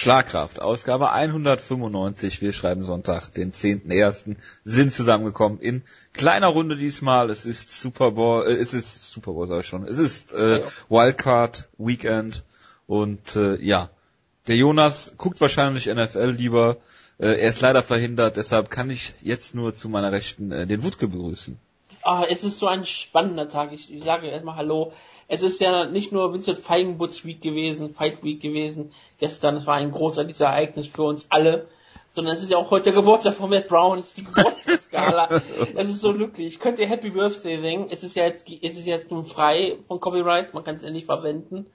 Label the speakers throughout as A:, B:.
A: Schlagkraft, Ausgabe 195. Wir schreiben Sonntag, den 10.01. sind zusammengekommen in kleiner Runde diesmal. Es ist Super Bowl, äh, es ist Super Bowl sag ich schon. Es ist äh, Wildcard Weekend und äh, ja, der Jonas guckt wahrscheinlich NFL lieber. Äh, er ist leider verhindert, deshalb kann ich jetzt nur zu meiner Rechten äh, den Wutke begrüßen.
B: Ah, es ist so ein spannender Tag. Ich, ich sage erstmal Hallo es ist ja nicht nur Vincent Feigenbutz Week gewesen, Fight Week gewesen gestern, es war ein großartiges Ereignis für uns alle, sondern es ist ja auch heute der Geburtstag von Matt Brown, es ist die Geburtstagsskala. es ist so glücklich. Ich könnte Happy Birthday singen, es ist ja jetzt, es ist jetzt nun frei von Copyright, man kann es ja nicht verwenden,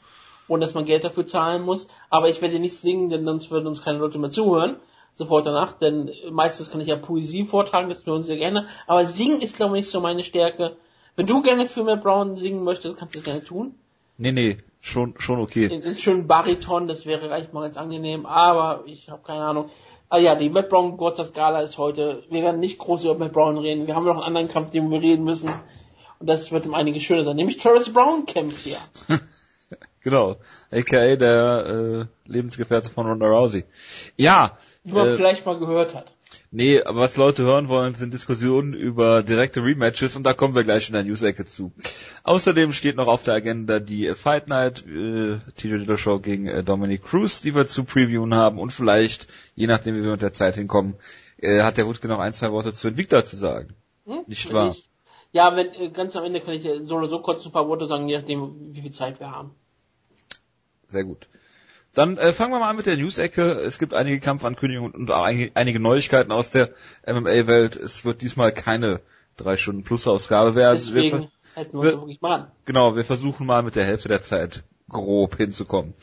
B: ohne dass man Geld dafür zahlen muss, aber ich werde nicht singen, denn sonst würden uns keine Leute mehr zuhören sofort danach, denn meistens kann ich ja Poesie vortragen, das hören sie gerne, aber singen ist glaube ich nicht so meine Stärke. Wenn du gerne für Matt Brown singen möchtest, kannst du es gerne tun.
A: Nee, nee, schon, schon okay.
B: In, in schönen Bariton, das wäre recht mal ganz angenehm, aber ich habe keine Ahnung. Ah ja, die Matt Brown Geburtstagsgala ist heute. Wir werden nicht groß über Matt Brown reden. Wir haben noch einen anderen Kampf, den wir reden müssen. Und das wird um einige schöner sein. Nämlich Travis Brown kämpft hier.
A: genau. AKA der äh, Lebensgefährte von Ronda Rousey. Ja.
B: Wie man äh, vielleicht mal gehört hat.
A: Nee, aber was Leute hören wollen, sind Diskussionen über direkte Rematches und da kommen wir gleich in der News-Ecke zu. Außerdem steht noch auf der Agenda die Fight Night, äh, TJ Dillashaw gegen äh, Dominic Cruz, die wir zu previewen haben und vielleicht, je nachdem wie wir mit der Zeit hinkommen, äh, hat der Wutke noch ein, zwei Worte zu Invicta zu sagen. Hm? Nicht wahr? Ich,
B: ja, wenn, äh, ganz am Ende kann ich so oder so kurz ein paar Worte sagen, je nachdem wie viel Zeit wir haben.
A: Sehr gut. Dann äh, fangen wir mal an mit der News-Ecke. Es gibt einige Kampfankündigungen und auch einige Neuigkeiten aus der MMA-Welt. Es wird diesmal keine drei Stunden Plus-Ausgabe werden.
B: Deswegen wir hätten wir uns wirklich mal an.
A: Genau, wir versuchen mal mit der Hälfte der Zeit grob hinzukommen.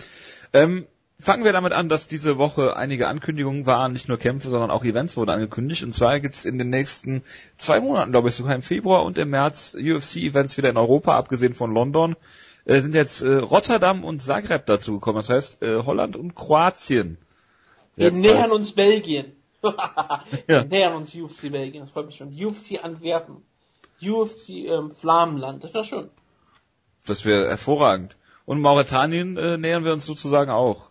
A: Ähm, fangen wir damit an, dass diese Woche einige Ankündigungen waren, nicht nur Kämpfe, sondern auch Events wurden angekündigt. Und zwar gibt es in den nächsten zwei Monaten, glaube ich, sogar im Februar und im März UFC-Events wieder in Europa, abgesehen von London äh, sind jetzt äh, Rotterdam und Zagreb dazu gekommen. Das heißt äh, Holland und Kroatien.
B: Wir nähern bald. uns Belgien. Wir nähern uns UFC Belgien. Das freut mich schon. UFC Antwerpen. UFC ähm, Flammenland. Das wäre schön.
A: Das wäre hervorragend. Und Mauretanien äh, nähern wir uns sozusagen auch.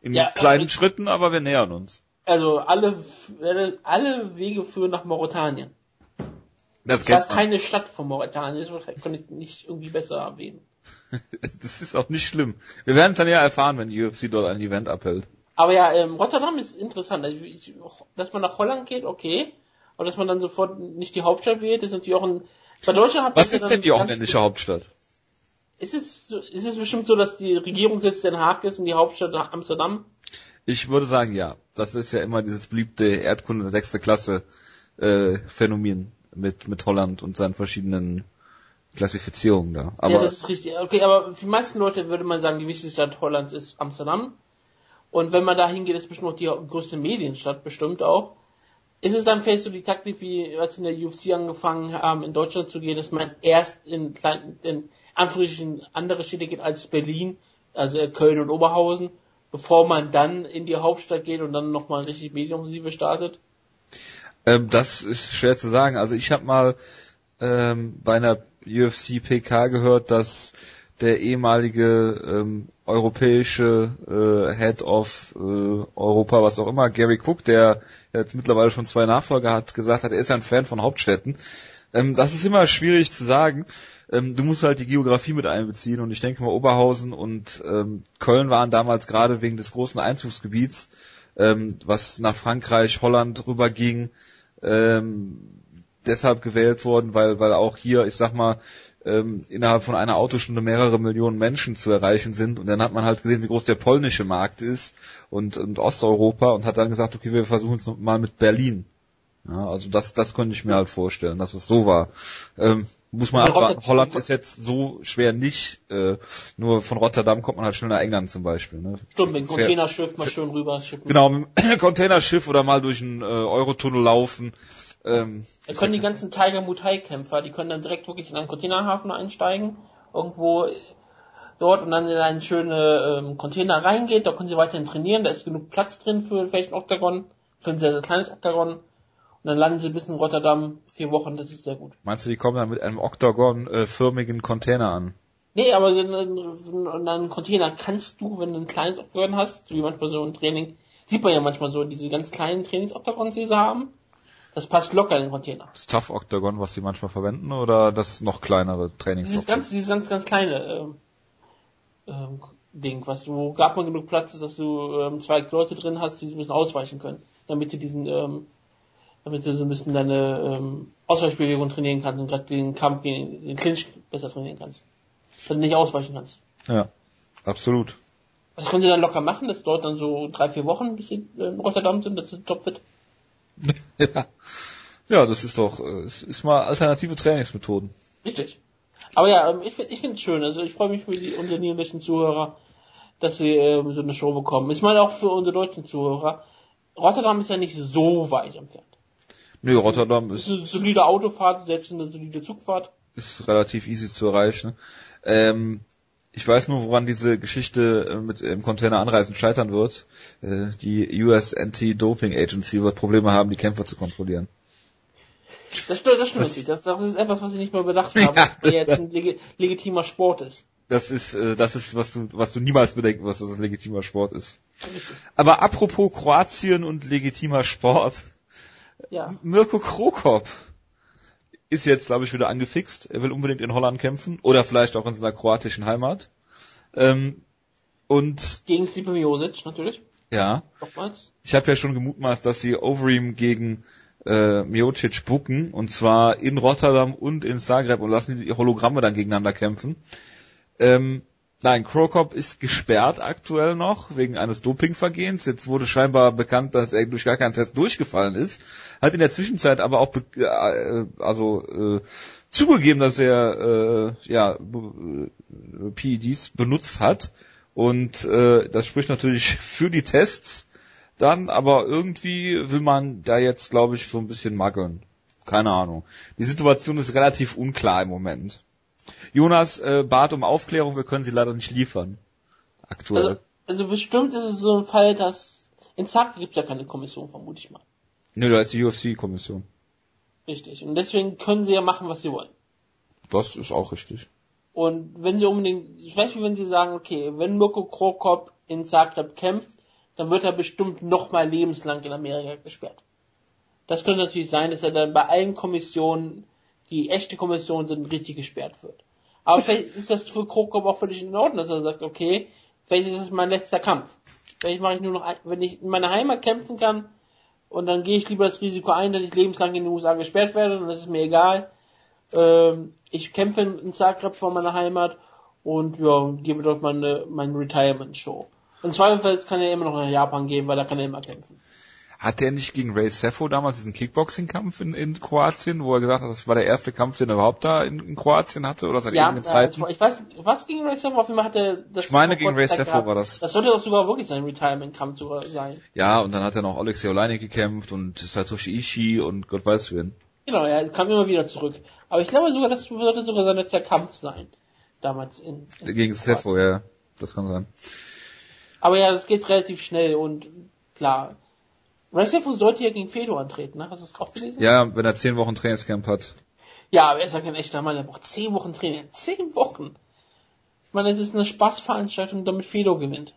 A: In ja, kleinen äh, Schritten, aber wir nähern uns.
B: Also alle, alle Wege führen nach Mauretanien. Das ich weiß keine Stadt von Mauretanien, das kann ich nicht irgendwie besser erwähnen.
A: das ist auch nicht schlimm. Wir werden es dann ja erfahren, wenn die UFC dort ein Event abhält.
B: Aber ja, ähm, Rotterdam ist interessant. Also ich, dass man nach Holland geht, okay. Aber dass man dann sofort nicht die Hauptstadt wählt, ist natürlich auch ein.
A: Bei Deutschland hat Was ist denn die holländische Hauptstadt?
B: Ist es, ist es bestimmt so, dass die Regierung sitzt Den Haag ist und die Hauptstadt nach Amsterdam?
A: Ich würde sagen, ja. Das ist ja immer dieses beliebte Erdkunde sechste Klasse äh, Phänomen mit, mit Holland und seinen verschiedenen Klassifizierung da.
B: Aber ja, das ist richtig. Okay, aber für die meisten Leute würde man sagen, die wichtigste Stadt Hollands ist Amsterdam. Und wenn man da hingeht, ist bestimmt auch die größte Medienstadt bestimmt auch. Ist es dann vielleicht so die Taktik, wie als in der UFC angefangen haben, in Deutschland zu gehen, dass man erst in kleinen, in Anführungsstrichen andere Städte geht als Berlin, also Köln und Oberhausen, bevor man dann in die Hauptstadt geht und dann nochmal richtig Medienoffensive startet?
A: Ähm, das ist schwer zu sagen. Also ich habe mal ähm, bei einer UFC PK gehört, dass der ehemalige ähm, europäische äh, Head of äh, Europa, was auch immer, Gary Cook, der jetzt mittlerweile schon zwei Nachfolger hat, gesagt hat, er ist ein Fan von Hauptstädten. Ähm, das ist immer schwierig zu sagen. Ähm, du musst halt die Geografie mit einbeziehen und ich denke mal, Oberhausen und ähm, Köln waren damals gerade wegen des großen Einzugsgebiets, ähm, was nach Frankreich, Holland rüberging, ähm, deshalb gewählt worden, weil, weil auch hier, ich sag mal, ähm, innerhalb von einer Autostunde mehrere Millionen Menschen zu erreichen sind. Und dann hat man halt gesehen, wie groß der polnische Markt ist und, und Osteuropa und hat dann gesagt, okay, wir versuchen es mal mit Berlin. Ja, also das, das könnte ich mir halt vorstellen, dass es so war. Ähm, muss man abwarten. Holland ist jetzt so schwer nicht. Äh, nur von Rotterdam kommt man halt schnell nach England zum Beispiel. Ne?
B: Stimmt, mit dem Containerschiff mal schön rüber
A: schippen. Genau, mit dem Containerschiff oder mal durch einen äh, Eurotunnel laufen.
B: Ähm, da können die ganzen Tiger Muay Kämpfer, die können dann direkt wirklich in einen Containerhafen einsteigen, irgendwo dort und dann in einen schönen ähm, Container reingeht, da können sie weiterhin trainieren, da ist genug Platz drin für vielleicht ein Oktagon, für ein sehr, sehr kleines Oktagon. Und dann landen sie bis in Rotterdam vier Wochen, das ist sehr gut.
A: Meinst du, die kommen dann mit einem Oktagon-förmigen Container an?
B: Nee, aber in, in, in einem Container kannst du, wenn du ein kleines Oktagon hast, wie manchmal so ein Training, sieht man ja manchmal so, diese ganz kleinen Trainingsoktagons, die sie haben, das passt locker in den Container.
A: Das Tough Octagon, was sie manchmal verwenden, oder das noch kleinere Trainings?
B: Dieses ganz, dieses ganz, ganz kleine ähm, ähm, Ding, was du, gab man genug Platz, dass du ähm, zwei Leute drin hast, die so ein bisschen ausweichen können, damit du diesen, ähm, damit du so ein bisschen deine ähm, Ausweichbewegung trainieren kannst und gerade den Kampf gegen den Clinch besser trainieren kannst. Dass du nicht ausweichen kannst.
A: Ja, absolut.
B: Das können sie dann locker machen, das dauert dann so drei, vier Wochen, bis sie äh, in Rotterdam sind, dass sie topfit.
A: ja. ja, das ist doch, äh, es ist mal alternative Trainingsmethoden.
B: Richtig. Aber ja, ähm, ich, ich finde es schön. Also ich freue mich für die unsere niederländischen Zuhörer, dass sie ähm, so eine Show bekommen. Ich meine auch für unsere deutschen Zuhörer. Rotterdam ist ja nicht so weit entfernt.
A: Nö, Rotterdam
B: Es ist
A: ist,
B: eine solide Autofahrt, selbst eine solide Zugfahrt.
A: ist relativ easy zu erreichen. Ähm, ich weiß nur, woran diese Geschichte äh, mit im Container anreisen scheitern wird. Äh, die US Anti-Doping Agency wird Probleme haben, die Kämpfer zu kontrollieren.
B: Das, stimmt- das stimmt natürlich. Das, das ist etwas, was ich nicht mal bedacht habe,
A: Ja.
B: dass der jetzt ein legi legitimer Sport ist.
A: Das ist, äh, das ist, was du, was du niemals bedenken wirst, dass es ein legitimer Sport ist. Aber apropos Kroatien und legitimer Sport,
B: Ja.
A: Mirko Krokop ist jetzt, glaube ich, wieder angefixt. Er will unbedingt in Holland kämpfen oder vielleicht auch in seiner kroatischen Heimat. Ähm, und
B: Gegen Stipe Miosic natürlich.
A: ja,
B: Nochmals.
A: ich habe ja schon gemutmaßt, dass sie Overeem gegen äh, Miocic bucken und zwar in Rotterdam und in Zagreb und lassen die Hologramme dann gegeneinander kämpfen. Ähm, nein, Krokop ist gesperrt aktuell noch wegen eines Dopingvergehens. Jetzt wurde scheinbar bekannt, dass er durch gar keinen Test durchgefallen ist. Hat in der Zwischenzeit aber auch äh, also äh, zugegeben, dass er äh, ja äh, PEDs benutzt hat und äh, das spricht natürlich für die Tests dann, aber irgendwie will man da jetzt, glaube ich, so ein bisschen maggeln. Keine Ahnung. Die Situation ist relativ unklar im Moment. Jonas äh, bat um Aufklärung, wir können sie leider nicht liefern. Aktuell.
B: Also, also bestimmt ist es so ein Fall, dass in Zagreb gibt es ja keine Kommission, vermute ich mal.
A: Nö, da ist die UFC-Kommission.
B: Richtig. Und deswegen können sie ja machen, was sie wollen.
A: Das ist auch richtig.
B: Und wenn sie unbedingt, ich weiß nicht, wenn sie sagen, okay, wenn Mirko Krokop in Zagreb kämpft, dann wird er bestimmt nochmal lebenslang in Amerika gesperrt. Das könnte natürlich sein, dass er dann bei allen Kommissionen, die echte Kommissionen sind, richtig gesperrt wird. Aber vielleicht ist das für Krokop auch völlig in Ordnung, dass er sagt, okay, vielleicht ist es mein letzter Kampf. Vielleicht mache ich nur noch, wenn ich in meiner Heimat kämpfen kann, und dann gehe ich lieber das Risiko ein, dass ich lebenslang in den USA gesperrt werde, und das ist mir egal. Ähm, ich kämpfe in Zagreb vor meiner Heimat und ja, gebe dort meine, meine Retirement-Show. Und zweifelsfalls kann er immer noch nach Japan gehen, weil da kann er immer kämpfen.
A: Hat der nicht gegen Ray Sefo damals diesen Kickboxing-Kampf in, in Kroatien, wo er gesagt hat, das war der erste Kampf, den er überhaupt da in, in Kroatien hatte oder seit
B: Ja,
A: irgendeinen
B: äh,
A: Zeiten?
B: ich weiß, was gegen Ray Sefo? Auf jeden Fall hat er das.
A: Ich meine, gegen Ray
B: Zeit gehabt.
A: war das.
B: Das sollte doch sogar wirklich sein Retirement-Kampf sogar sein.
A: Ja, und dann hat er noch Alexei Oleinik gekämpft und Satoshi Ishii und Gott weiß wen.
B: Genau, er kam immer wieder zurück. Aber ich glaube sogar, das sollte sogar sein letzter Kampf sein. Damals in. in
A: Gegen Sefo, ja, das kann sein.
B: Aber ja, das geht relativ schnell und klar. Wrestling sollte ja gegen Fedor antreten, ne? Hast du das auch gelesen?
A: Ja, wenn er zehn Wochen Trainingscamp hat.
B: Ja, aber er ist ja kein echter Mann, er braucht zehn Wochen Training. Zehn Wochen! Ich meine, es ist eine Spaßveranstaltung, damit Fedor gewinnt.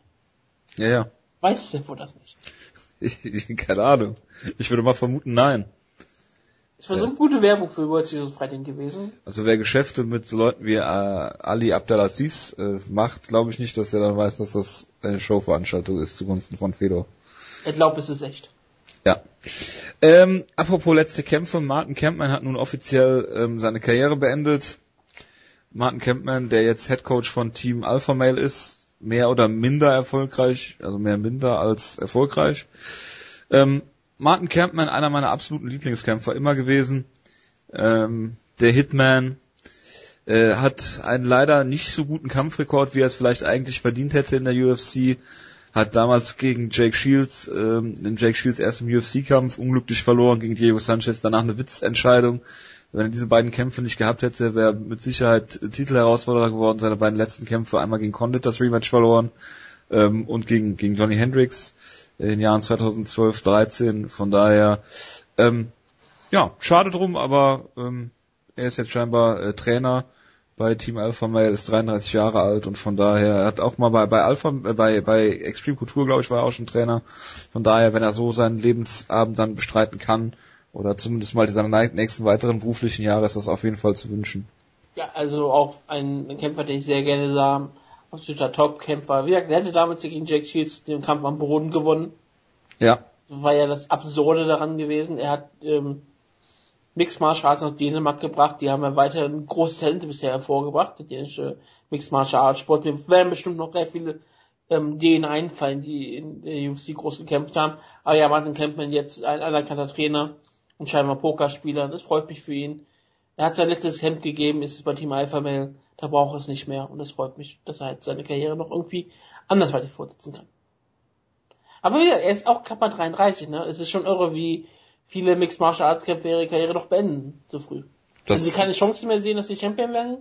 A: Ja, ja.
B: Weiß Sefo das nicht?
A: Ich, ich, keine Ahnung. Ich würde mal vermuten, nein.
B: Es war so eine gute Werbung für World Series Fighting gewesen.
A: Also wer Geschäfte mit so Leuten wie äh, Ali Abdelaziz äh, macht, glaube ich nicht, dass er dann weiß, dass das eine Showveranstaltung ist zugunsten von Fedor.
B: Er glaubt, es ist echt.
A: Ja. Ähm, apropos letzte Kämpfe, Martin Campman hat nun offiziell ähm, seine Karriere beendet. Martin Campman, der jetzt Head Coach von Team Alpha Male ist, mehr oder minder erfolgreich, also mehr minder als erfolgreich. Ähm, Martin Campman, einer meiner absoluten Lieblingskämpfer immer gewesen. Ähm, der Hitman äh, hat einen leider nicht so guten Kampfrekord, wie er es vielleicht eigentlich verdient hätte in der UFC. Hat damals gegen Jake Shields, ähm, in Jake Shields erstem UFC-Kampf unglücklich verloren gegen Diego Sanchez, danach eine Witzentscheidung. Wenn er diese beiden Kämpfe nicht gehabt hätte, wäre er mit Sicherheit Titelherausforderer geworden. Seine beiden letzten Kämpfe einmal gegen Condit das Rematch verloren ähm, und gegen, gegen Johnny Hendricks in den Jahren 2012, 13. Von daher, ähm, ja, schade drum, aber ähm, er ist jetzt scheinbar äh, Trainer bei Team Alpha Male, ist 33 Jahre alt und von daher, er hat auch mal bei, bei Alpha, äh, bei, bei Extreme Couture, glaube ich, war er auch schon Trainer. Von daher, wenn er so seinen Lebensabend dann bestreiten kann, oder zumindest mal seine nächsten weiteren beruflichen Jahre, ist das auf jeden Fall zu wünschen.
B: Ja, also auch ein Kämpfer, den ich sehr gerne sah, absoluter Top-Kämpfer. Wie gesagt, er hätte damals gegen Jack Shields den Kampf am Boden gewonnen.
A: Ja.
B: War ja das Absurde daran gewesen. Er hat ähm, Mixed Martial Arts nach Dänemark gebracht. Die haben ja weiterhin große Talente bisher hervorgebracht, der dänische Mixed Martial Arts Sport. Wir werden bestimmt noch sehr viele ähm, denen einfallen, die in der UFC groß gekämpft haben. Aber ja, Martin Campman jetzt ein anerkannter Trainer und scheinbar Pokerspieler. Das freut mich für ihn. Er hat sein letztes Hemd gegeben, ist es bei Team Alpha Male. Da braucht er es nicht mehr. Und das freut mich, dass er halt seine Karriere noch irgendwie andersweitig fortsetzen kann. Aber wieder, er ist auch Kappa 33, ne? Es ist schon irre, wie viele Mixed Martial Arts Kämpfer ihre Karriere noch beenden, so früh. Das Wenn sie keine Chance mehr sehen, dass sie Champion werden,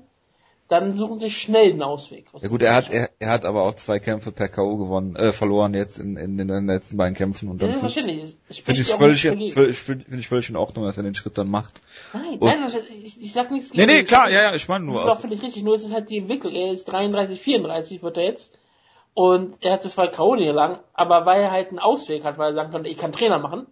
B: dann suchen sie schnell einen Ausweg.
A: Ja gut, er hat, er, er hat aber auch zwei Kämpfe per K.O. gewonnen, äh, verloren jetzt in, in, in den letzten beiden Kämpfen und dann ja, finde ich find ich völlig, völlig, find ich völlig in Ordnung, dass er den Schritt dann macht.
B: Nein, und nein, ich, ich sag nichts
A: gegen Nee, nee, klar, ja, ja, ich meine nur.
B: Das ist auch völlig richtig, nur ist es halt die Entwicklung. Er ist 33, 34 wird er jetzt und er hat das zwar K.O. lang, aber weil er halt einen Ausweg hat, weil er sagen konnte, ich kann Trainer machen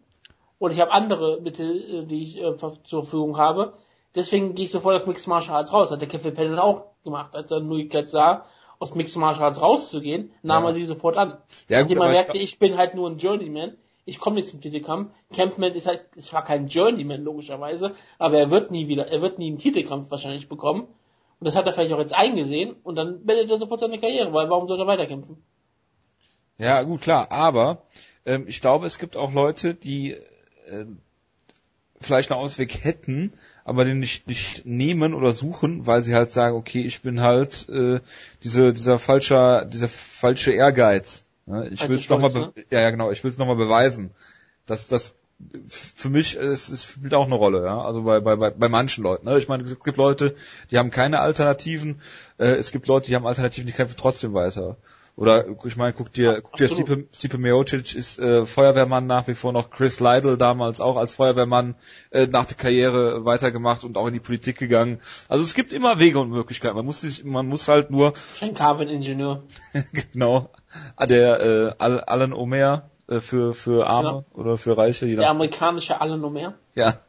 B: und ich habe andere Mittel, äh, die ich äh, zur Verfügung habe, Deswegen gehe ich sofort aus Mixed Martial Arts raus. Hat der Kevin Pennell auch gemacht, als er Möglichkeit sah, aus Mixed Martial Arts rauszugehen, nahm ja. er sie sofort an. Ja, gut, man merkte, ich, ich bin halt nur ein Journeyman. Ich komme nicht zum Titelkampf. Campman ist halt, es war kein Journeyman logischerweise, aber er wird nie wieder, er wird nie einen Titelkampf wahrscheinlich bekommen. Und das hat er vielleicht auch jetzt eingesehen und dann beendet er sofort seine Karriere, weil warum soll er weiterkämpfen?
A: Ja, gut, klar, aber ähm, ich glaube, es gibt auch Leute, die äh, vielleicht einen Ausweg hätten, aber den nicht, nicht nehmen oder suchen, weil sie halt sagen, okay, ich bin halt äh, diese, dieser falscher, dieser falsche Ehrgeiz. Ne? Ich also will es nochmal, ne? ja, ja genau, ich will es nochmal beweisen. dass das für mich es, es spielt auch eine Rolle, ja. Also bei, bei, bei, bei manchen Leuten. Ne? Ich meine, es gibt Leute, die haben keine Alternativen, äh, es gibt Leute, die haben Alternativen, die kämpfen trotzdem weiter. Oder ich meine, guck dir, guck dir Stipe, Stipe Miocic ist äh, Feuerwehrmann nach wie vor noch, Chris Lytle damals auch als Feuerwehrmann äh, nach der Karriere weitergemacht und auch in die Politik gegangen. Also es gibt immer Wege und Möglichkeiten. Man muss sich, man muss halt nur.
B: Ein Carbon-Ingenieur.
A: genau. Ah, der äh, Alan Omer äh, für für Arme ja. oder für Reiche.
B: Der amerikanische Alan Omer.
A: Ja.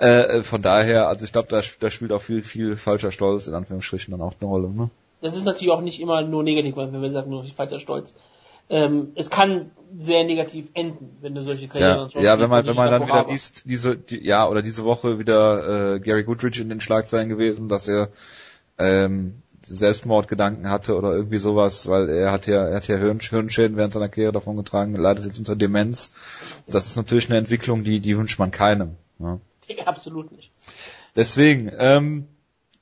A: Äh, äh, von daher, also ich glaube, da, da spielt auch viel viel falscher Stolz in Anführungsstrichen dann auch eine Rolle. Ne?
B: Das ist natürlich auch nicht immer nur negativ, wenn wir sagen, nur falscher Stolz. Ähm, es kann sehr negativ enden, wenn du solche
A: Karrieren Ja, ja wenn man, wenn man dann wieder liest, diese, die, ja, oder diese Woche wieder äh, Gary Goodrich in den Schlagzeilen gewesen, dass er ähm, Selbstmordgedanken hatte oder irgendwie sowas, weil er hat ja, er hat ja Hirn, Hirnschäden während seiner Karriere davon getragen, leidet jetzt unter Demenz. Das ist natürlich eine Entwicklung, die, die wünscht man keinem. Ja.
B: Absolut nicht.
A: Deswegen, ähm,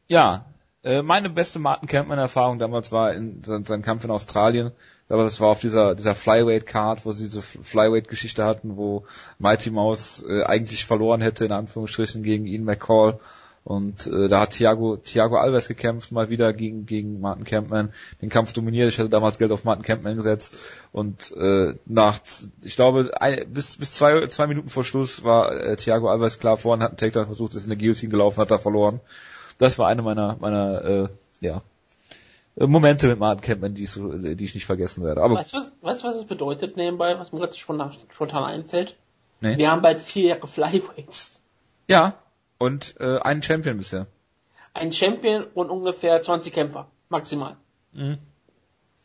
A: ja, äh, meine beste Martin Campman-Erfahrung damals war in sein, sein Kampf in Australien. Aber das war auf dieser, dieser Flyweight-Card, wo sie diese Flyweight-Geschichte hatten, wo Mighty Mouse äh, eigentlich verloren hätte, in Anführungsstrichen, gegen Ian McCall. Und äh, da hat Thiago, Thiago Alves gekämpft, mal wieder gegen, gegen Martin Campman, den Kampf dominiert. Ich hatte damals Geld auf Martin Campman gesetzt. Und äh, nach, ich glaube, ein, bis, bis zwei, zwei Minuten vor Schluss war äh, Thiago Alves klar vorne, hat einen Takedown versucht, ist in der Guillotine gelaufen, hat da verloren das war eine meiner, meiner, äh, ja, Momente mit Martin Campman, die ich, so, die ich nicht vergessen werde. Aber
B: weißt du, weißt, was es bedeutet nebenbei, was mir gerade spontan einfällt? Nee. Wir haben bald vier Jahre Flyweights.
A: Ja, und äh, einen Champion bisher.
B: Ein Champion und ungefähr 20 Kämpfer, maximal.
A: Mhm.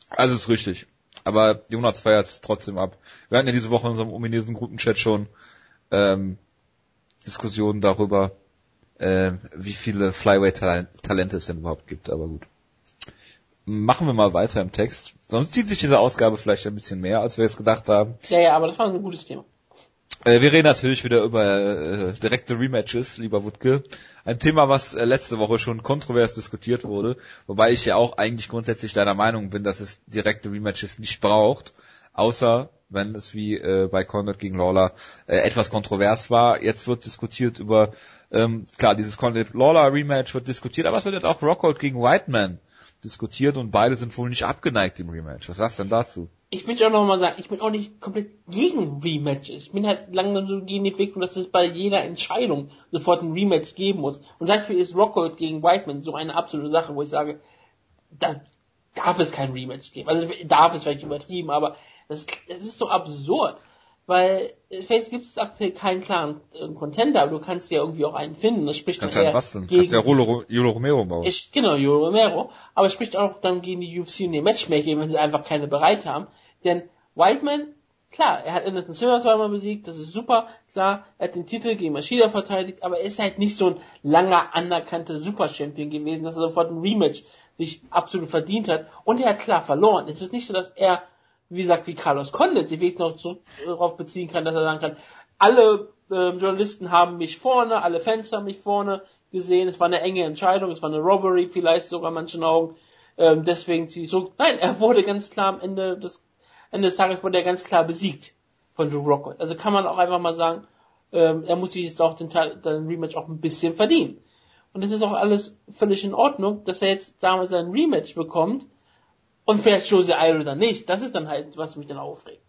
A: Also ist richtig. Aber Jonas feiert es trotzdem ab. Wir hatten ja diese Woche in unserem ominösen Gruppenchat schon ähm, Diskussionen darüber, äh, wie viele Flyweight-Talente es denn überhaupt gibt, aber gut. Machen wir mal weiter im Text. Sonst zieht sich diese Ausgabe vielleicht ein bisschen mehr, als wir jetzt gedacht haben.
B: Ja, ja, aber das war ein gutes Thema.
A: Äh, wir reden natürlich wieder über äh, direkte Rematches, lieber Wutke. Ein Thema, was äh, letzte Woche schon kontrovers diskutiert wurde, wobei ich ja auch eigentlich grundsätzlich deiner Meinung bin, dass es direkte Rematches nicht braucht, außer wenn es wie äh, bei Conrad gegen Lawler äh, etwas kontrovers war. Jetzt wird diskutiert über ähm, klar, dieses Conrad Lawler Rematch wird diskutiert, aber es wird jetzt auch Rockhold gegen Whiteman diskutiert und beide sind wohl nicht abgeneigt im Rematch. Was sagst du denn dazu?
B: Ich möchte auch noch mal sagen, ich bin auch nicht komplett gegen Rematches. Ich bin halt lange so gegen die Entwicklung, dass es bei jeder Entscheidung sofort ein Rematch geben muss. Und zum Beispiel ist Rockhold gegen Whiteman so eine absolute Sache, wo ich sage, da darf es kein Rematch geben. Also darf es vielleicht übertrieben, aber das, das ist so absurd. Weil vielleicht gibt es aktuell keinen klaren äh, Contender, aber du kannst ja irgendwie auch einen finden. Das spricht
A: Kannst
B: dann
A: ja was denn?
B: gegen
A: Kannst ja Rolo, Jolo Romero bauen.
B: ich, genau, Jolo Romero. Aber es spricht auch dann gegen die UFC in den Matchmaking, wenn sie einfach keine bereit haben. Denn Whiteman, klar, er hat Anderson Silva zweimal besiegt, das ist super, klar, er hat den Titel gegen Maschida verteidigt, aber er ist halt nicht so ein langer, anerkannter Super-Champion gewesen, dass er sofort ein Rematch sich absolut verdient hat. Und er hat klar verloren. Es ist nicht so, dass er, wie gesagt, wie Carlos Condit sich wenigstens noch so darauf beziehen kann, dass er sagen kann, alle ähm, Journalisten haben mich vorne, alle Fans haben mich vorne gesehen, es war eine enge Entscheidung, es war eine Robbery vielleicht sogar in manchen Augen, ähm, deswegen ziehe ich so, nein, er wurde ganz klar am Ende des, Ende des Tages wurde er ganz klar besiegt von Drew Rockwood. Also kann man auch einfach mal sagen, ähm, er muss sich jetzt auch den, Teil, den Rematch auch ein bisschen verdienen. Und es ist auch alles völlig in Ordnung, dass er jetzt damals sein Rematch bekommt und vielleicht Jose Aldo dann nicht. Das ist dann halt, was mich dann aufregt.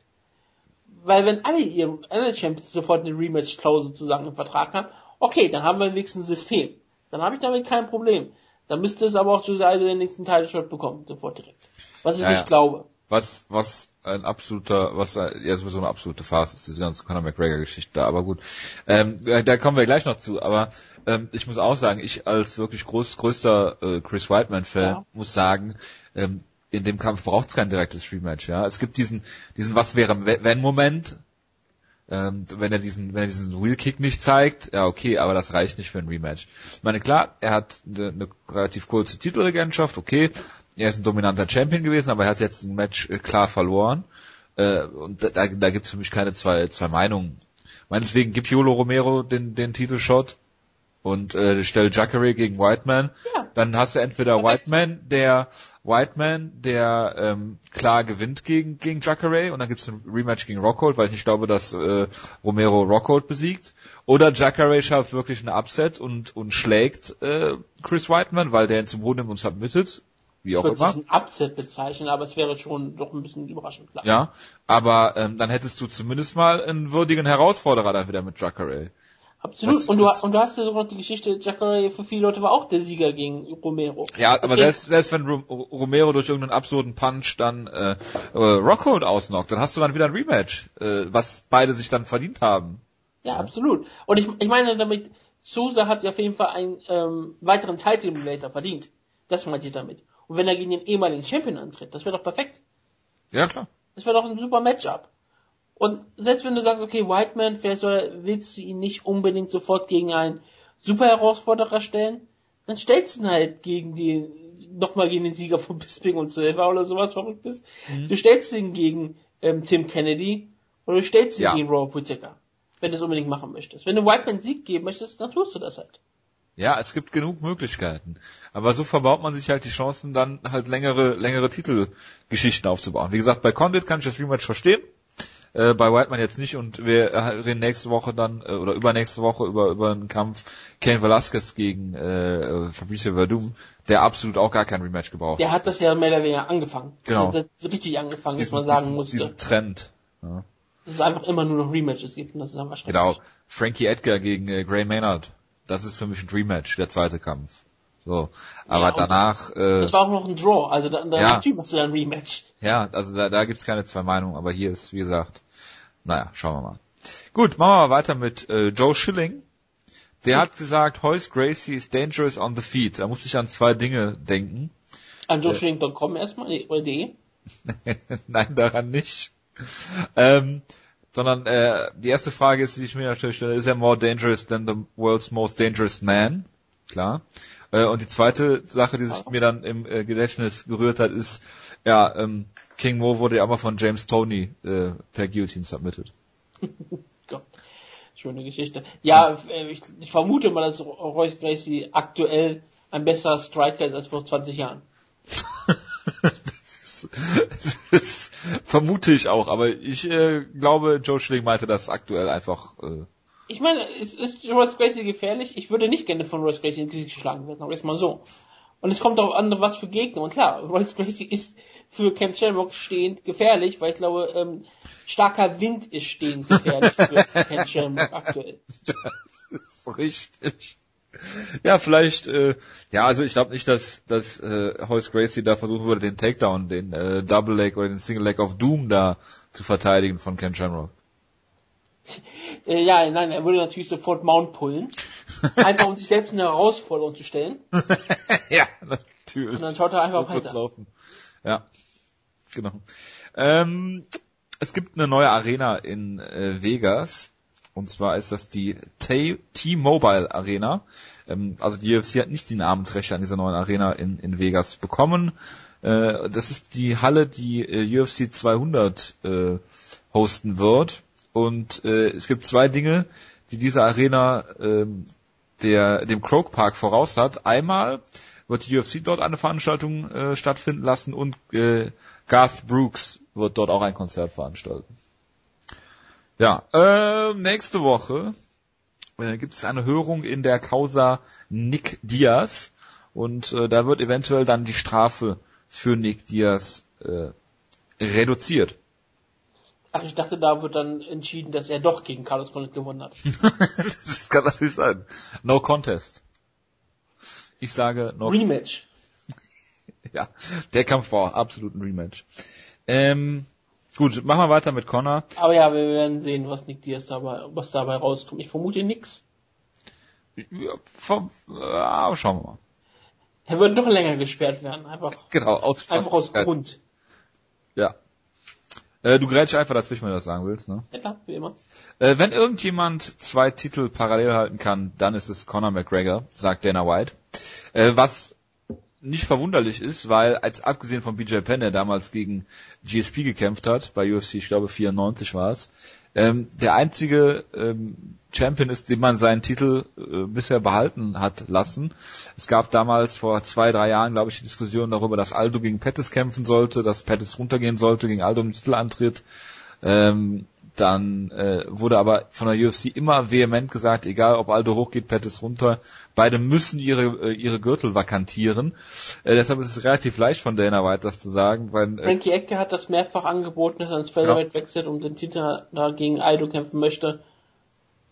B: Weil wenn alle ihre, alle Champions sofort eine Rematch-Klausel sozusagen im Vertrag haben, okay, dann haben wir wenigstens ein System. Dann habe ich damit kein Problem. Dann müsste es aber auch Jose Aldo den nächsten Title-Shot bekommen, sofort direkt. Was ich
A: Ja,
B: nicht
A: ja.
B: glaube.
A: Was, was ein absoluter, was ja sowieso eine absolute Farce ist, diese ganze Conor McGregor-Geschichte da, aber gut. Ähm, da da kommen wir gleich noch zu, aber ähm, ich muss auch sagen, ich als wirklich groß, größter äh, Chris Whiteman-Fan
B: Ja.
A: muss sagen, ähm, in dem Kampf braucht es kein direktes Rematch, ja. Es gibt diesen, diesen Was wäre wenn Moment, ähm, wenn er diesen, wenn er diesen Wheel Kick nicht zeigt, ja okay, aber das reicht nicht für ein Rematch. Ich meine, klar, er hat eine, eine relativ kurze Titelregentschaft, okay, er ist ein dominanter Champion gewesen, aber er hat jetzt ein Match äh, klar verloren. Äh, und da, da, da gibt es für mich keine zwei, zwei Meinungen. Meinetwegen gibt Yolo Romero den, den Titelshot und äh, stellt Jacare gegen Whiteman.
B: Ja.
A: Dann hast du entweder
B: Perfekt.
A: Whiteman, der Whiteman, der ähm, klar gewinnt gegen gegen Jacare und dann gibt's ein Rematch gegen Rockhold, weil ich nicht glaube, dass äh, Romero Rockhold besiegt. Oder Jacare schafft wirklich eine Upset und und schlägt äh, Chris Whiteman, weil der ihn zum Boden nimmt und submittet, wie auch
B: Ich würde
A: immer.
B: es ein Upset bezeichnen, aber es wäre schon doch ein bisschen überraschend klar.
A: Ja, aber ähm, dann hättest du zumindest mal einen würdigen Herausforderer da wieder mit Jacare.
B: Absolut.
A: Was
B: und, du, und du hast ja sogar noch die Geschichte, Jacare für viele Leute war auch der Sieger gegen Romero.
A: Ja, aber selbst, selbst wenn Rom Romero durch irgendeinen absurden Punch dann äh, äh, Rockhold ausnockt, dann hast du dann wieder ein Rematch, äh, was beide sich dann verdient haben.
B: Ja, absolut. Und ich, ich meine damit, Sousa hat sich auf jeden Fall einen ähm, weiteren Title Emulator verdient. Das meinte ich damit. Und wenn er gegen den ehemaligen Champion antritt, das wäre doch perfekt.
A: Ja, klar.
B: Das wäre doch ein super Matchup. Und selbst wenn du sagst, okay, Whiteman, vielleicht soll, willst du ihn nicht unbedingt sofort gegen einen super Herausforderer stellen, dann stellst du ihn halt gegen die, nochmal gegen den Sieger von Bisping und Silva oder sowas Verrücktes.
A: Mhm.
B: Du stellst ihn gegen ähm, Tim Kennedy oder du stellst ihn
A: Ja.
B: gegen Robert Whittaker, wenn du es unbedingt machen möchtest. Wenn du Whiteman Sieg geben möchtest, dann tust du das halt.
A: Ja, es gibt genug Möglichkeiten. Aber so verbaut man sich halt die Chancen, dann halt längere, längere Titelgeschichten aufzubauen. Wie gesagt, bei Condit kann ich das Rematch verstehen. Äh, bei Whiteman jetzt nicht und wir reden nächste Woche dann äh, oder übernächste Woche über über einen Kampf Ken Velasquez gegen äh, Fabricio Verdum, der absolut auch gar kein Rematch gebraucht.
B: Der hat das ja mehr oder weniger angefangen.
A: Genau.
B: Der hat das richtig angefangen, dass
A: diesen,
B: man sagen musste.
A: diesen Trend. Ja.
B: dass es einfach immer nur noch Rematches gibt und das ist einfach schrecklich.
A: Genau. Frankie Edgar gegen äh, Gray Maynard. Das ist für mich ein Rematch, der zweite Kampf. So. Aber
B: Ja,
A: danach, äh,
B: Das war auch noch ein Draw, also da, da
A: Ja.
B: natürlich machst du ein Rematch.
A: ja, also da, da gibt's keine zwei Meinungen, aber hier ist, wie gesagt, naja, schauen wir mal. Gut, machen wir mal weiter mit äh, Joe Schilling. Der hat gesagt, Hoyce Gracie is dangerous on the feet. Da musste ich an zwei Dinge denken.
B: An joshling.com erstmal, nee, oder de.
A: Nein, daran nicht. Ähm, sondern äh, die erste Frage ist, die ich mir natürlich stelle, ist er more dangerous than the world's most dangerous man? Klar. Äh, und die zweite Sache, die sich mir dann im äh, Gedächtnis gerührt hat, ist, ja, ähm, King Mo wurde ja aber von James Tony äh, per Guillotine submitted.
B: Gott. Schöne Geschichte. Ja, ich, ich vermute mal, dass Royce Gracie aktuell ein besserer Striker ist als vor 20 Jahren.
A: das vermute ich auch, aber ich äh, glaube, Joe Schilling meinte das aktuell einfach. Äh,
B: Ich meine, ist, ist Royce Gracie gefährlich? Ich würde nicht gerne von Royce Gracie ins Gesicht geschlagen werden, aber jetzt mal so. Und es kommt auch an, was für Gegner. Und klar, Royce Gracie ist für Ken Shamrock stehend gefährlich, weil ich glaube, ähm, starker Wind ist stehend gefährlich für Ken Shamrock aktuell.
A: Das ist richtig. Ja, vielleicht, äh, ja, also ich glaube nicht, dass, dass äh, Horace Gracie da versuchen würde, den Takedown, den äh, Double Leg oder den Single Leg of Doom da zu verteidigen von Ken Shamrock.
B: Äh, ja, nein, er würde natürlich sofort Mount pullen. Einfach um sich selbst eine Herausforderung zu stellen.
A: ja, natürlich.
B: Und dann schaut er einfach weiter.
A: laufen. Ja, genau. Ähm, es gibt eine neue Arena in äh, Vegas. Und zwar ist das die T-Mobile Arena. Ähm, also die UFC hat nicht die Namensrechte an dieser neuen Arena in, in Vegas bekommen. Äh, das ist die Halle, die äh, UFC 200 äh, hosten wird. Und äh, es gibt zwei Dinge, die diese Arena ähm, der, dem Croke Park voraus hat. Einmal wird die UFC dort eine Veranstaltung äh, stattfinden lassen und äh, Garth Brooks wird dort auch ein Konzert veranstalten. Ja, äh, nächste Woche äh, gibt es eine Hörung in der Causa Nick Diaz und äh, da wird eventuell dann die Strafe für Nick Diaz äh, reduziert.
B: Ach, ich dachte, da wird dann entschieden, dass er doch gegen Carlos Condit gewonnen hat.
A: das kann natürlich sein. No contest. Ich sage no
B: Rematch.
A: Ja, der Kampf war absolut ein Rematch. Ähm, gut, machen wir weiter mit Connor.
B: Aber ja, wir werden sehen, was Nick Diaz dabei, was dabei rauskommt. Ich vermute nix.
A: Ja, vom, äh, schauen wir mal.
B: Er wird noch länger gesperrt werden. Einfach,
A: Genau, aus
B: einfach aus Grund.
A: Ja. Äh, du grätsch einfach dazwischen, wenn du das sagen willst, ne?
B: Ja klar, wie immer.
A: Äh, wenn irgendjemand zwei Titel parallel halten kann, dann ist es Conor McGregor, sagt Dana White. Äh, was nicht verwunderlich ist, weil als abgesehen von BJ Penn, der damals gegen GSP gekämpft hat, bei UFC, ich glaube 94 war es, ähm, der einzige ähm, Champion ist, dem man seinen Titel äh, bisher behalten hat lassen. Es gab damals vor zwei, drei Jahren, glaube ich, die Diskussion darüber, dass Aldo gegen Pettis kämpfen sollte, dass Pettis runtergehen sollte, gegen Aldo im Titelantritt. Ähm, dann äh, wurde aber von der UFC immer vehement gesagt, egal ob Aldo hochgeht, Pettis runter, beide müssen ihre äh, ihre Gürtel vakantieren. Äh, deshalb ist es relativ leicht von Dana White das zu sagen, weil äh,
B: Frankie Ecke hat das mehrfach angeboten, dass er ins Featherweight wechselt und den Titel da gegen Aido kämpfen möchte.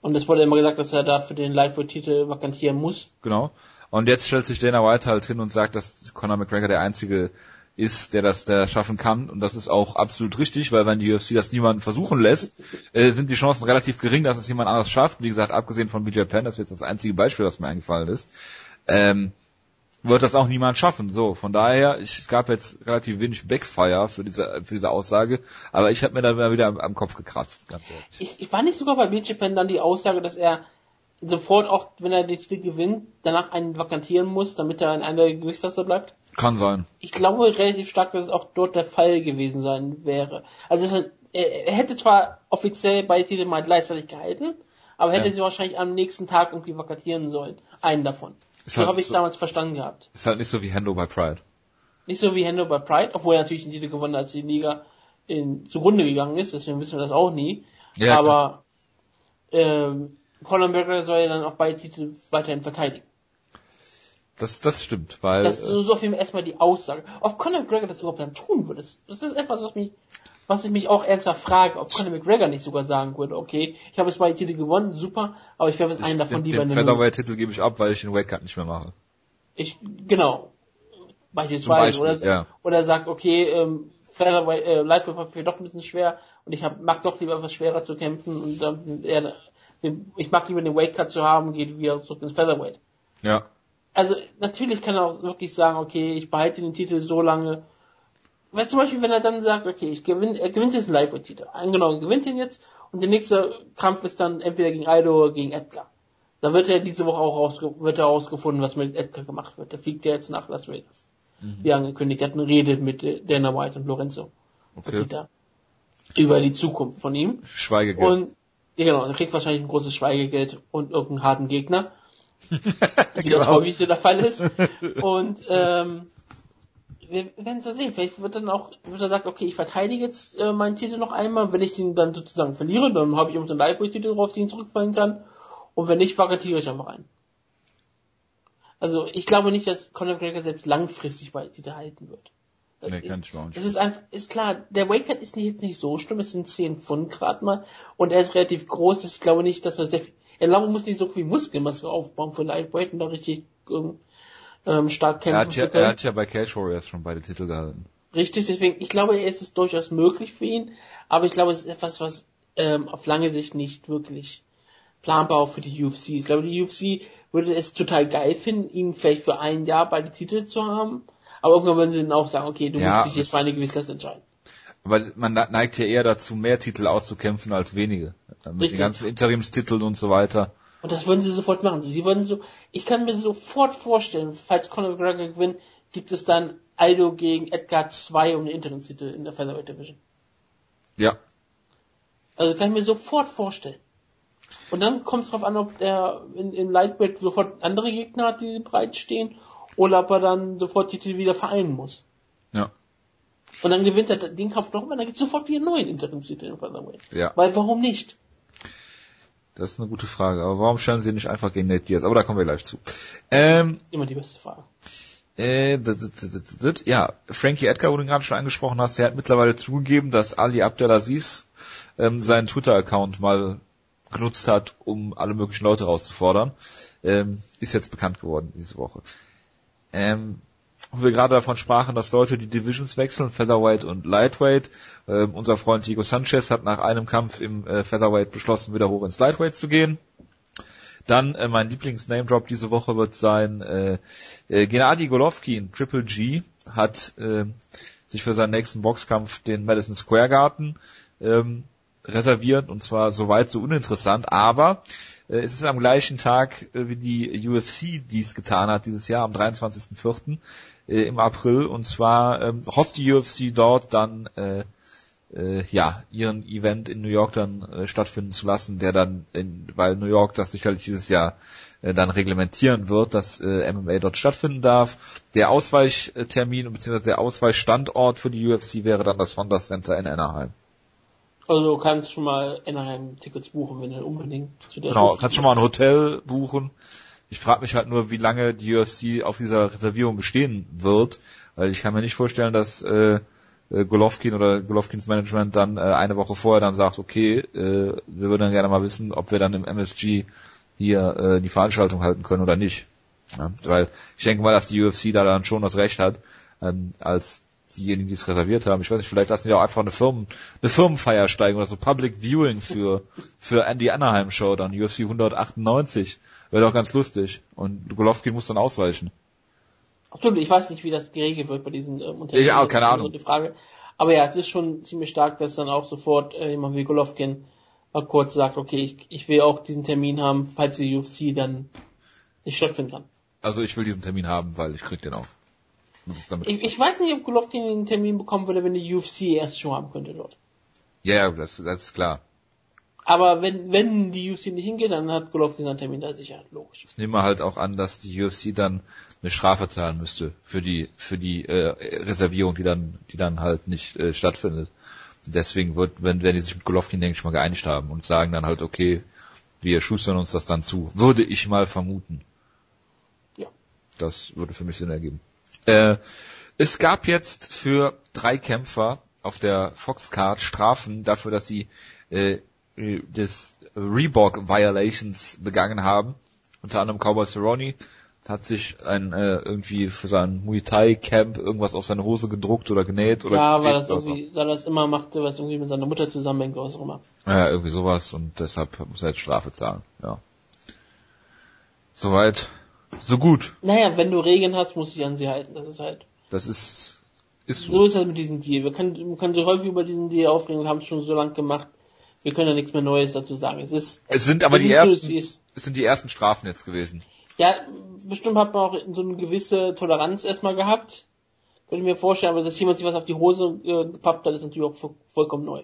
B: Und es wurde immer gesagt, dass er dafür den Lightweight-Titel vakantieren muss.
A: genau. Und jetzt stellt sich Dana White halt hin und sagt, dass Conor McGregor der einzige ist, der das der schaffen kann. Und das ist auch absolut richtig, weil wenn die UFC das niemanden versuchen lässt, äh, sind die Chancen relativ gering, dass es jemand anderes schafft. Wie gesagt, abgesehen von BJ Penn, das ist jetzt das einzige Beispiel, was mir eingefallen ist, ähm, wird das auch niemand schaffen. So, von daher, ich, es gab jetzt relativ wenig Backfire für diese, für diese Aussage, aber ich habe mir da wieder am, am Kopf gekratzt, ganz ehrlich.
B: Ich, ich war nicht sogar bei Penn dann die Aussage, dass er sofort auch, wenn er den Titel gewinnt, danach einen vakantieren muss, damit er in einer Gewichtsklasse bleibt?
A: Kann sein.
B: Ich glaube relativ stark, dass es auch dort der Fall gewesen sein wäre. Also er, er hätte zwar offiziell bei Titel mal gleichzeitig gehalten, aber hätte
A: Ja.
B: sie wahrscheinlich am nächsten Tag irgendwie vakantieren sollen. Einen davon.
A: Ist
B: So
A: halt
B: habe ich
A: so-
B: damals verstanden gehabt.
A: Ist halt nicht so wie Hendo bei Pride.
B: Nicht so wie Hendo bei Pride, obwohl er natürlich den Titel gewonnen hat, als die Liga in, zugrunde gegangen ist, deswegen wissen wir das auch nie.
A: Ja,
B: aber ähm, Conor McGregor soll ja dann auch beide Titel weiterhin verteidigen.
A: Das, das stimmt, weil
B: Das ist so auf jeden Fall erstmal die Aussage. Ob Conor McGregor das überhaupt dann tun würde, das ist etwas, was mich, was ich mich auch ernsthaft frage, ob Conor McGregor nicht sogar sagen würde, okay, ich habe jetzt beide Titel gewonnen, super, aber ich werfe jetzt einen davon
A: den,
B: lieber in den.
A: Featherweight-Titel gebe ich ab, weil ich den Weightcut nicht mehr mache.
B: Ich, genau. Beispielsweise.
A: Beispiel,
B: oder,
A: ja.
B: oder sagt, okay, ähm, Featherweight, äh, Lightweight war für doch ein bisschen schwer und ich hab, mag doch lieber etwas schwerer zu kämpfen und dann eher, ich mag lieber den Weight Cut zu haben und geht wieder zurück ins Featherweight.
A: Ja.
B: Also natürlich kann er auch wirklich sagen, okay, ich behalte den Titel so lange. Weil zum Beispiel, wenn er dann sagt, okay, ich gewinne, er gewinnt jetzt einen Lightweight-Titel. Angenommen, er gewinnt ihn jetzt und der nächste Kampf ist dann entweder gegen Aldo oder gegen Edgar. Da wird er diese Woche auch rausge wird er rausgefunden, was mit Edgar gemacht wird. Der fliegt ja jetzt nach Las Vegas. Wie angekündigt, er hat eine Rede mit Dana White und Lorenzo.
A: Okay.
B: Über die Zukunft von ihm.
A: Schweigegeld.
B: Und ja, genau, er kriegt wahrscheinlich ein großes Schweigegeld und irgendeinen harten Gegner. wie
A: Genau.
B: das häufig so der Fall ist. Und ähm, wir werden es ja sehen. Vielleicht wird dann auch, wird er sagen, okay, ich verteidige jetzt äh, meinen Titel noch einmal. Wenn ich den dann sozusagen verliere, dann habe ich irgendeinen Lightweight-Titel, auf den ich zurückfallen kann. Und wenn nicht, vakantiere ich einfach einen. Also ich glaube nicht, dass Conor McGregor selbst langfristig bei Titel halten wird.
A: Nee, kann ich auch nicht.
B: Das ist einfach, ist klar, der Wakehead ist nicht, jetzt nicht so schlimm, es sind 10 Pfund gerade mal und er ist relativ groß, ich glaube nicht, dass er sehr viel, er glaube, muss nicht so viel Muskelmasse aufbauen für Lightweight und da richtig ähm, ähm, stark kämpfen
A: Er hat, ja,
B: zu können.
A: er hat ja bei Cage Warriors schon beide Titel gehalten.
B: Richtig, deswegen, ich glaube, es ist durchaus möglich für ihn, aber ich glaube, es ist etwas, was ähm, auf lange Sicht nicht wirklich planbar auch für die UFC ist. Ich glaube, die UFC würde es total geil finden, ihn vielleicht für ein Jahr beide Titel zu haben, aber irgendwann würden sie dann auch sagen, okay, du
A: Ja,
B: musst dich jetzt für eine Gewissheit entscheiden.
A: Aber man neigt ja eher dazu, mehr Titel auszukämpfen als wenige. Mit
B: Richtig.
A: den ganzen Interimstiteln und so weiter.
B: Und das würden sie sofort machen. Sie würden so, ich kann mir sofort vorstellen, falls Conor McGregor gewinnt, gibt es dann Aldo gegen Edgar 2 um den Interimstitel in der Featherweight Division.
A: Ja.
B: Also kann ich mir sofort vorstellen. Und dann kommt es drauf an, ob der in, in Lightweight sofort andere Gegner hat, die breit stehen, oder ob er dann sofort die Titel wieder vereinen muss.
A: Ja.
B: Und dann gewinnt er den Kampf nochmal, dann gibt es sofort wieder einen neuen Interimstitel in Featherweight.
A: Ja.
B: Weil warum nicht?
A: Das ist eine gute Frage. Aber warum stellen sie nicht einfach gegen Nate Diaz? Aber da kommen wir gleich zu. Ähm,
B: Immer die beste Frage.
A: Äh, d- d- d- d- d- ja, Frankie Edgar, wo du ihn gerade schon angesprochen hast, der hat mittlerweile zugegeben, dass Ali Abdelaziz ähm, seinen Twitter-Account mal genutzt hat, um alle möglichen Leute rauszufordern. Ähm, ist jetzt bekannt geworden diese Woche. Ähm, wo wir gerade davon sprachen, dass Leute die Divisions wechseln, Featherweight und Lightweight. Ähm, unser Freund Diego Sanchez hat nach einem Kampf im äh, Featherweight beschlossen, wieder hoch ins Lightweight zu gehen. Dann äh, mein Lieblings-Name-Drop diese Woche wird sein, äh, äh, Gennady Golovkin, Triple G, hat äh, sich für seinen nächsten Boxkampf den Madison Square Garden ähm, reserviert und zwar soweit so uninteressant, aber äh, es ist am gleichen Tag äh, wie die UFC dies getan hat dieses Jahr am 23.04. Äh, im April und zwar ähm, hofft die UFC dort dann äh, äh, ja, ihren Event in New York dann äh, stattfinden zu lassen, der dann, in, weil New York das sicherlich dieses Jahr äh, dann reglementieren wird, dass äh, MMA dort stattfinden darf. Der Ausweichtermin bzw. der Ausweichstandort für die UFC wäre dann das Honda Center in Anaheim.
B: Also du kannst schon mal Anaheim-Tickets buchen, wenn du unbedingt zu der
A: Genau,
B: Show
A: kannst schon mal ein Hotel buchen. Ich frage mich halt nur, wie lange die UFC auf dieser Reservierung bestehen wird, weil ich kann mir nicht vorstellen, dass äh, äh, Golovkin oder Golovkins Management dann äh, eine Woche vorher dann sagt, okay, äh, wir würden dann gerne mal wissen, ob wir dann im MSG hier äh, die Veranstaltung halten können oder nicht. Ja, weil ich denke mal, dass die UFC da dann schon das Recht hat, ähm, als diejenigen, die es reserviert haben. Ich weiß nicht, vielleicht lassen die auch einfach eine Firmen, eine Firmenfeier steigen oder so Public Viewing für, für Andy Anaheim Show, dann UFC 198. Wäre doch ganz lustig. Und Golovkin muss dann ausweichen.
B: Absolut, ich weiß nicht, wie das geregelt wird bei diesen ähm, Unternehmen.
A: Ja, keine Ahnung.
B: Frage. Aber ja, es ist schon ziemlich stark, dass dann auch sofort äh, jemand wie Golovkin mal kurz sagt, okay, ich, ich will auch diesen Termin haben, falls die UFC dann nicht stattfinden kann.
A: Also ich will diesen Termin haben, weil ich krieg den auch.
B: Ich, ich weiß nicht, ob Golovkin den Termin bekommen würde, wenn die UFC erst schon haben könnte dort.
A: ja, ja, das, das ist klar.
B: Aber wenn, wenn die UFC nicht hingeht, dann hat Golovkin seinen Termin da sicher, logisch.
A: Ich nehme halt auch an, dass die UFC dann eine Strafe zahlen müsste für die für die äh, Reservierung, die dann die dann halt nicht äh, stattfindet. Deswegen wird, wenn wenn die sich mit Golovkin denke ich mal geeinigt haben und sagen dann halt okay, wir schustern uns das dann zu, würde ich mal vermuten.
B: Ja.
A: Das würde für mich Sinn ergeben. Äh, es gab jetzt für drei Kämpfer auf der Foxcard Strafen dafür, dass sie äh, äh, des Reebok Violations begangen haben. Unter anderem Cowboy Cerrone hat sich ein äh, irgendwie für sein Muay Thai Camp irgendwas auf seine Hose gedruckt oder genäht oder
B: Ja, weil das irgendwie, da das immer machte, was irgendwie mit seiner Mutter zusammenhängt, oder was auch immer.
A: Ja, irgendwie sowas und deshalb muss er jetzt Strafe zahlen. Ja. Soweit, so gut.
B: Naja, wenn du Regeln hast, musst du dich an sie halten. Das ist halt.
A: Das ist ist so.
B: So ist das mit diesem Deal. Wir können, wir können so häufig über diesen Deal aufregen, wir haben es schon so lange gemacht. Wir können ja nichts mehr Neues dazu sagen. Es ist,
A: Es sind aber
B: es
A: die ersten,
B: es-
A: sind die ersten Strafen jetzt gewesen.
B: ja, bestimmt hat man auch so eine gewisse Toleranz erstmal gehabt. Könnte ich mir vorstellen, aber dass jemand sich was auf die Hose äh, gepappt hat, ist natürlich auch vo- vollkommen neu.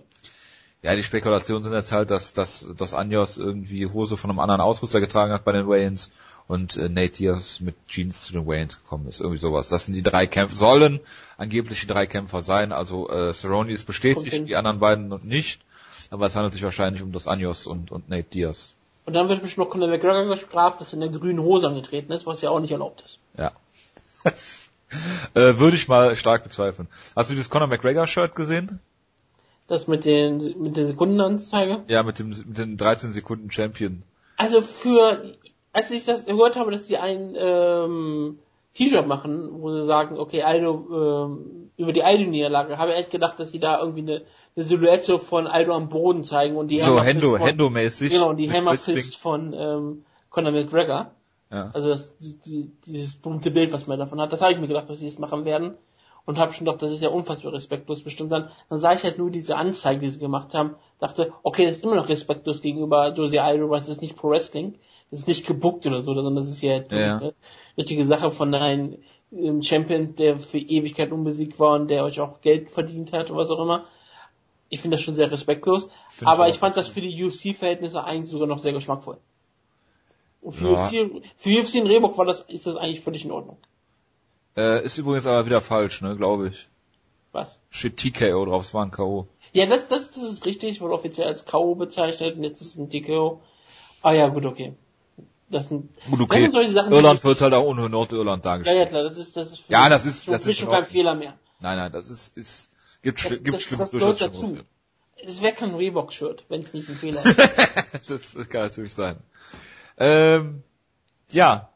A: Ja, die Spekulationen sind jetzt halt, dass, dass, dass Anjos irgendwie Hose von einem anderen Ausrüster getragen hat bei den Wayans und äh, Nate Diaz mit Jeans zu den Wayans gekommen ist. Irgendwie sowas. Das sind die drei Kämpfer, sollen angeblich die drei Kämpfer sein. Also äh, Cerrone ist bestätigt, die anderen beiden noch nicht. Aber es handelt sich wahrscheinlich um das Anjos und, und Nate Diaz.
B: Und dann wird bestimmt noch Conor McGregor gestraft, dass er in der grünen Hose angetreten ist, was ja auch nicht erlaubt ist.
A: Ja. äh, würde ich mal stark bezweifeln. Hast du das Conor McGregor Shirt gesehen?
B: Das mit den, mit den Sekundenanzeige?
A: Ja, mit dem, mit den 13 Sekunden Champion.
B: Also für, als ich das gehört habe, dass die ein ähm, T-Shirt machen, wo sie sagen, okay, Aldo, ähm, über die Aldo-Niederlage, habe ich echt gedacht, dass sie da irgendwie eine, eine Silhouette von Aldo am Boden zeigen und die
A: So Hendo,
B: von,
A: Hendo-mäßig.
B: Genau, und die Hammerfist von ähm, Conor McGregor.
A: Ja.
B: Also das, die, die, dieses berühmte Bild, was man davon hat, das habe ich mir gedacht, dass sie das machen werden. Und habe schon gedacht, das ist ja unfassbar respektlos bestimmt dann. Dann sah ich halt nur diese Anzeige, die sie gemacht haben, dachte, okay, das ist immer noch respektlos gegenüber Josie Aldo, weil es ist nicht Pro Wrestling, das ist nicht gebuckt oder so, sondern das ist ja, halt
A: Ja.
B: eine richtige Sache von einem ähm, Champion, der für Ewigkeit unbesiegt war und der euch auch Geld verdient hat oder was auch immer. Ich finde das schon sehr respektlos.
A: Find
B: aber
A: ich
B: fand das für die UFC-Verhältnisse eigentlich sogar noch sehr geschmackvoll. Und für,
A: Ja.
B: UFC, für UFC in Rehbock war das, ist das eigentlich völlig in Ordnung.
A: Äh, ist übrigens aber wieder falsch, ne, glaube ich.
B: Was?
A: Steht TKO drauf, es war ein K.O.
B: Ja, das, das, das ist richtig, wurde offiziell als K.O. bezeichnet und jetzt ist es ein TKO. Ah ja, gut, okay. Das sind,
A: Gut,
B: das
A: okay.
B: sind solche Sachen,
A: Irland wird halt auch ohne Nordirland
B: ja,
A: dargestellt.
B: ja, klar, das ist, das ist,
A: Ja, das ist- das ist
B: schon
A: in
B: kein. Fehler mehr.
A: Nein, nein, das ist, ist, gibt,
B: Das,
A: gibt
B: das,
A: schlimm,
B: das gehört dazu. Es wäre kein Reebok-Shirt, wenn es nicht ein Fehler ist.
A: das kann natürlich sein. Ähm, ja.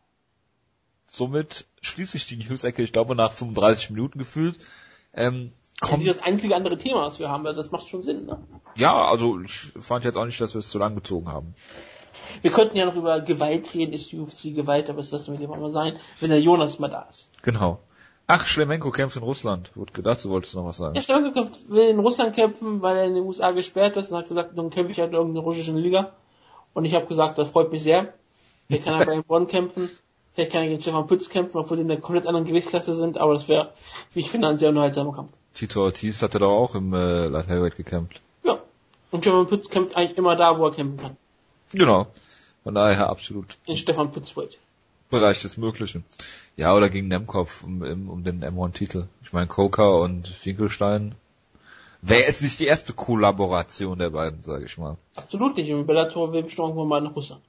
A: Somit schließe ich die News-Ecke, ich glaube, nach 35 Minuten gefühlt. Ähm,
B: Das
A: kommt,
B: ist das einzige andere Thema, was wir haben, weil das macht schon Sinn, ne?
A: ja, also ich fand jetzt auch nicht, dass wir es zu lang gezogen haben.
B: Wir könnten ja noch über Gewalt reden, ist UFC Gewalt, aber es das mit dem mal sein, wenn der Jonas mal da ist.
A: Genau. Ach, Schlemenko kämpft in Russland. Wurde gedacht, du wolltest noch was sagen.
B: Der Stolke will in Russland kämpfen, weil er in den USA gesperrt ist und hat gesagt, dann kämpfe ich halt in irgendeiner russischen Liga. Und ich habe gesagt, das freut mich sehr. Vielleicht kann er bei Bonn kämpfen, vielleicht kann er gegen Stefan Pütz kämpfen, obwohl sie in einer komplett anderen Gewichtsklasse sind, aber das wäre, wie ich finde, ein sehr unterhaltsamer Kampf.
A: Tito Ortiz hatte doch auch im äh, Light Heavyweight gekämpft.
B: Ja. Und Stefan Pütz kämpft eigentlich immer da, wo er kämpfen kann.
A: Genau. Von daher absolut
B: In Stefan Weight.
A: Bereich des Möglichen. Ja, oder gegen Nemkov um, um, den M1-Titel. Ich meine, Coca und Finkelstein wäre jetzt nicht die erste Kollaboration der beiden, sage ich mal.
B: Absolut nicht. Und Bellator will bestimmt irgendwann mal nach Russland.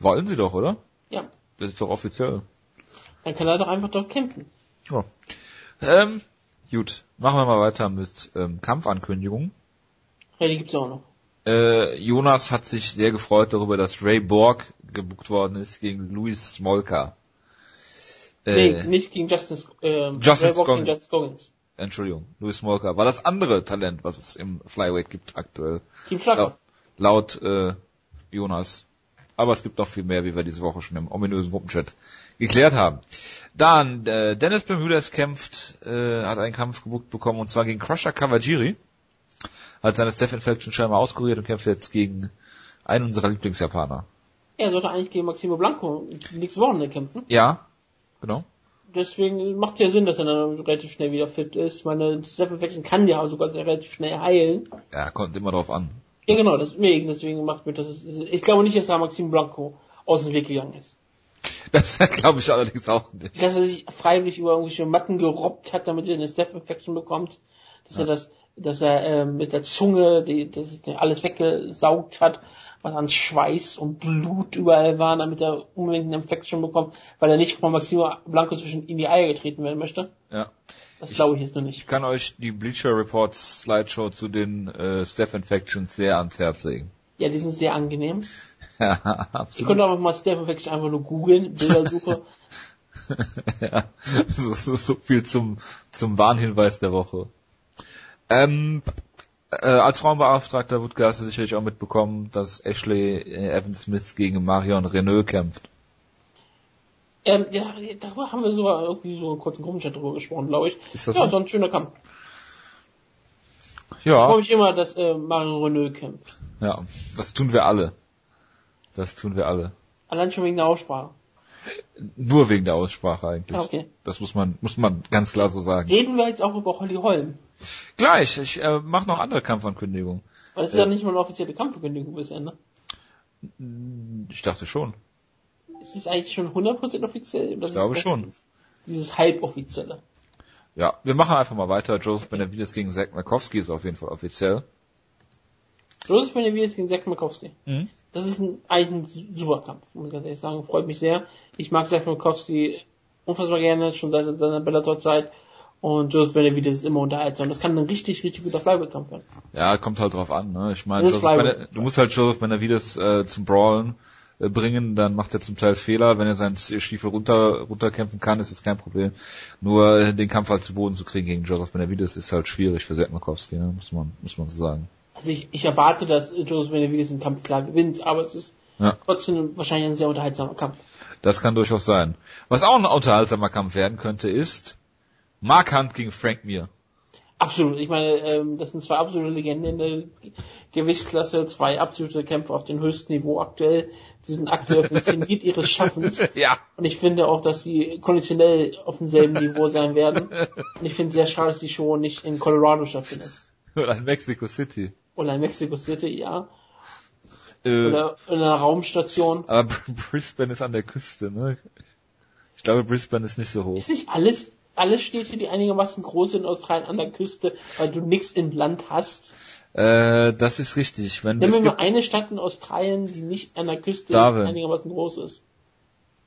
A: Wollen sie doch, oder?
B: Ja.
A: Das ist doch offiziell.
B: Dann kann er doch einfach dort kämpfen.
A: Ja. Ähm, gut, machen wir mal weiter mit ähm, Kampfankündigungen.
B: Ja, die gibt's auch noch.
A: Äh, Jonas hat sich sehr gefreut darüber, dass Ray Borg gebucht worden ist gegen Louis Smolka.
B: Nee,
A: Äh,
B: nicht gegen Justice, ähm,
A: Justice
B: Ray Borg gegen
A: Goggins.
B: Justice Goggins.
A: Entschuldigung, Louis Smolka war das andere Talent, was es im Flyweight gibt aktuell.
B: Team Schlaghoff.
A: Laut, laut äh, Jonas. Aber es gibt noch viel mehr, wie wir diese Woche schon im ominösen Gruppenchat geklärt haben. Dann, äh, Dennis Bermudez kämpft, äh, hat einen Kampf gebucht bekommen und zwar gegen Crusher Kawajiri. Hat seine Steph Infection scheinbar auskuriert und kämpft jetzt gegen einen unserer Lieblingsjapaner.
B: Er sollte eigentlich gegen Maximo Blanco nächste Woche kämpfen.
A: Ja, genau.
B: Deswegen macht ja Sinn, dass er dann relativ schnell wieder fit ist. Meine Steph Infection kann ja auch sogar sehr relativ schnell heilen.
A: Ja, kommt immer drauf an.
B: Ja genau, deswegen, deswegen macht mir das. Ich glaube nicht, dass da Maximo Blanco aus dem Weg gegangen ist.
A: Das glaube ich allerdings auch nicht.
B: Dass er sich freiwillig über irgendwelche Matten gerobbt hat, damit er eine Steph Infection bekommt. Dass er das, dass er äh, mit der Zunge die, das, die alles weggesaugt hat, was an Schweiß und Blut überall war, damit er unbedingt eine Infection bekommt, weil er nicht von Maximo Blanco zwischen in die Eier getreten werden möchte.
A: Ja.
B: Das glaube ich jetzt nur nicht.
A: Ich kann euch die Bleacher Reports Slideshow zu den äh, Steph Infections sehr ans Herz legen.
B: Ja, die sind sehr angenehm.
A: ja,
B: Ihr
A: absolut.
B: könnt einfach mal Steph Infection einfach nur googeln, Bildersuche.
A: ja, so, so, so viel zum, zum Warnhinweis der Woche. Ähm, äh, als Frauenbeauftragter Wutke hast du sicherlich auch mitbekommen, dass Ashley äh, Evan Smith gegen Marion Renault kämpft.
B: ähm, ja, darüber haben wir sogar irgendwie so einen kurzen Gruppenchat drüber gesprochen, glaube ich.
A: Ist das
B: ja,
A: so?
B: ein schöner Kampf. Ich freue
A: Ja,
B: mich immer, dass äh, Mario Renault kämpft.
A: ja, das tun wir alle. Das tun wir alle.
B: Allein schon wegen der Aussprache.
A: Nur wegen der Aussprache eigentlich.
B: Okay.
A: Das muss man, muss man ganz klar so sagen.
B: Reden wir jetzt auch über Holly Holm.
A: Gleich, ich äh, mache noch andere Kampfankündigungen.
B: Weil das ist ja nicht mal eine offizielle Kampfverkündigung bisher, ne?
A: Ich dachte schon.
B: Ist es eigentlich schon 100% offiziell? Das
A: Ich glaube schon.
B: Dieses halboffizielle.
A: Ja, wir machen einfach mal weiter. Joseph Benavides gegen Zach Markowski ist auf jeden Fall offiziell.
B: Joseph Benavides gegen Zach Makowski. Mhm. Das ist ein, eigentlich ein super Kampf, muss ich ganz ehrlich sagen. Freut mich sehr. Ich mag Zach Makowski unfassbar gerne, schon seit seiner Bellator-Zeit. Und Joseph Benavides ist immer unterhaltsam. Das kann ein richtig, richtig guter Flyweight-Kampf werden.
A: Ja, kommt halt drauf an. Ne? Ich meine, du musst halt Joseph Benavides äh, zum Brawlen äh, bringen, dann macht er zum Teil Fehler. Wenn er seinen Stiefel runter runterkämpfen kann, ist das kein Problem. Nur äh, den Kampf halt zu Boden zu kriegen gegen Joseph Benavides ist halt schwierig für Zach Makowski, ne? muss man muss man so sagen.
B: Also ich, ich erwarte, dass Joseph Benavides den Kampf klar gewinnt, aber es ist ja. trotzdem wahrscheinlich ein sehr unterhaltsamer Kampf.
A: Das kann durchaus sein. Was auch ein unterhaltsamer Kampf werden könnte, ist Mark Hunt gegen Frank Mir.
B: Absolut. Ich meine, ähm, das sind zwei absolute Legenden in der Gewichtsklasse, zwei absolute Kämpfer auf dem höchsten Niveau aktuell. Sie sind aktuell auf dem Zenit ihres Schaffens.
A: Ja.
B: Und ich finde auch, dass sie konditionell auf demselben Niveau sein werden. Und ich finde es sehr schade, dass die Show nicht in Colorado stattfindet.
A: Oder in Mexico City.
B: Oder in Mexico City, ja. Äh, Oder in einer Raumstation.
A: Aber Brisbane ist an der Küste, ne? Ich glaube, Brisbane ist nicht so hoch.
B: Ist nicht alles alle Städte, die einigermaßen groß sind in Australien an der Küste, weil du nichts im Land hast?
A: Äh, das ist richtig. Wenn
B: Nimm mir nur eine Stadt in Australien, die nicht an der Küste Darwin. ist, einigermaßen groß ist.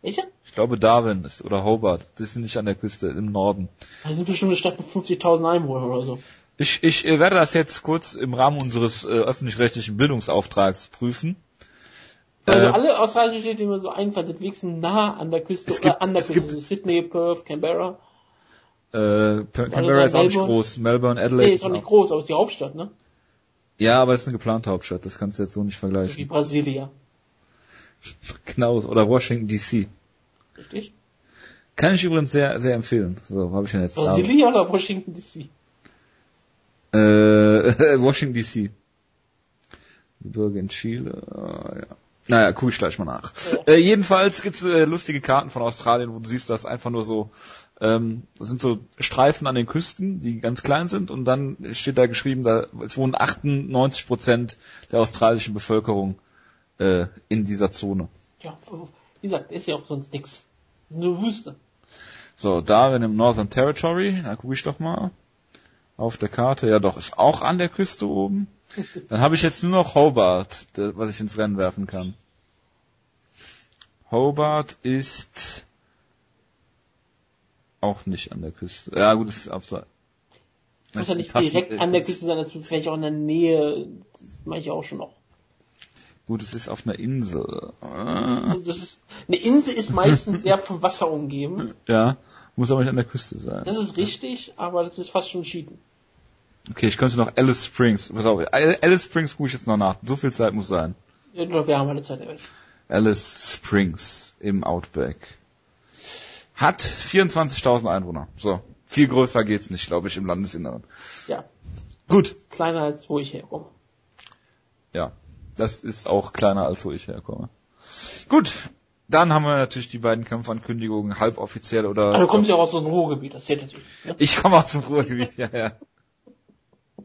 B: Welche?
A: Ich glaube Darwin ist, oder Hobart. Das sind nicht an der Küste, im Norden.
B: Das sind bestimmt eine Stadt mit 50.000 Einwohnern oder so.
A: Ich, ich äh, werde das jetzt kurz im Rahmen unseres äh, öffentlich-rechtlichen Bildungsauftrags prüfen.
B: Also äh, alle australischen Städte, die mir so einfallen, sind wenigstens nah an der Küste oder gibt, an der Küste. Sydney, Perth, Canberra.
A: Äh, Canberra ist auch nicht groß. Melbourne, Adelaide. Nee,
B: ist auch nicht groß, aber ist die Hauptstadt, ne?
A: Ja, aber es ist eine geplante Hauptstadt. Das kannst du jetzt so nicht vergleichen.
B: Wie Brasilia.
A: Genau, oder Washington DC.
B: Richtig?
A: Kann ich übrigens sehr, sehr empfehlen. So, habe ich ja jetzt.
B: Brasilia oder Washington DC?
A: Äh, Washington DC. Gebirge in Chile, oh, ja. Naja, guck ich gleich mal nach. Ja. Äh, jedenfalls gibt's äh, lustige Karten von Australien, wo du siehst, dass einfach nur so ähm, das sind so Streifen an den Küsten, die ganz klein sind und dann steht da geschrieben, da es wohnen 98 Prozent der australischen Bevölkerung äh, in dieser Zone.
B: Ja, wie gesagt, ist ja auch sonst nix. Nur Wüste.
A: So, Darwin im Northern Territory, da gucke ich doch mal auf der Karte. Ja, doch, ist auch an der Küste oben. Dann habe ich jetzt nur noch Hobart, was ich ins Rennen werfen kann. Hobart ist auch nicht an der Küste. Ja, gut, es ist auf der.
B: Muss ja nicht direkt an der Küste sein, das wird vielleicht auch in der Nähe. Das mache ich auch schon noch.
A: Gut, es ist auf einer Insel.
B: Das ist, eine Insel ist meistens sehr vom Wasser umgeben.
A: Ja, muss aber nicht an der Küste sein.
B: Das ist richtig, aber das ist fast schon cheaten.
A: Okay, ich könnte noch Alice Springs. Pass auf, Alice Springs gucke ich jetzt noch nach. So viel Zeit muss sein.
B: Ja, wir haben alle Zeit der Welt.
A: Alice Springs im Outback. Hat 24.000 Einwohner. So. Viel größer geht's nicht, glaube ich, im Landesinneren.
B: Ja.
A: Gut.
B: Kleiner als wo ich herkomme.
A: Ja. Das ist auch kleiner als wo ich herkomme. Gut. Dann haben wir natürlich die beiden Kampfankündigungen, halboffiziell oder.
B: Also du kommst ja auch aus dem Ruhrgebiet, das zählt natürlich.
A: Ne? Ich komme aus dem Ruhrgebiet, ja, ja.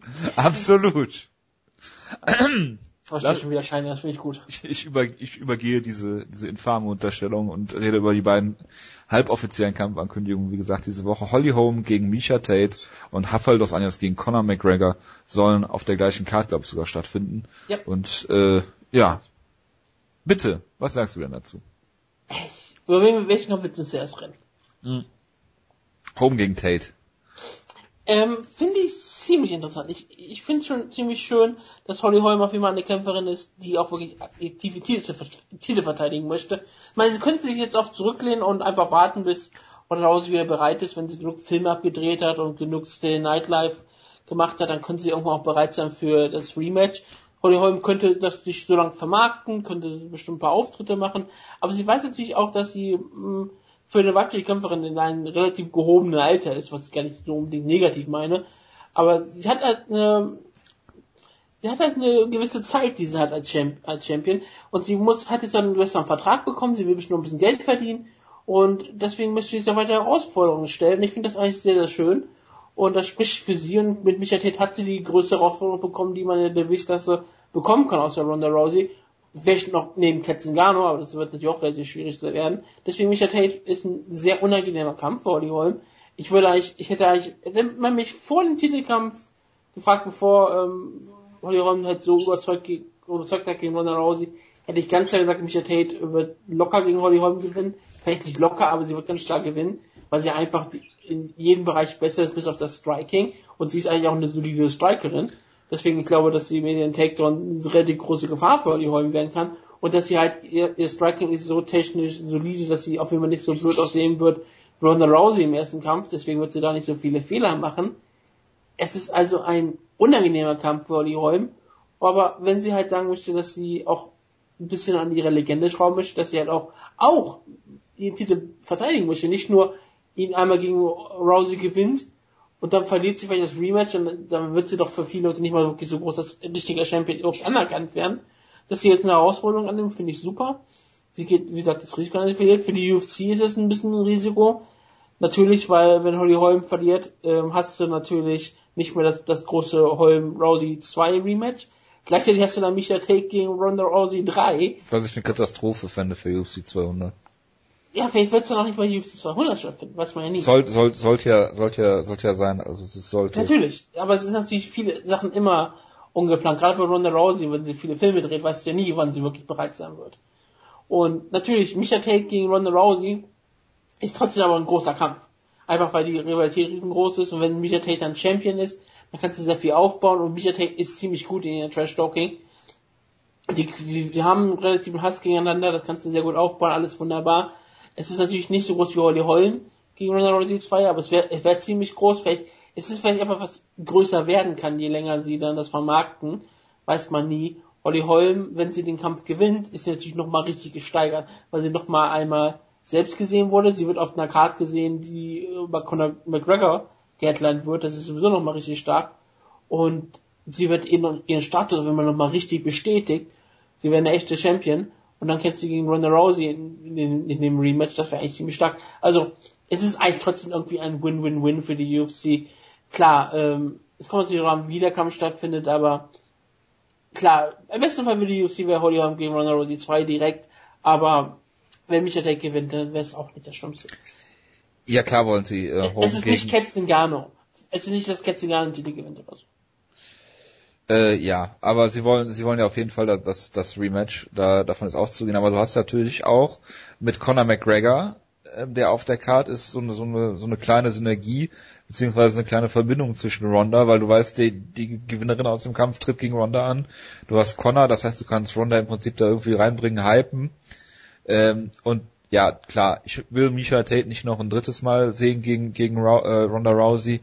A: Absolut.
B: Ich schon wieder Scheine, das finde ich gut.
A: Ich, ich, über, ich übergehe diese, diese infame Unterstellung und rede über die beiden halboffiziellen Kampfankündigungen. Wie gesagt, diese Woche Holly Holm gegen Misha Tate und Rafael dos Anjos gegen Conor McGregor sollen auf der gleichen Karte, glaube ich, sogar stattfinden.
B: Ja.
A: Und äh, ja, bitte, was sagst du denn dazu?
B: Über wen, welchen Kampf willst du zuerst rennen?
A: Hm. Home gegen Tate.
B: Ähm, finde ich ziemlich interessant. Ich, ich finde es schon ziemlich schön, dass Holly Holm auf jeden Fall eine Kämpferin ist, die auch wirklich aktive Titel, verteidigen möchte. Ich meine, sie könnte sich jetzt oft zurücklehnen und einfach warten, bis Ronda wieder bereit ist, wenn sie genug Filme abgedreht hat und genug Stay Nightlife gemacht hat, dann könnte sie irgendwann auch bereit sein für das Rematch. Holly Holm könnte das sich so lange vermarkten, könnte bestimmt ein paar Auftritte machen, aber sie weiß natürlich auch, dass sie mh, mm, für eine weibliche Kämpferin in einem relativ gehobenen Alter ist, was ich gar nicht so unbedingt negativ meine, aber sie hat halt eine, sie hat halt eine gewisse Zeit, die sie hat als, Champ, als Champion. Und sie muss, hat jetzt einen besseren Vertrag bekommen, sie will bestimmt noch ein bisschen Geld verdienen. Und deswegen möchte sie sich auch weiter Herausforderungen stellen. Ich finde das eigentlich sehr, sehr schön. Und das spricht für sie und mit Micha Tate hat sie die größte Herausforderung bekommen, die man in der Gewichtsklasse bekommen kann außer Ronda Rousey. Vielleicht noch neben Ketzingano, aber das wird natürlich auch relativ schwierig zu werden. Deswegen Micha Tate ist ein sehr unangenehmer Kampf für Holly Holm ich würde eigentlich, ich hätte eigentlich, hätte man mich vor dem Titelkampf gefragt, bevor ähm, Holly Holm halt so überzeugt, überzeugt hat gegen Ronda Rousey, hätte ich ganz klar gesagt, Micha Tate wird locker gegen Holly Holm gewinnen. Vielleicht nicht locker, aber sie wird ganz klar gewinnen, weil sie einfach in jedem Bereich besser ist, bis auf das Striking. Und sie ist eigentlich auch eine solide Strikerin. Deswegen, ich glaube, dass sie mit den Takedown eine relativ große Gefahr für Holly Holm werden kann. Und dass sie halt, ihr, ihr Striking ist so technisch solide, dass sie auf jeden Fall nicht so blöd aussehen wird, Ronda Rousey im ersten Kampf. Deswegen wird sie da nicht so viele Fehler machen. Es ist also ein unangenehmer Kampf für Holly Holm. Aber wenn sie halt sagen möchte, dass sie auch ein bisschen an ihre Legende schrauben möchte, dass sie halt auch, auch ihren Titel verteidigen möchte. Nicht nur ihn einmal gegen Rousey gewinnt, und dann verliert sie vielleicht das Rematch und dann wird sie doch für viele Leute nicht mal wirklich so groß als richtiger Champion überhaupt anerkannt werden. Dass sie jetzt eine Herausforderung annimmt, finde ich super. Sie geht, wie gesagt, das Risiko nicht verliert. Für die UFC ist es ein bisschen ein Risiko. Natürlich, weil wenn Holly Holm verliert, ähm, hast du natürlich nicht mehr das, das große Holm Rousey 2 Rematch. Gleichzeitig hast du dann Micha Take gegen Ronda Rousey 3.
A: Was ich eine Katastrophe fände für UFC 200.
B: Ja, vielleicht wird es dann auch nicht bei UFC 200 stattfinden, weiß man ja nie.
A: Soll, soll, sollte ja, sollte ja, sollte ja sein, also es sollte.
B: Natürlich, aber es ist natürlich viele Sachen immer ungeplant. Gerade bei Ronda Rousey, wenn sie viele Filme dreht, weißt du ja nie, wann sie wirklich bereit sein wird. Und natürlich, Micha Tate gegen Ronda Rousey ist trotzdem aber ein großer Kampf. Einfach weil die Rivalität riesengroß ist und wenn Micha Tate dann Champion ist, dann kannst du sehr viel aufbauen und Micha Tate ist ziemlich gut in der Trash-Talking. Die, die, die haben relativ Hass gegeneinander, das kannst du sehr gut aufbauen, alles wunderbar. Es ist natürlich nicht so groß wie Holly Holm gegen Ronda Rousey 2, aber es wäre es wär ziemlich groß. Vielleicht es ist vielleicht einfach was größer werden kann, je länger sie dann das vermarkten, weiß man nie. Holly Holm, wenn sie den Kampf gewinnt, ist sie natürlich nochmal richtig gesteigert, weil sie nochmal einmal selbst gesehen wurde. Sie wird auf einer Karte gesehen, die über Conor McGregor geheadlined wird. Das ist sowieso nochmal richtig stark. Und sie wird ihren, ihren Status, wenn man nochmal richtig bestätigt, sie wäre eine echte Champion und dann kämpft sie gegen Ronda Rousey in, in, in dem Rematch, das wäre eigentlich ziemlich stark. Also, es ist eigentlich trotzdem irgendwie ein Win-Win-Win für die UFC. Klar, ähm, es kommt natürlich auch an, wie der Kampf stattfindet, aber klar, im besten Fall für die UFC wäre Holly Holm gegen Ronda Rousey 2 direkt, aber wenn Micha Tate gewinnt, dann wäre es auch nicht das Schlimmste.
A: Ja, klar wollen sie
B: äh, Holm Es ist nicht Ketzingano. Es ist nicht, dass Ketzingano Titel gewinnt oder so.
A: Äh, ja, aber sie wollen, sie wollen ja auf jeden Fall das, das Rematch, da, davon ist auszugehen. Aber du hast natürlich auch mit Conor McGregor, äh, der auf der Card ist, so eine, so eine, so eine kleine Synergie, beziehungsweise eine kleine Verbindung zwischen Ronda, weil du weißt, die, die Gewinnerin aus dem Kampf tritt gegen Ronda an. Du hast Conor, das heißt, du kannst Ronda im Prinzip da irgendwie reinbringen, hypen. Ähm, und ja, klar, ich will Misha Tate nicht noch ein drittes Mal sehen gegen, gegen äh, Ronda Rousey.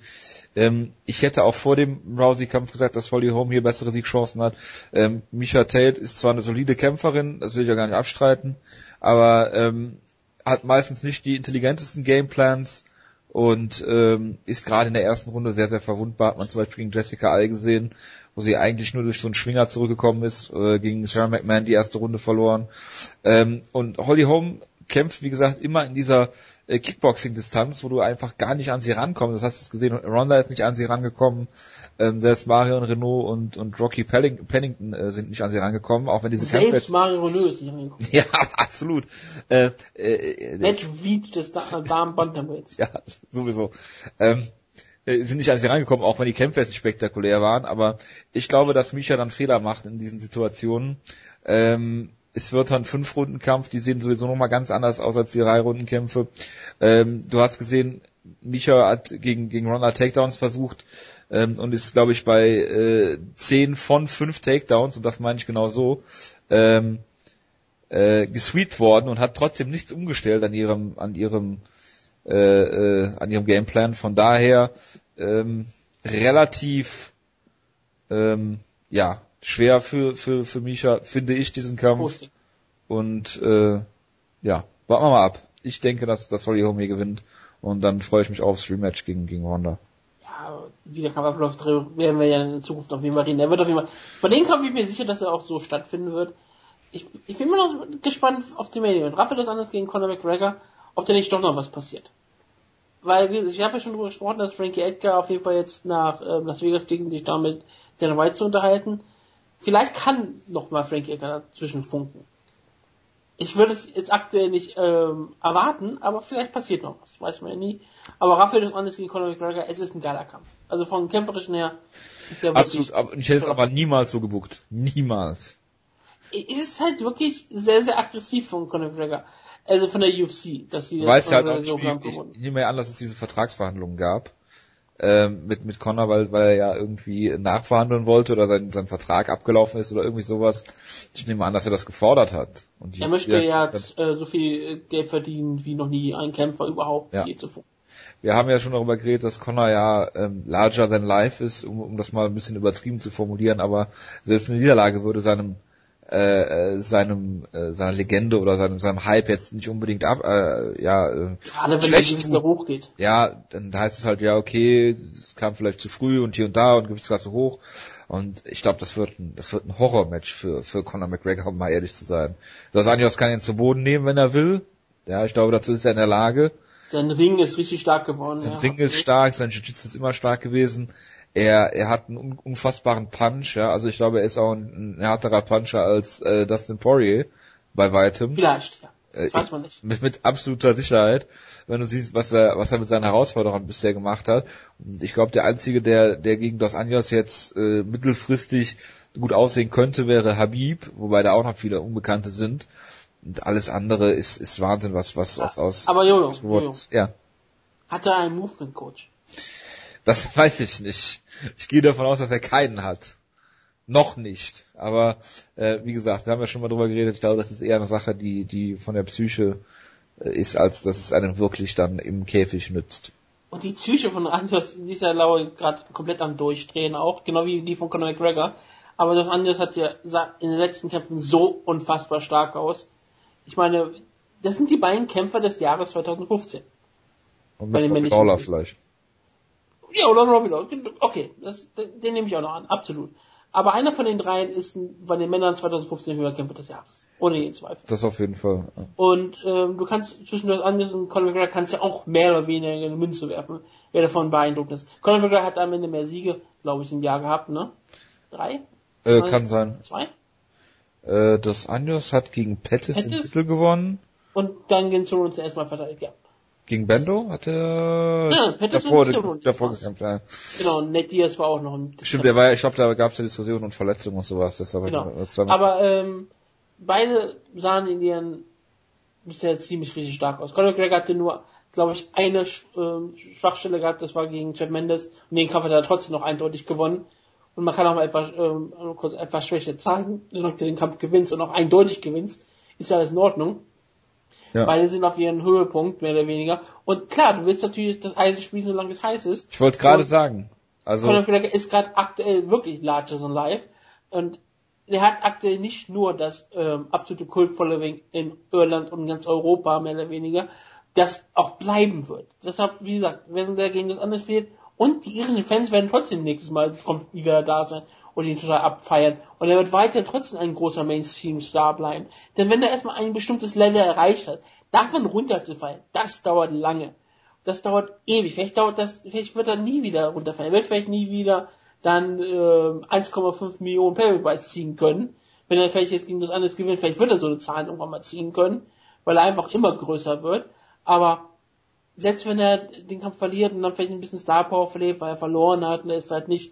A: Ähm, ich hätte auch vor dem Rousey-Kampf gesagt, dass Holly Holm hier bessere Siegchancen hat. Ähm, Misha Tate ist zwar eine solide Kämpferin, das will ich ja gar nicht abstreiten, aber ähm, hat meistens nicht die intelligentesten Gameplans und ähm, ist gerade in der ersten Runde sehr, sehr verwundbar. Hat man zum Beispiel gegen Jessica Al gesehen, wo sie eigentlich nur durch so einen Schwinger zurückgekommen ist, äh, gegen Sarah McMahon die erste Runde verloren. Ähm, und Holly Holm kämpft, wie gesagt, immer in dieser äh, Kickboxing-Distanz, wo du einfach gar nicht an sie rankommst. Das hast du gesehen, Ronda ist nicht an sie rangekommen, ähm, selbst Marion Renault und, und Rocky Pelling, Pennington äh, sind nicht an sie rangekommen, auch wenn diese
B: Selbst Kämpfe jetzt, Mario Renault ist nicht
A: rangekommen. Ja, absolut. Äh,
B: äh, äh Match Wied des Damen Bantamweights.
A: ja, sowieso. Ähm, äh, sind nicht an sie rangekommen, auch wenn die Kämpfe jetzt spektakulär waren, aber ich glaube, dass Misha dann Fehler macht in diesen Situationen. Ähm, es wird dann fünf Runden Kampf, die sehen sowieso nochmal ganz anders aus als die drei Runden Kämpfe. Ähm, du hast gesehen, Micha hat gegen, gegen Ronda Takedowns versucht ähm, und ist, glaube ich, bei äh, zehn von fünf Takedowns, und das meine ich genau so, ähm, äh, gesweet worden und hat trotzdem nichts umgestellt an ihrem, an ihrem, äh, äh, an ihrem Gameplan. Von daher ähm, relativ ähm, ja, schwer für, für, für Misha, finde ich, diesen Kampf. Posting. Und äh, ja, warten wir mal ab. Ich denke, dass, dass Holly Holm hier gewinnt. Und dann freue ich mich aufs Rematch gegen, gegen Ronda.
B: Ja, wie der Kampf abläuft, werden wir ja in Zukunft auf jeden Fall reden. Er wird auf jeden Fall, bei dem Kampf bin ich mir sicher, dass er auch so stattfinden wird. Ich, ich bin immer noch gespannt auf die Medien. Rafael das anders gegen Conor McGregor, ob da nicht doch noch was passiert. Weil, ich habe ja schon darüber gesprochen, dass Frankie Edgar auf jeden Fall jetzt nach äh, Las Vegas fliegt, sich damit Dana White zu unterhalten. Vielleicht kann noch mal Frankie Edgar dazwischen funken. Ich würde es jetzt aktuell nicht ähm, erwarten, aber vielleicht passiert noch was, weiß man ja nie. Aber Rafael dos Anjos gegen Conor McGregor, es ist ein geiler Kampf. Also vom kämpferischen her
A: ist der Absolut, aber ich hätte es aber niemals so gebuckt. Niemals.
B: Es ist halt wirklich sehr, sehr aggressiv von Conor McGregor. Also von der UFC, dass sie
A: Weiß ja halt so ich, ich nehme ja an, dass es diese Vertragsverhandlungen gab ähm, mit mit Connor, weil weil er ja irgendwie nachverhandeln wollte oder sein sein Vertrag abgelaufen ist oder irgendwie sowas. Ich nehme an, dass er das gefordert hat.
B: Und er möchte ja äh, so viel Geld verdienen wie noch nie ein Kämpfer überhaupt
A: ja. je zuvor. Wir haben ja schon darüber geredet, dass Connor ja ähm, larger than life ist, um, um das mal ein bisschen übertrieben zu formulieren, aber selbst eine Niederlage würde seinem äh, äh, seinem äh, seiner Legende oder seinem, seinem Hype jetzt nicht unbedingt ab äh, ja äh,
B: gerade wenn schlecht der hochgeht.
A: Ja dann heißt es halt ja okay es kam vielleicht zu früh und hier und da und gibt es gerade zu hoch. Und ich glaube das wird ein das wird ein Horrormatch für für Conor McGregor um mal ehrlich zu sein. Das Anjos kann ihn zu Boden nehmen wenn er will. Ja ich glaube dazu ist er in der Lage.
B: Sein Ring ist richtig stark geworden
A: sein ja. Ring ist stark sein Jiu-Jitsu ist immer stark gewesen er, er hat einen unfassbaren Punch, ja. Also ich glaube, er ist auch ein, ein härterer Puncher als äh, Dustin Poirier bei weitem.
B: Vielleicht, ja. Das äh, weiß man nicht.
A: Mit, mit absoluter Sicherheit, wenn du siehst, was er, was er mit seinen Herausforderern bisher gemacht hat. Und ich glaube, der einzige, der, der gegen Dos Anjos jetzt äh, mittelfristig gut aussehen könnte, wäre Habib, wobei da auch noch viele Unbekannte sind. Und alles andere ist, ist Wahnsinn, was, was, was aus,
B: Aber Jojo, Jojo.
A: ja.
B: Hat er einen Movement Coach?
A: Das weiß ich nicht. Ich gehe davon aus, dass er keinen hat. Noch nicht. Aber äh, wie gesagt, wir haben ja schon mal drüber geredet. Ich glaube, das ist eher eine Sache, die, die von der Psyche äh, ist, als dass es einem wirklich dann im Käfig nützt.
B: Und die Psyche von Anders, die ist ja gerade komplett am Durchdrehen auch, genau wie die von Conor McGregor. Aber das Anders hat ja in den letzten Kämpfen so unfassbar stark aus. Ich meine, das sind die beiden Kämpfer des Jahres 2015.
A: Und mit Bei vielleicht.
B: Ja, oder Robbie Lawler. Okay, das, den, den nehme ich auch noch an, absolut. Aber einer von den dreien ist bei den Männern 2015 Höherkämpfer des Jahres. Ohne jeden Zweifel.
A: Das auf jeden Fall.
B: Ja. Und ähm, du kannst zwischen das Anders und Conor McGregor kannst ja auch mehr oder weniger eine Münze werfen, wer davon beeindruckt ist. Conor McGregor hat am Ende mehr Siege, glaube ich, im Jahr gehabt, ne? Drei?
A: Äh, kann sein.
B: Zwei?
A: Äh, das Anjos hat gegen Pettis, Pettis den Titel gewonnen.
B: Und dann gegen Sonnen zuerst mal verteidigt, ja.
A: Gegen Bendo hat er
B: ja,
A: davor, davor gekämpft,
B: ja. Genau, Ned Diaz war auch noch ein
A: Stimmt, der war ich glaube, da gab es ja Diskussionen und Verletzungen und sowas. Deshalb
B: genau. Aber ähm, beide sahen in ihren bisher ziemlich richtig stark aus. Conor McGregor hatte nur, glaube ich, eine äh, Schwachstelle gehabt, das war gegen Chad Mendes und den Kampf hat er trotzdem noch eindeutig gewonnen. Und man kann auch mal etwas, ähm, kurz etwas Schwäche zeigen, wenn du den Kampf gewinnst und auch eindeutig gewinnst, ist ja alles in Ordnung. Ja. Beide sind auf ihren Höhepunkt, mehr oder weniger. Und klar, du willst natürlich das Eis spielen, solange es heiß ist.
A: Ich wollte gerade sagen. Also.
B: Conor ist gerade aktuell wirklich larger than life. Und er hat aktuell nicht nur das ähm, absolute Kult-Following in Irland und ganz Europa, mehr oder weniger, das auch bleiben wird. Deshalb, wie gesagt, wenn der gegen das anders fehlt, und die irischen Fans werden trotzdem nächstes Mal kommt wieder da sein und ihn total abfeiern. Und er wird weiter trotzdem ein großer Mainstream-Star bleiben. Denn wenn er erstmal ein bestimmtes Level erreicht hat, davon runterzufallen, das dauert lange. Das dauert ewig. Vielleicht dauert das, vielleicht wird er nie wieder runterfallen. Er wird vielleicht nie wieder dann äh, 1,5 Millionen Paperbuys ziehen können. Wenn er vielleicht jetzt gegen das anderes gewinnt, vielleicht wird er so eine Zahl irgendwann mal ziehen können, weil er einfach immer größer wird. Aber selbst wenn er den Kampf verliert und dann vielleicht ein bisschen Star Power verliert, weil er verloren hat und er ist halt nicht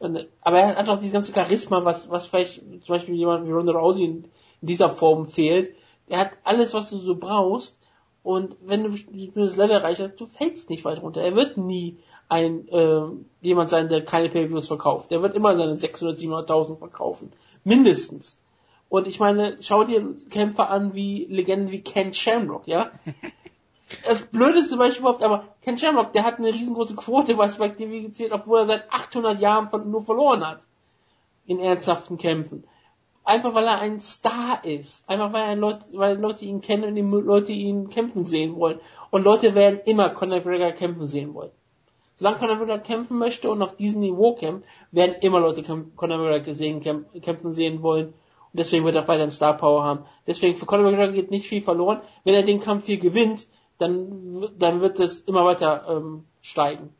B: aber er hat auch dieses ganze Charisma, was, was vielleicht zum Beispiel jemand wie Ronda Rousey in, dieser Form fehlt. Er hat alles, was du so brauchst. Und wenn du das Level erreicht hast, du fällst nicht weit runter. Er wird nie ein äh, jemand sein, der keine Pay-Views verkauft. Der wird immer seine 600, 700.000 verkaufen. Mindestens. Und ich meine, schau dir Kämpfer an wie Legenden wie Ken Shamrock, ja? das blödeste Beispiel überhaupt, aber Ken Shamrock, der hat eine riesengroße Quote, bei TV gezählt, obwohl er seit 800 Jahren von, nur verloren hat. In ernsthaften Kämpfen. Einfach weil er ein Star ist. Einfach weil, er Leute, weil Leute ihn kennen und die Leute ihn kämpfen sehen wollen. Und Leute werden immer Conor McGregor kämpfen sehen wollen. Solange Conor McGregor kämpfen möchte und auf diesem Niveau kämpft, werden immer Leute Conor McGregor sehen, kämpfen sehen wollen. Und deswegen wird er weiter Star Power haben. Deswegen für Conor McGregor geht nicht viel verloren. Wenn er den Kampf hier gewinnt, dann, dann wird es immer weiter ähm, steigen.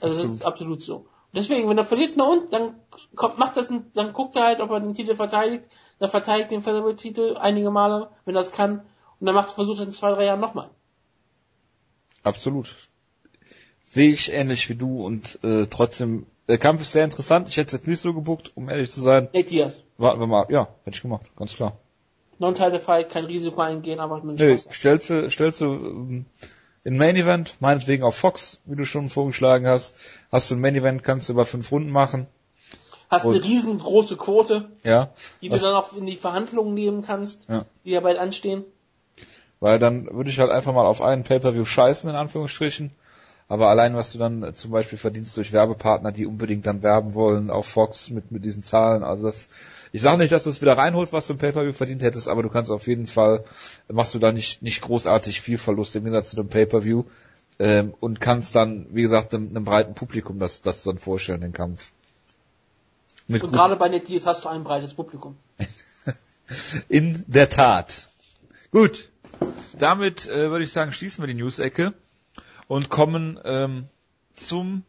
B: Also absolut. das ist absolut so. Deswegen, wenn er verliert, na und, dann kommt, macht das, dann guckt er halt, ob er den Titel verteidigt, dann verteidigt den Featherweight-Titel einige Male, wenn er es kann, und dann macht versucht er in zwei, drei Jahren nochmal.
A: Absolut. Sehe ich ähnlich wie du und äh, trotzdem, der Kampf ist sehr interessant. Ich hätte es jetzt nicht so gebuckt, um ehrlich zu sein.
B: Nate Diaz.
A: Warten wir mal. Ja, hätte ich gemacht, ganz klar.
B: Non-Title-Fight, kein Risiko eingehen, aber mit
A: Nee, stellst du, stellst du ähm, in Main Event, meinetwegen auf Fox, wie du schon vorgeschlagen hast. Hast du ein Main Event, kannst du über fünf Runden machen.
B: Hast eine
A: Und-
B: riesengroße Quote,
A: Ja.
B: die du dann auch in die Verhandlungen nehmen kannst,
A: Ja.
B: die ja bald anstehen.
A: Weil dann würde ich halt einfach mal auf einen Pay-Per-View scheißen, in Anführungsstrichen. Aber allein, was du dann äh, zum Beispiel verdienst durch Werbepartner, die unbedingt dann werben wollen auf Fox mit, mit diesen Zahlen, also das, ich sage nicht, dass du es wieder reinholst, was du im Pay-Per-View verdient hättest, aber du kannst auf jeden Fall, machst du da nicht, nicht großartig viel Verlust im Gegensatz zu dem Pay-Per-View, ähm, und kannst dann, wie gesagt, einem, einem breiten Publikum das, das dann vorstellen, den Kampf. Mit
B: Und gerade bei Diaz hast du ein breites Publikum.
A: In der Tat. Gut. Damit äh, würde ich sagen, schließen wir die News-Ecke und kommen ähm, zum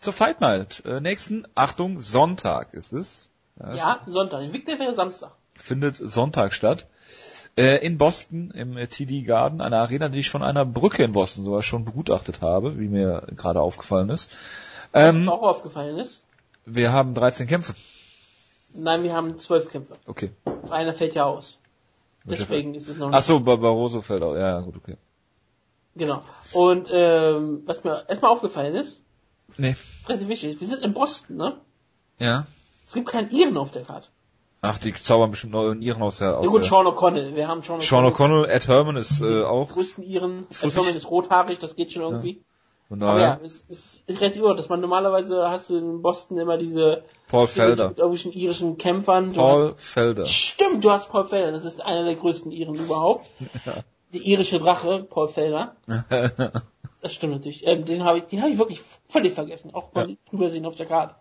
A: zur Fight Night. Äh, nächsten, Achtung, Sonntag ist es.
B: Ja, Sonntag. In Victor wäre Samstag.
A: Findet Sonntag statt. Äh, in Boston, im äh, TD Garden, eine Arena, die ich von einer Brücke in Boston sogar schon begutachtet habe, wie mir gerade aufgefallen ist.
B: Was
A: Ähm,
B: mir auch aufgefallen ist.
A: wir haben 13 Kämpfe.
B: Nein, wir haben zwölf Kämpfe.
A: Okay.
B: Einer fällt ja aus. Deswegen ist es noch
A: Ach
B: nicht.
A: so, Bar- Barroso fällt auch. Ja, ja, gut, okay.
B: Genau. Und ähm, was mir erstmal aufgefallen ist,
A: Nee.
B: relativ wichtig, wir sind in Boston, ne?
A: Ja.
B: Es gibt keinen Iren auf der Karte.
A: Ach, die zaubern bestimmt noch in ihren aus der, aus
B: Ja gut, Sean O'Connell. Wir haben Sean O'Connell.
A: Sean O'Connell, Ed Herman ist äh, auch.
B: größten Iren. Ed Herman ist rothaarig, das geht schon irgendwie.
A: Von
B: Aber ja, es, es ist relativ irre, dass man normalerweise hast du in Boston immer diese
A: Paul Felder.
B: mit irgendwelchen irischen Kämpfern. Du
A: Paul Felder.
B: hast, stimmt, du hast Paul Felder, das ist einer der größten Iren überhaupt. Die irische Drache, Paul Felder. Das stimmt natürlich. Ähm, den habe ich, den habe ich wirklich völlig vergessen. Auch mal drüber sehen auf der Karte.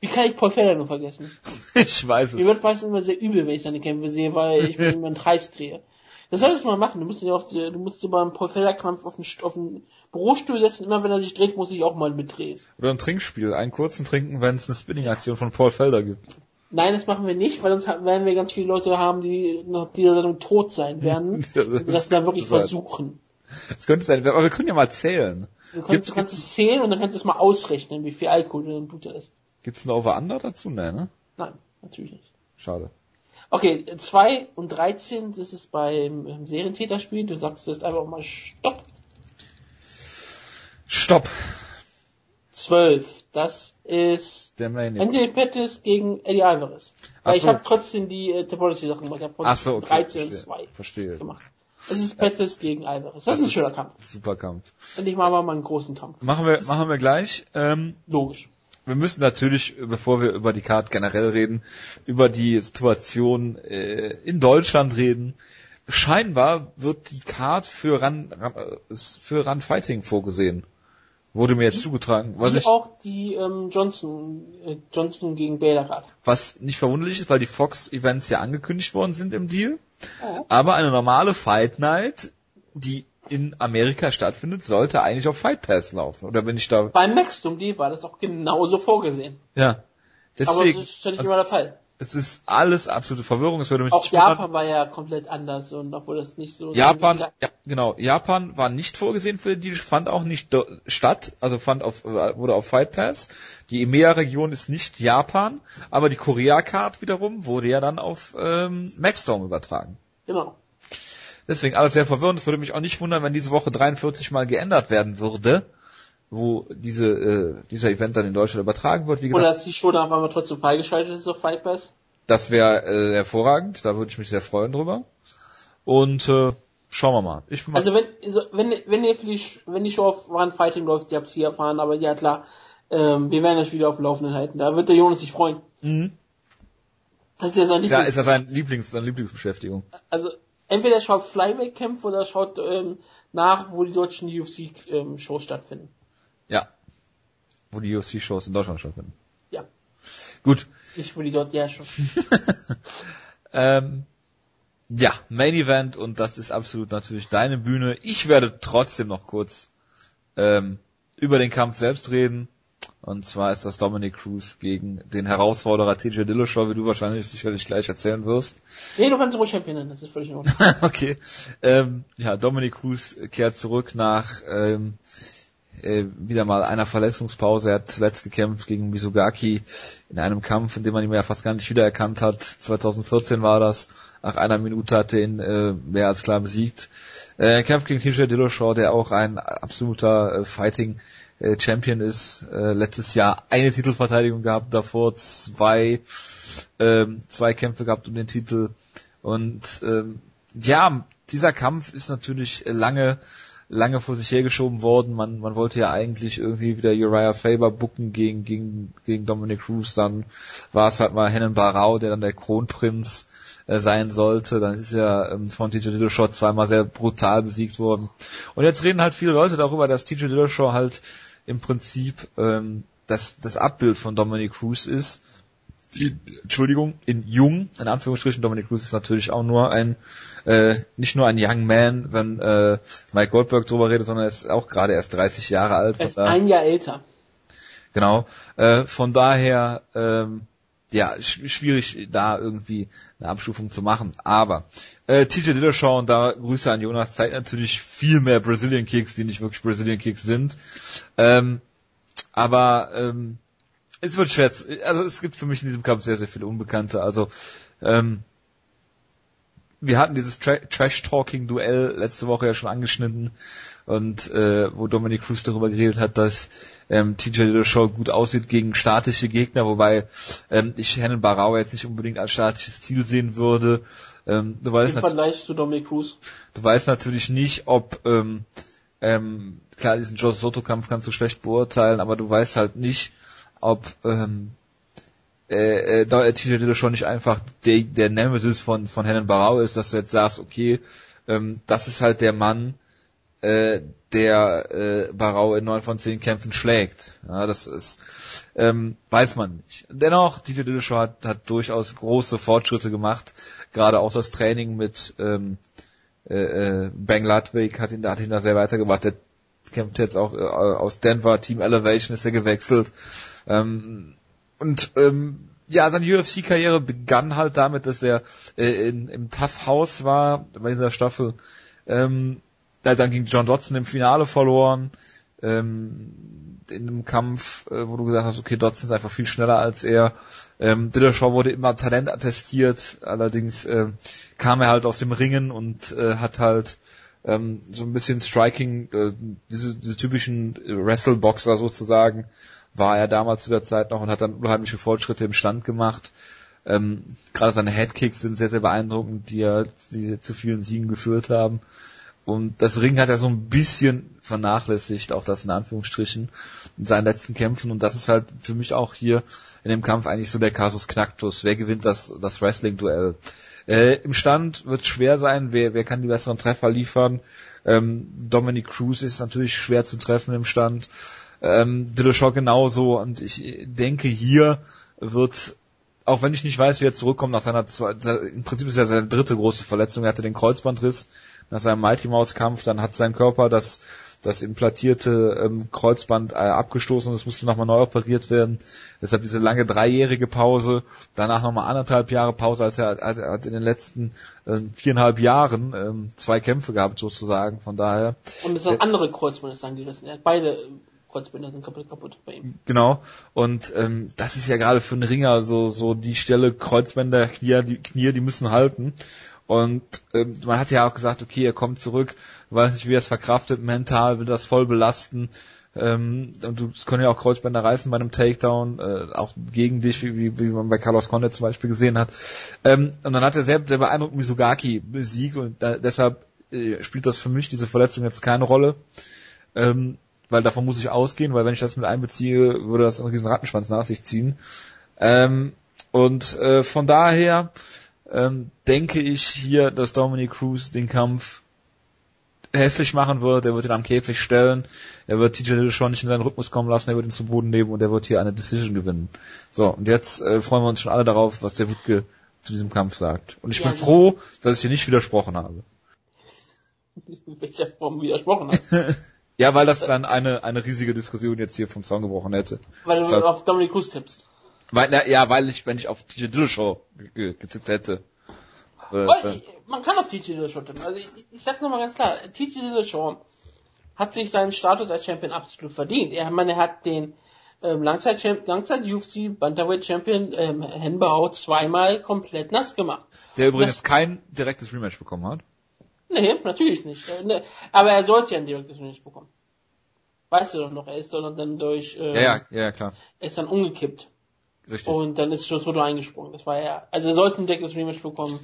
B: Wie kann ich Paul Felder nur vergessen?
A: ich weiß
B: Mir
A: es.
B: wird meistens immer sehr übel, wenn ich seine Kämpfe sehe, weil ich mir immer einen Kreis drehe. Das solltest du mal machen. Du musst auf die, du musst dir beim Paul Felder Kampf auf den, auf den Bürostuhl setzen. Immer wenn er sich dreht, muss ich auch mal mitdrehen.
A: Oder ein Trinkspiel, einen kurzen Trinken, wenn es eine Spinning-Aktion von Paul Felder gibt.
B: Nein, das machen wir nicht, weil sonst werden wir ganz viele Leute haben, die nach dieser Sendung tot sein werden.
A: Ja,
B: und das dann wirklich
A: sein.
B: versuchen.
A: Das könnte sein, aber wir können ja mal zählen.
B: Du kannst,
A: Gibt's,
B: du kannst es zählen und dann kannst du es mal ausrechnen, wie viel Alkohol du im Blut ist.
A: Gibt's ein Over-Under dazu? Nee, ne?
B: Nein, natürlich nicht.
A: Schade.
B: Okay, 2 und 13, das ist beim Serientäterspiel. Du sagst jetzt einfach mal Stopp.
A: Stopp.
B: 12, das ist
A: Der Main.
B: Anthony Pettis gegen Eddie Alvarez.
A: Ach
B: Weil ich
A: so.
B: habe trotzdem die äh, Topology-Sachen gemacht. Ich habe von
A: Ach so, okay.
B: 13 und
A: verstehe.
B: 2
A: Verstehe.
B: gemacht. Das ist Pettis gegen Alvarez. Das ist ein schöner Kampf.
A: Super Kampf.
B: Endlich mal mal einen großen Kampf.
A: Machen wir, machen wir gleich. Ähm,
B: Logisch.
A: Wir müssen natürlich, bevor wir über die Card generell reden, über die Situation äh, in Deutschland reden. Scheinbar wird die Card für Run, äh, für Run Fighting vorgesehen. Wurde mir jetzt zugetragen. Was, ich,
B: auch die ähm, Johnson, äh, Johnson gegen Bader Card.
A: was nicht verwunderlich ist, weil die Fox-Events ja angekündigt worden sind im Deal.
B: Oh.
A: Aber eine normale Fight Night, die in Amerika stattfindet, sollte eigentlich auf Fight Pass laufen. Oder bin ich da?
B: Beim Maxdom-Deal war das auch genauso vorgesehen.
A: Ja. Deswegen,
B: Aber das ist ja nicht
A: also,
B: immer der Fall.
A: Es ist alles absolute Verwirrung. Es würde mich
B: Auch
A: wundern.
B: Japan war ja komplett anders und obwohl das nicht so...
A: Japan, ja, genau. Japan war nicht vorgesehen für die, fand auch nicht statt, also fand auf, äh, wurde auf Fight Pass. Die EMEA-Region ist nicht Japan, aber die Korea-Card wiederum wurde ja dann auf ähm, Maxdome übertragen.
B: Genau.
A: Deswegen alles sehr verwirrend. Es würde mich auch nicht wundern, wenn diese Woche 43 mal geändert werden würde, wo diese, äh, dieser Event dann in Deutschland übertragen wird. Wie gesagt,
B: Oder dass die Show dann auf einmal trotzdem freigeschaltet ist auf Fight Pass.
A: das wäre äh, hervorragend. Da würde ich mich sehr freuen drüber. Und äh, schauen wir mal. Ich bin mal
B: Also wenn, also wenn, wenn ihr für die, wenn die Show auf Run Fighting läuft, ihr habt sie erfahren, aber ja klar, ähm, wir werden euch wieder auf dem Laufenden halten. Da wird der Jonas sich freuen.
A: Mhm.
B: Das ist ja sein
A: Ja,
B: Lieblings
A: ist ja sein Lieblings, seine Lieblingsbeschäftigung.
B: Also entweder schaut Flyweight Camp oder schaut ähm, nach, wo die deutschen UFC ähm, stattfinden.
A: Ja. Wo die UFC-Shows in Deutschland stattfinden.
B: Ja.
A: Gut.
B: Nicht wo die dort, ja schon.
A: Ähm, ja, Main Event und das ist absolut natürlich deine Bühne. Ich werde trotzdem noch kurz ähm, über den Kampf selbst reden. Und zwar ist das Dominic Cruz gegen den Herausforderer TJ Dillashaw, wie du wahrscheinlich sicherlich gleich erzählen wirst.
B: Nee, du kannst ruhig nennen, das ist völlig in Ordnung.
A: okay. Ähm, ja, Dominic Cruz kehrt zurück nach ähm, äh, wieder mal einer Verletzungspause. Er hat zuletzt gekämpft gegen Misugaki in einem Kampf, in dem man ihn ja fast gar nicht wiedererkannt hat. 2014 war das. Nach einer Minute hat er ihn äh, mehr als klar besiegt. Äh, er kämpft gegen TJ Dillashaw, der auch ein absoluter äh, Fighting äh, Champion ist. Äh, letztes Jahr eine Titelverteidigung gehabt, davor zwei, ähm, zwei Kämpfe gehabt um den Titel. Und ähm, ja, dieser Kampf ist natürlich lange lange vor sich hergeschoben worden. Man, man wollte ja eigentlich irgendwie wieder Uriah Faber bucken gegen, gegen, gegen Dominic Cruz. Dann war es halt mal Hennen Barau, der dann der Kronprinz äh, sein sollte. Dann ist ja ähm, von TJ Dillashaw zweimal sehr brutal besiegt worden. Und jetzt reden halt viele Leute darüber, dass TJ Dillashaw halt im Prinzip ähm, das, das Abbild von Dominic Cruz ist. Die, Entschuldigung, in jung, in Anführungsstrichen, Dominic Cruz ist natürlich auch nur ein, äh, nicht nur ein Young Man, wenn äh, Mike Goldberg drüber redet, sondern er ist auch gerade erst 30 Jahre alt.
B: Er ist ein Jahr älter.
A: Genau. Äh, von daher, ähm, ja, sch schwierig da irgendwie eine Abstufung zu machen. Aber äh, TJ Dillashaw und da Grüße an Jonas zeigt natürlich viel mehr Brazilian Kicks, die nicht wirklich Brazilian Kicks sind. Ähm, aber ähm, es wird schwer. Also es gibt für mich in diesem Kampf sehr, sehr viele Unbekannte. Also ähm, wir hatten dieses Tra Trash-Talking-Duell letzte Woche ja schon angeschnitten und äh, wo Dominic Cruz darüber geredet hat, dass ähm, TJ Dillashaw gut aussieht gegen statische Gegner, wobei ähm, ich Hennen Barau jetzt nicht unbedingt als statisches Ziel sehen würde. Ähm, du weißt
B: Im Vergleich zu Dominic Cruz.
A: Du weißt natürlich nicht, ob ähm, ähm, klar diesen Joe Soto Kampf kannst du schlecht beurteilen, aber du weißt halt nicht, ob ähm, äh, äh, TJ Dillashaw nicht einfach der, der Nemesis von von Hennen Barau ist, dass du jetzt sagst, okay, ähm, das ist halt der Mann, äh, der äh, Barau in neun von zehn Kämpfen schlägt. Ja, das ist, ähm, weiß man nicht. Dennoch, Dieter Dillashaw hat, hat durchaus große Fortschritte gemacht. Gerade auch das Training mit ähm, äh, äh Bang Ludwig hat ihn, hat ihn da sehr weitergebracht. Der kämpft jetzt auch äh, aus Denver, Team Elevation ist er gewechselt. Ähm, und ähm, ja, seine UFC-Karriere begann halt damit, dass er äh, in, im Tough House war bei dieser Staffel. Ähm, da dann gegen John Dodson im Finale verloren, ähm, in einem Kampf, äh, wo du gesagt hast, okay, Dodson ist einfach viel schneller als er. Ähm, Dillashaw wurde immer Talent attestiert, allerdings äh, kam er halt aus dem Ringen und äh, hat halt ähm, so ein bisschen Striking, äh, diese, diese typischen Wrestleboxer sozusagen, war er damals zu der Zeit noch und hat dann unheimliche Fortschritte im Stand gemacht. Ähm, Gerade seine Headkicks sind sehr, sehr beeindruckend, die er die zu vielen Siegen geführt haben. Und das Ring hat er so ein bisschen vernachlässigt, auch das in Anführungsstrichen, in seinen letzten Kämpfen. Und das ist halt für mich auch hier in dem Kampf eigentlich so der Kasus Knacktus. Wer gewinnt das, das Wrestling-Duell? Äh, Im Stand wird es schwer sein, wer, wer kann die besseren Treffer liefern. Ähm, Dominic Cruz ist natürlich schwer zu treffen im Stand. Ähm, Dillashaw genauso. Und ich denke, hier wird auch wenn ich nicht weiß, wie er zurückkommt nach seiner zweiten, im Prinzip ist ja seine dritte große Verletzung. Er hatte den Kreuzbandriss nach seinem Mighty Mouse Kampf, dann hat sein Körper das das implantierte ähm, Kreuzband äh, abgestoßen und es musste nochmal neu operiert werden. Deshalb diese lange dreijährige Pause, danach nochmal anderthalb Jahre Pause, als er, als er hat in den letzten äh, viereinhalb Jahren ähm, zwei Kämpfe gehabt sozusagen. Von daher.
B: Und das äh, andere Kreuzband ist dann gerissen. Er hat beide Kreuzbänder sind kaputt, kaputt bei ihm.
A: Genau. Und ähm, das ist ja gerade für einen Ringer so so die Stelle Kreuzbänder, Knie, die Knie, die müssen halten. Und ähm, man hat ja auch gesagt, okay, er kommt zurück, weiß nicht, wie er es verkraftet, mental will das voll belasten. Ähm, und du es können ja auch Kreuzbänder reißen bei einem Takedown, äh, auch gegen dich, wie, wie man bei Carlos Condit zum Beispiel gesehen hat. Ähm, und dann hat er sehr, sehr beeindruckend Misugaki besiegt und da, deshalb äh, spielt das für mich diese Verletzung jetzt keine Rolle. Ähm, weil davon muss ich ausgehen, weil wenn ich das mit einbeziehe, würde das einen riesen Rattenschwanz nach sich ziehen. Ähm, und äh, von daher ähm, denke ich hier, dass Dominic Cruz den Kampf hässlich machen wird, er wird ihn am Käfig stellen, er wird TJ Dillashaw nicht in seinen Rhythmus kommen lassen, er wird ihn zu Boden nehmen und er wird hier eine Decision gewinnen. So, und jetzt äh, freuen wir uns schon alle darauf, was der Wutke zu diesem Kampf sagt. Und ich ja, bin ja. froh, dass ich hier nicht widersprochen habe.
B: In welcher Form widersprochen hast?
A: Ja, weil das dann eine, eine riesige Diskussion jetzt hier vom Zaun gebrochen hätte.
B: Weil du auf Dominic Cruz tippst.
A: Weil, na, ja, weil ich, wenn ich auf TJ Dillashaw ge- getippt hätte. Äh, äh,
B: man kann auf TJ Dillashaw tippen. Also ich, ich sag's nochmal ganz klar, TJ Dillashaw hat sich seinen Status als Champion absolut verdient. Er, meine, er hat den ähm, Langzeit, Langzeit UFC Bantamweight Champion ähm, Henbau zweimal komplett nass gemacht.
A: der übrigens kein direktes Rematch bekommen hat.
B: Nee, natürlich nicht. Äh, ne, Aber er sollte ja ein direktes Finish bekommen. Weißt du doch noch, er ist dann durch, äh,
A: Ja, ja, ja, klar.
B: er ist dann umgekippt.
A: Richtig.
B: Und dann ist Jotaro eingesprungen. Das war ja, also er sollte ein direktes Rematch bekommen.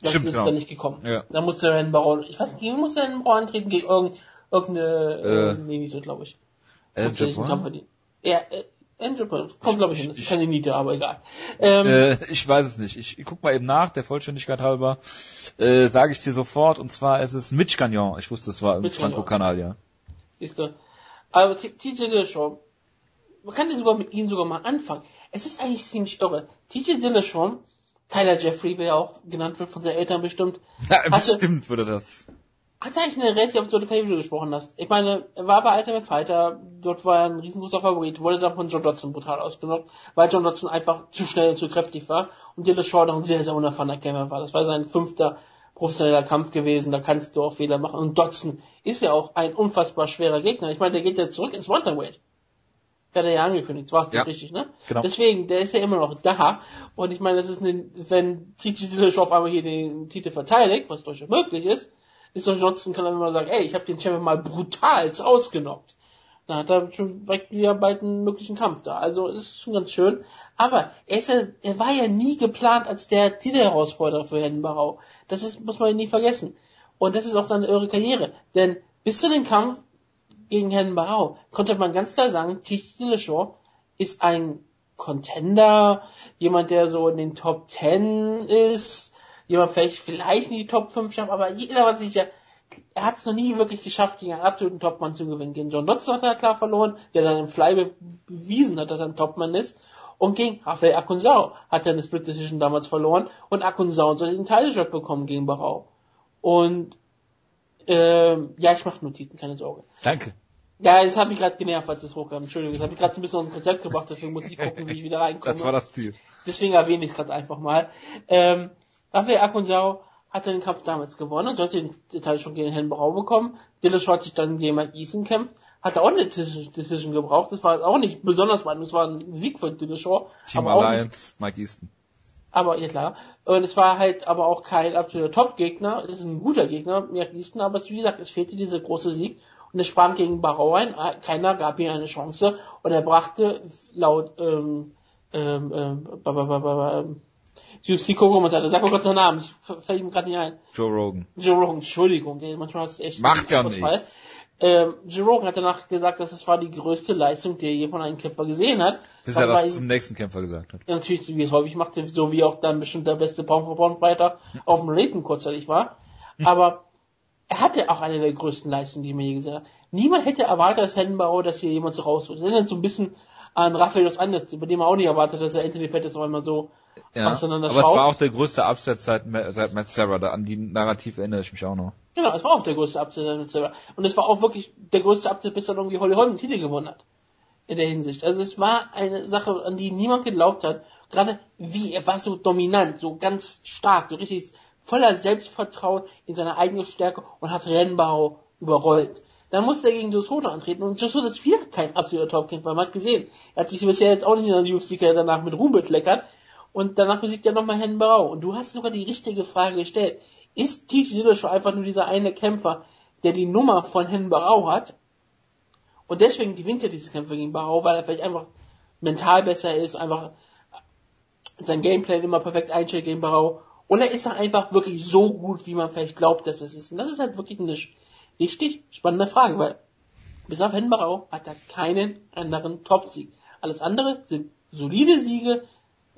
B: Das
A: Stimmt,
B: ist
A: genau.
B: dann nicht gekommen.
A: Ja.
B: Da musste er in Baron, ich weiß nicht, gegen wen musste er in Baron antreten? Gegen irgend, irgendeine, äh,
A: Äh,
B: nee, glaube ich.
A: Japon?
B: Kampf verdienen. Ja, äh, Japan. Kommt, glaube ich, hin. Das ist keine Niete, aber egal. Ähm,
A: Äh, ich weiß es nicht. Ich, ich guck mal eben nach, der Vollständigkeit halber. Äh, Sage ich dir sofort. Und zwar ist es Mitch Gagnon. Ich wusste, es war im
B: Gagnon.
A: Franco-Kanadier.
B: Siehst du. Aber TJ Dillashaw, man kann sogar mit ihm sogar mal anfangen. Es ist eigentlich ziemlich irre. TJ Dillashaw, Tyler Jeffrey, wer ja auch genannt wird von seinen Eltern bestimmt,
A: Ja,
B: Hatte-
A: bestimmt würde das.
B: Hat er eigentlich eine relativ absurde Karriere, gesprochen hast. Ich meine, er war bei Ultimate Fighter, dort war er ein riesengroßer Favorit, wurde dann von John Dodson brutal ausgenockt, weil John Dodson einfach zu schnell und zu kräftig war und Dillashaw noch ein sehr, sehr unerfahrener Kämpfer war. Das war sein fünfter professioneller Kampf gewesen, da kannst du auch Fehler machen. Und Dodson ist ja auch ein unfassbar schwerer Gegner. Ich meine, der geht ja zurück ins Bantamweight. Hat er ja angekündigt, war es
A: Ja.
B: richtig, ne?
A: Genau.
B: Deswegen, der ist ja immer noch da. Und ich meine, das ist eine, wenn TJ Dillashaw auf einmal hier den Titel verteidigt, was durchaus möglich ist, ist doch Johnson kann dann immer sagen, ey, ich habe den Champion mal brutal ausgenockt. Dann hat er schon direkt wieder bald einen möglichen Kampf da. Also ist schon ganz schön. Aber er ist ja, er war ja nie geplant als der Titelherausforderer für Herrn Barau. Das ist, muss man nie vergessen. Und das ist auch seine irre Karriere. Denn bis zu dem Kampf gegen Herrn Barau konnte man ganz klar sagen, Tisch Dillashaw ist ein Contender, jemand, der so in den Top 10 ist, jemand vielleicht, vielleicht in die Top 5 schafft, aber jeder hat sich ja, er hat es noch nie wirklich geschafft, gegen einen absoluten Topmann zu gewinnen. Gegen John Dodson hat er klar verloren, der dann im Fly be- bewiesen hat, dass er ein Topmann ist. Und gegen Rafael Akunzao hat er eine Split Decision damals verloren und Akunzao soll den Title bekommen gegen Barau. Und ähm, ja, ich mache Notizen, keine Sorge.
A: Danke.
B: Ja, das hat mich gerade genervt, als es hochkam. Entschuldigung, das hat mich gerade so ein bisschen aus dem Konzept gebracht, deswegen muss ich gucken, wie ich wieder reinkomme.
A: Das war das Ziel.
B: Deswegen erwähne ich es gerade einfach mal. Ähm, Rafael Akunzao hat den Kampf damals gewonnen und sollte den Detail schon gegen Herrn Brau bekommen. Dillashaw hat sich dann gegen Mike Eason kämpft, hat auch eine Decision gebraucht. Das war auch nicht besonders weit, das war ein Sieg für Dillashaw.
A: Team
B: aber auch nicht
A: Alliance, Mike Easton.
B: aber, ja klar. Und es war halt aber auch kein absoluter Top-Gegner. Es ist ein guter Gegner, Mirk Easton, aber es, wie gesagt, es fehlte dieser große Sieg. Und es sprang gegen Barrow ein. Keiner gab ihm eine Chance. Und er brachte laut, ähm, ähm, ähm, ba, ba, ba, ba, ba, ähm, UFC Co-Kommentator, sag mal kurz den Namen, ich fällt ihm gerade nicht ein.
A: Joe Rogan.
B: Joe Rogan, Entschuldigung, ey, manchmal hast du echt
A: Macht ja
B: Ausfall. Ähm, Joe Rogan hat danach gesagt, dass es war die größte Leistung, die er je von einem Kämpfer gesehen hat.
A: Bis er das zum nächsten Kämpfer gesagt hat.
B: ja, natürlich, wie es häufig macht, so wie auch dann bestimmt der beste Pound-for-Pound-Fighter auf dem Rating kurzzeitig war. Aber er hatte auch eine der größten Leistungen, die man je gesehen hat. Niemand hätte erwartet, als Hennenbauer, dass hier jemand so rausholt. Das erinnert so ein bisschen an Rafael dos Andes, bei dem man auch nicht erwartet, dass er Anthony Pettis auf einmal so
A: Ja.
B: auseinander
A: Aber es war auch der größte Upset seit, seit Matt Sarah. Da, an die Narrativ erinnere ich mich auch noch.
B: Genau, es war auch der größte Upset mit selber. Und es war auch wirklich der größte Upset, bis dann irgendwie Holly Holm den Titel gewonnen hat. In der Hinsicht. Also es war eine Sache, an die niemand geglaubt hat. Gerade wie, er war so dominant, so ganz stark, so richtig voller Selbstvertrauen in seine eigene Stärke und hat Rennbau überrollt. Dann musste er gegen Joe Soto antreten und Joe Soto ist wieder kein absoluter Topkämpfer. Man hat gesehen, er hat sich bisher jetzt auch nicht in der UFC danach mit Ruhm bekleckert und danach besiegt er nochmal Herrn Barau. Und du hast sogar die richtige Frage gestellt. Ist TJ Dillashaw einfach nur dieser eine Kämpfer, der die Nummer von Herrn Barau hat? Und deswegen gewinnt er diese Kämpfe gegen Barau, weil er vielleicht einfach mental besser ist, einfach sein Gameplay immer perfekt einstellt gegen Barau. Oder ist er einfach wirklich so gut, wie man vielleicht glaubt, dass es ist? Und das ist halt wirklich eine richtig spannende Frage, weil bis auf Herrn Barau hat er keinen anderen Top-Sieg. Alles andere sind solide Siege.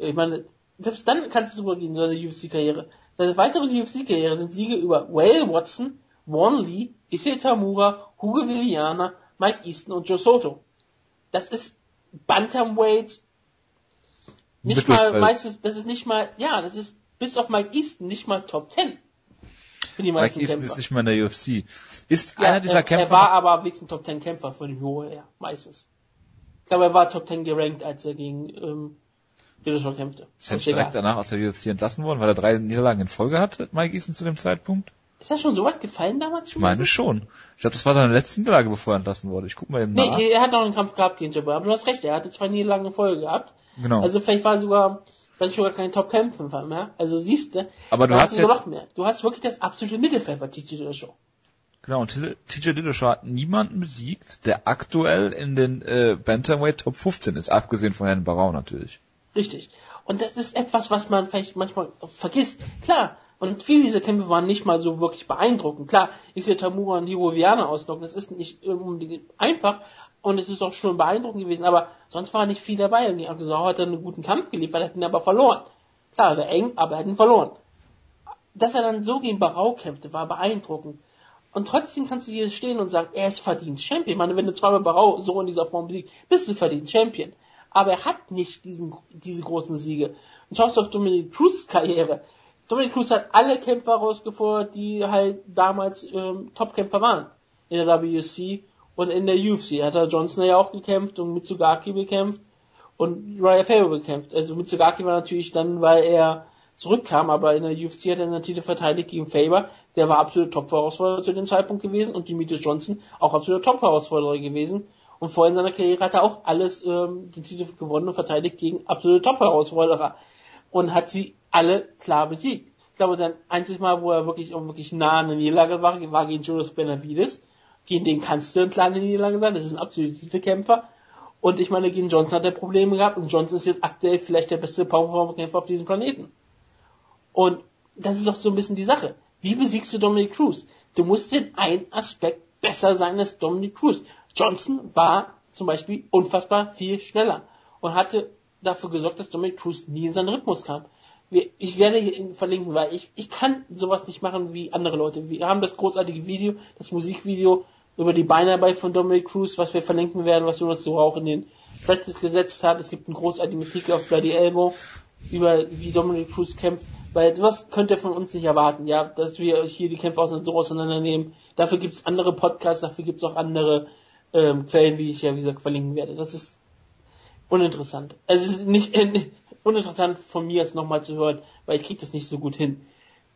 B: Ich meine, selbst dann kannst du übergehen, so eine UFC-Karriere. Seine weitere UFC-Karriere sind Siege über Whale Watson, Won Lee, Issei Tamura, Hugo Viviana, Mike Easton und Joe Soto. Das ist Bantamweight. Nicht mal, meistens, das ist nicht mal, ja, das ist bis auf Mike Easton nicht mal Top 10. für die
A: Mike
B: meisten
A: Easton
B: Kämpfer.
A: ist nicht mehr in der UFC. Ist
B: Ja,
A: einer dieser
B: er,
A: Kämpfer.
B: er war aber am wenigsten Top 10 Kämpfer von dem Niveau her, meistens. Ich glaube, er war Top 10 gerankt, als er gegen ähm, Dillashaw kämpfte.
A: ist er
B: Ist,
A: direkt danach aus der UFC entlassen worden, weil er drei Niederlagen in Folge hatte, Mike Easton zu dem Zeitpunkt?
B: ist das schon so weit gefallen damals
A: Ich
B: schon?
A: meine schon. Ich glaube, das war seine letzte Niederlage, bevor er entlassen wurde. Ich guck mal eben nach.
B: Nee, er hat noch einen Kampf gehabt gegen Jabbar, aber du hast recht, er hatte zwei Niederlagen in Folge gehabt.
A: genau.
B: Also vielleicht war er sogar, vielleicht sogar kein Top 10 Kämpfer mehr. Also siehst du,
A: Aber du hast
B: du noch
A: jetzt-
B: mehr. Du hast wirklich das absolute Mittelfeld bei TJ Dillashaw.
A: Genau, und TJ Dillashaw hat niemanden besiegt, der aktuell in den äh, Bantamweight Top 15 ist, abgesehen von Herrn Barau natürlich.
B: Richtig. Und das ist etwas, was man vielleicht manchmal vergisst. Klar, und viele dieser Kämpfe waren nicht mal so wirklich beeindruckend. Klar, ich sehe Tamura und Hiro Viana auslocken, das ist nicht unbedingt einfach und es ist auch schon beeindruckend gewesen, aber sonst war nicht viel dabei. Und die Akkusau hat dann einen guten Kampf geliefert, hat ihn aber verloren. Klar, war eng, aber er hat ihn verloren. Dass er dann so gegen Barau kämpfte, war beeindruckend. Und trotzdem kannst du hier stehen und sagen, er ist verdient Champion. Ich meine, wenn du zweimal Barau so in dieser Form besiegst, bist du verdient Champion. Aber er hat nicht diesen, diese großen Siege. Und schaust du auf Dominic Cruz Karriere. Dominic Cruz hat alle Kämpfer rausgefordert, die halt damals ähm, Topkämpfer waren. In der WC und in der UFC. Hat er Johnson ja auch gekämpft und Mitsugaki bekämpft und Raya Faber bekämpft. Also Mitsugaki war natürlich dann, weil er zurückkam, aber in der UFC hat er einen Titel verteidigt gegen Faber, der war absolute Top-Herausforderer zu dem Zeitpunkt gewesen und Demetrius Johnson auch absolute Top-Herausforderer gewesen. Und vorher in seiner Karriere hat er auch alles ähm, den Titel gewonnen und verteidigt gegen absolute Top-Herausforderer und hat sie alle klar besiegt. Ich glaube, sein einziges Mal, wo er wirklich auch wirklich nah an der Niederlage war, war gegen Julius Benavides. Gegen den kannst du eine kleine Niederlage sein, das ist ein absoluter Titelkämpfer. Und ich meine, gegen Johnson hat er Probleme gehabt und Johnson ist jetzt aktuell vielleicht der beste Powerkämpfer auf diesem Planeten. Und das ist auch so ein bisschen die Sache. Wie besiegst du Dominic Cruz? Du musst in einem Aspekt besser sein als Dominic Cruz. Johnson war zum Beispiel unfassbar viel schneller und hatte dafür gesorgt, dass Dominic Cruz nie in seinen Rhythmus kam. Ich werde ihn verlinken, weil ich, ich kann sowas nicht machen wie andere Leute. Wir haben das großartige Video, das Musikvideo über die Beinarbeit von Dominic Cruz, was wir verlinken werden, was Jonas so auch in den Threads gesetzt hat. Es gibt einen großartigen Artikel auf Bloody Elbow über wie Dominic Cruz kämpft, weil was könnt ihr von uns nicht erwarten, ja, dass wir hier die Kämpfe so auseinandernehmen. Dafür gibt es andere Podcasts, dafür gibt es auch andere ähm, Quellen, wie ich ja wie gesagt verlinken werde. Das ist uninteressant. Also es ist nicht äh, uninteressant von mir jetzt nochmal zu hören, weil ich krieg das nicht so gut hin.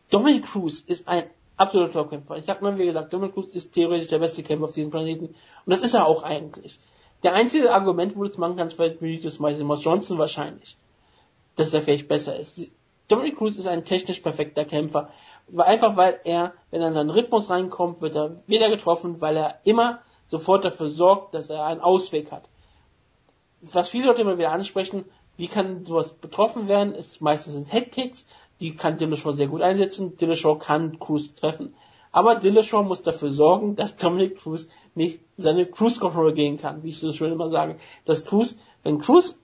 B: Dominic Cruz ist ein absoluter Top-Kämpfer. Ich sag mal, wie gesagt, Dominic Cruz ist theoretisch der beste Kämpfer auf diesem Planeten. Und das ist er auch eigentlich. Der einzige Argument, wo du es machen kannst, weil Benitez Miles Johnson wahrscheinlich, dass er vielleicht besser ist. Dominic Cruz ist ein technisch perfekter Kämpfer. Einfach weil er, wenn er in seinen Rhythmus reinkommt, wird er wieder getroffen, weil er immer sofort dafür sorgt, dass er einen Ausweg hat. Was viele Leute immer wieder ansprechen, wie kann sowas betroffen werden, ist meistens sind Headkicks, die kann Dillashaw sehr gut einsetzen, Dillashaw kann Cruz treffen. Aber Dillashaw muss dafür sorgen, dass Dominic Cruz nicht seine Cruise Control gehen kann, wie ich so schön immer sage. Dass Cruz, wenn Cruz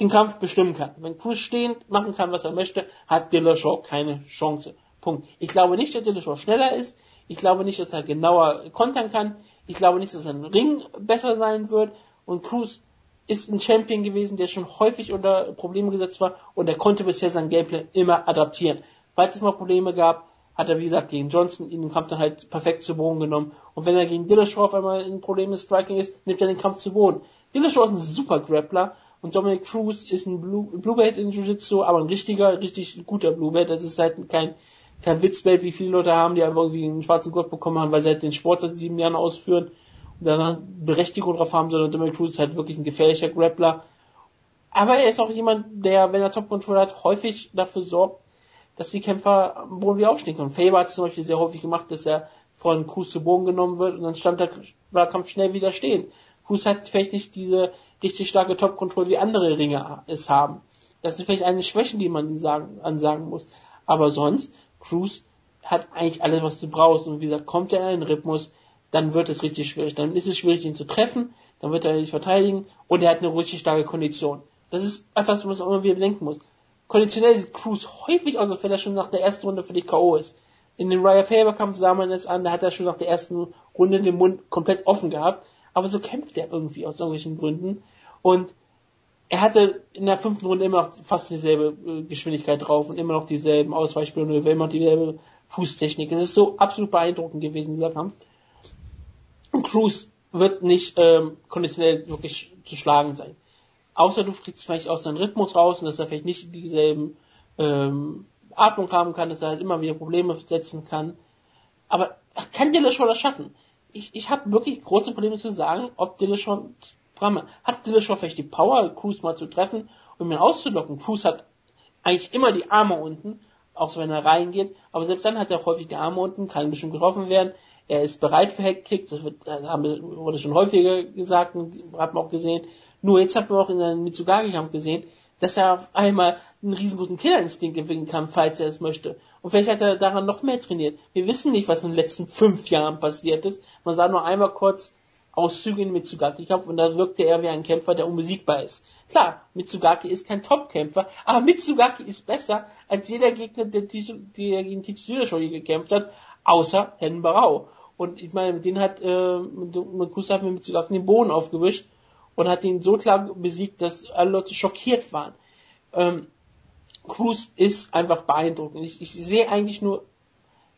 B: den Kampf bestimmen kann, wenn Cruz stehend machen kann, was er möchte, hat Dillashaw keine Chance. Punkt. Ich glaube nicht, dass Dillashaw schneller ist. Ich glaube nicht, dass er genauer kontern kann. Ich glaube nicht, dass sein Ring besser sein wird. Und Cruz ist ein Champion gewesen, der schon häufig unter Probleme gesetzt war und er konnte bisher sein Gameplay immer adaptieren. Falls es mal Probleme gab, hat er wie gesagt gegen Johnson ihn den Kampf dann halt perfekt zu Boden genommen. Und wenn er gegen Dillashaw auf einmal ein Problem mit Striking ist, nimmt er den Kampf zu Boden. Dillashaw ist ein super Grappler und Dominic Cruz ist ein Blue, Bluebelt in Jiu-Jitsu, aber ein richtiger, richtig guter Bluebelt. Das ist halt kein, kein Witzbelt, wie viele Leute haben, die einfach irgendwie einen schwarzen Gurt bekommen haben, weil sie halt den Sport seit sieben Jahren ausführen und danach Berechtigung drauf haben, sondern Dominic Cruz ist halt wirklich ein gefährlicher Grappler. Aber er ist auch jemand, der, wenn er Top Control hat, häufig dafür sorgt, dass die Kämpfer am Boden wieder aufstehen können. Faber hat es zum Beispiel sehr häufig gemacht, dass er von Cruz zu Boden genommen wird und dann stand der, war der Kampf schnell wieder stehen. Cruz hat vielleicht nicht diese richtig starke Top Control wie andere Ringer es haben. Das ist vielleicht eine Schwäche, die man sagen, ansagen muss. Aber sonst, Cruz hat eigentlich alles, was du brauchst. Und wie gesagt, kommt er in einen Rhythmus, dann wird es richtig schwierig. Dann ist es schwierig, ihn zu treffen, dann wird er nicht verteidigen und er hat eine richtig starke Kondition. Das ist etwas, was man immer wieder denken muss. Konditionell sieht Cruz häufig aus, als wenn er schon nach der ersten Runde für die K.O. ist. In dem Raya Faber Kampf sah man es an, da hat er schon nach der ersten Runde den Mund komplett offen gehabt. Aber so kämpft er irgendwie aus irgendwelchen Gründen. Und er hatte in der fünften Runde immer noch fast dieselbe äh, Geschwindigkeit drauf und immer noch dieselben Ausweichspielmanöver, immer noch dieselbe Fußtechnik. Es ist so absolut beeindruckend gewesen, dieser Kampf. Und Cruz wird nicht ähm, konditionell wirklich zu schlagen sein. Außer du kriegst vielleicht aus seinem Rhythmus raus und dass er vielleicht nicht dieselben ähm, Atmung haben kann, dass er halt immer wieder Probleme setzen kann. Aber kann Dillashaw das schaffen? Ich, ich habe wirklich große Probleme zu sagen, ob Dillashaw hat Dillashaw vielleicht die Power, Cruz mal zu treffen und ihn auszulocken. Cruz hat eigentlich immer die Arme unten, auch wenn er reingeht, aber selbst dann hat er häufig die Arme unten, kann bestimmt getroffen werden. Er ist bereit für Headkicks, das wird, das haben wir, wurde schon häufiger gesagt und hat man auch gesehen. Nur jetzt hat man auch in der Mitsugaki-Kampf gesehen, dass er auf einmal einen riesengroßen Killerinstinkt gewinnen kann, falls er es möchte. Und vielleicht hat er daran noch mehr trainiert. Wir wissen nicht, was in den letzten fünf Jahren passiert ist. Man sah nur einmal kurz Auszüge in Mitsugaki-Kampf und da wirkte er wie ein Kämpfer, der unbesiegbar ist. Klar, Mitsugaki ist kein Top-Kämpfer, aber Mitsugaki ist besser als jeder Gegner, der, der gegen Tichiro schon gekämpft hat, außer Hen Barau. Und ich meine, mit denen hat, äh, mit Kusa hat mir Mitsugaki den Boden aufgewischt und hat ihn so klar besiegt, dass alle Leute schockiert waren. Ähm, Cruz ist einfach beeindruckend. Ich, ich sehe eigentlich nur,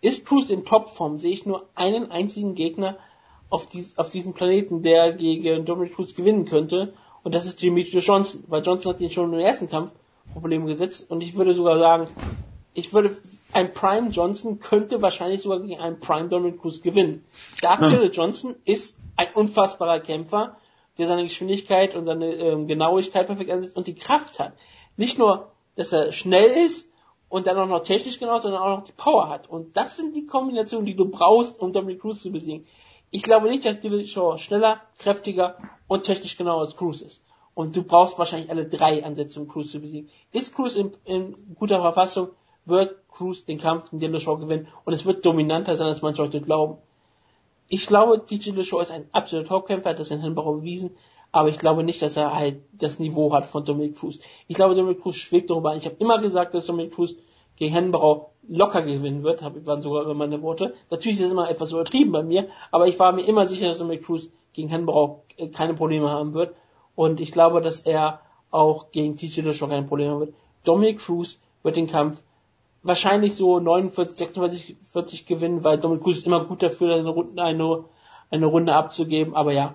B: ist Cruz in Topform, sehe ich nur einen einzigen Gegner auf, dies, auf diesem Planeten, der gegen Dominic Cruz gewinnen könnte. Und das ist Demetrius Johnson, weil Johnson hat ihn schon im ersten Kampf Probleme gesetzt. Und ich würde sogar sagen, ich würde, ein Prime Johnson könnte wahrscheinlich sogar gegen einen Prime Dominic Cruz gewinnen. Aktuelle hm. Johnson ist ein unfassbarer Kämpfer der seine Geschwindigkeit und seine ähm, Genauigkeit perfekt einsetzt und die Kraft hat. Nicht nur, dass er schnell ist und dann auch noch technisch genau, sondern auch noch die Power hat. Und das sind die Kombinationen, die du brauchst, um Dominic Cruz zu besiegen. Ich glaube nicht, dass Dillashaw schneller, kräftiger und technisch genauer als Cruz ist. Und du brauchst wahrscheinlich alle drei Ansätze, um Cruz zu besiegen. Ist Cruz in, in guter Verfassung, wird Cruz den Kampf in Dillashaw gewinnen und es wird dominanter sein, als manche Leute glauben ich glaube, DJ Dillashaw ist ein absoluter Topkämpfer, hat das in Hinbau bewiesen, aber ich glaube nicht, dass er halt das Niveau hat von Dominic Cruz. Ich glaube, Dominic Cruz schlägt darüber ein. Ich habe immer gesagt, dass Dominic Cruz gegen Hennenbrau locker gewinnen wird, waren sogar immer meine Worte. Natürlich ist das immer etwas übertrieben bei mir, aber ich war mir immer sicher, dass Dominic Cruz gegen Hennenbrau äh, keine Probleme haben wird. Und ich glaube, dass er auch gegen TJ Dillashaw keine Probleme haben wird. Dominic Cruz wird den Kampf wahrscheinlich so 49, 46, 40 gewinnen, weil Dominic Cruz ist immer gut dafür, eine Runde, eine, eine Runde abzugeben. Aber ja,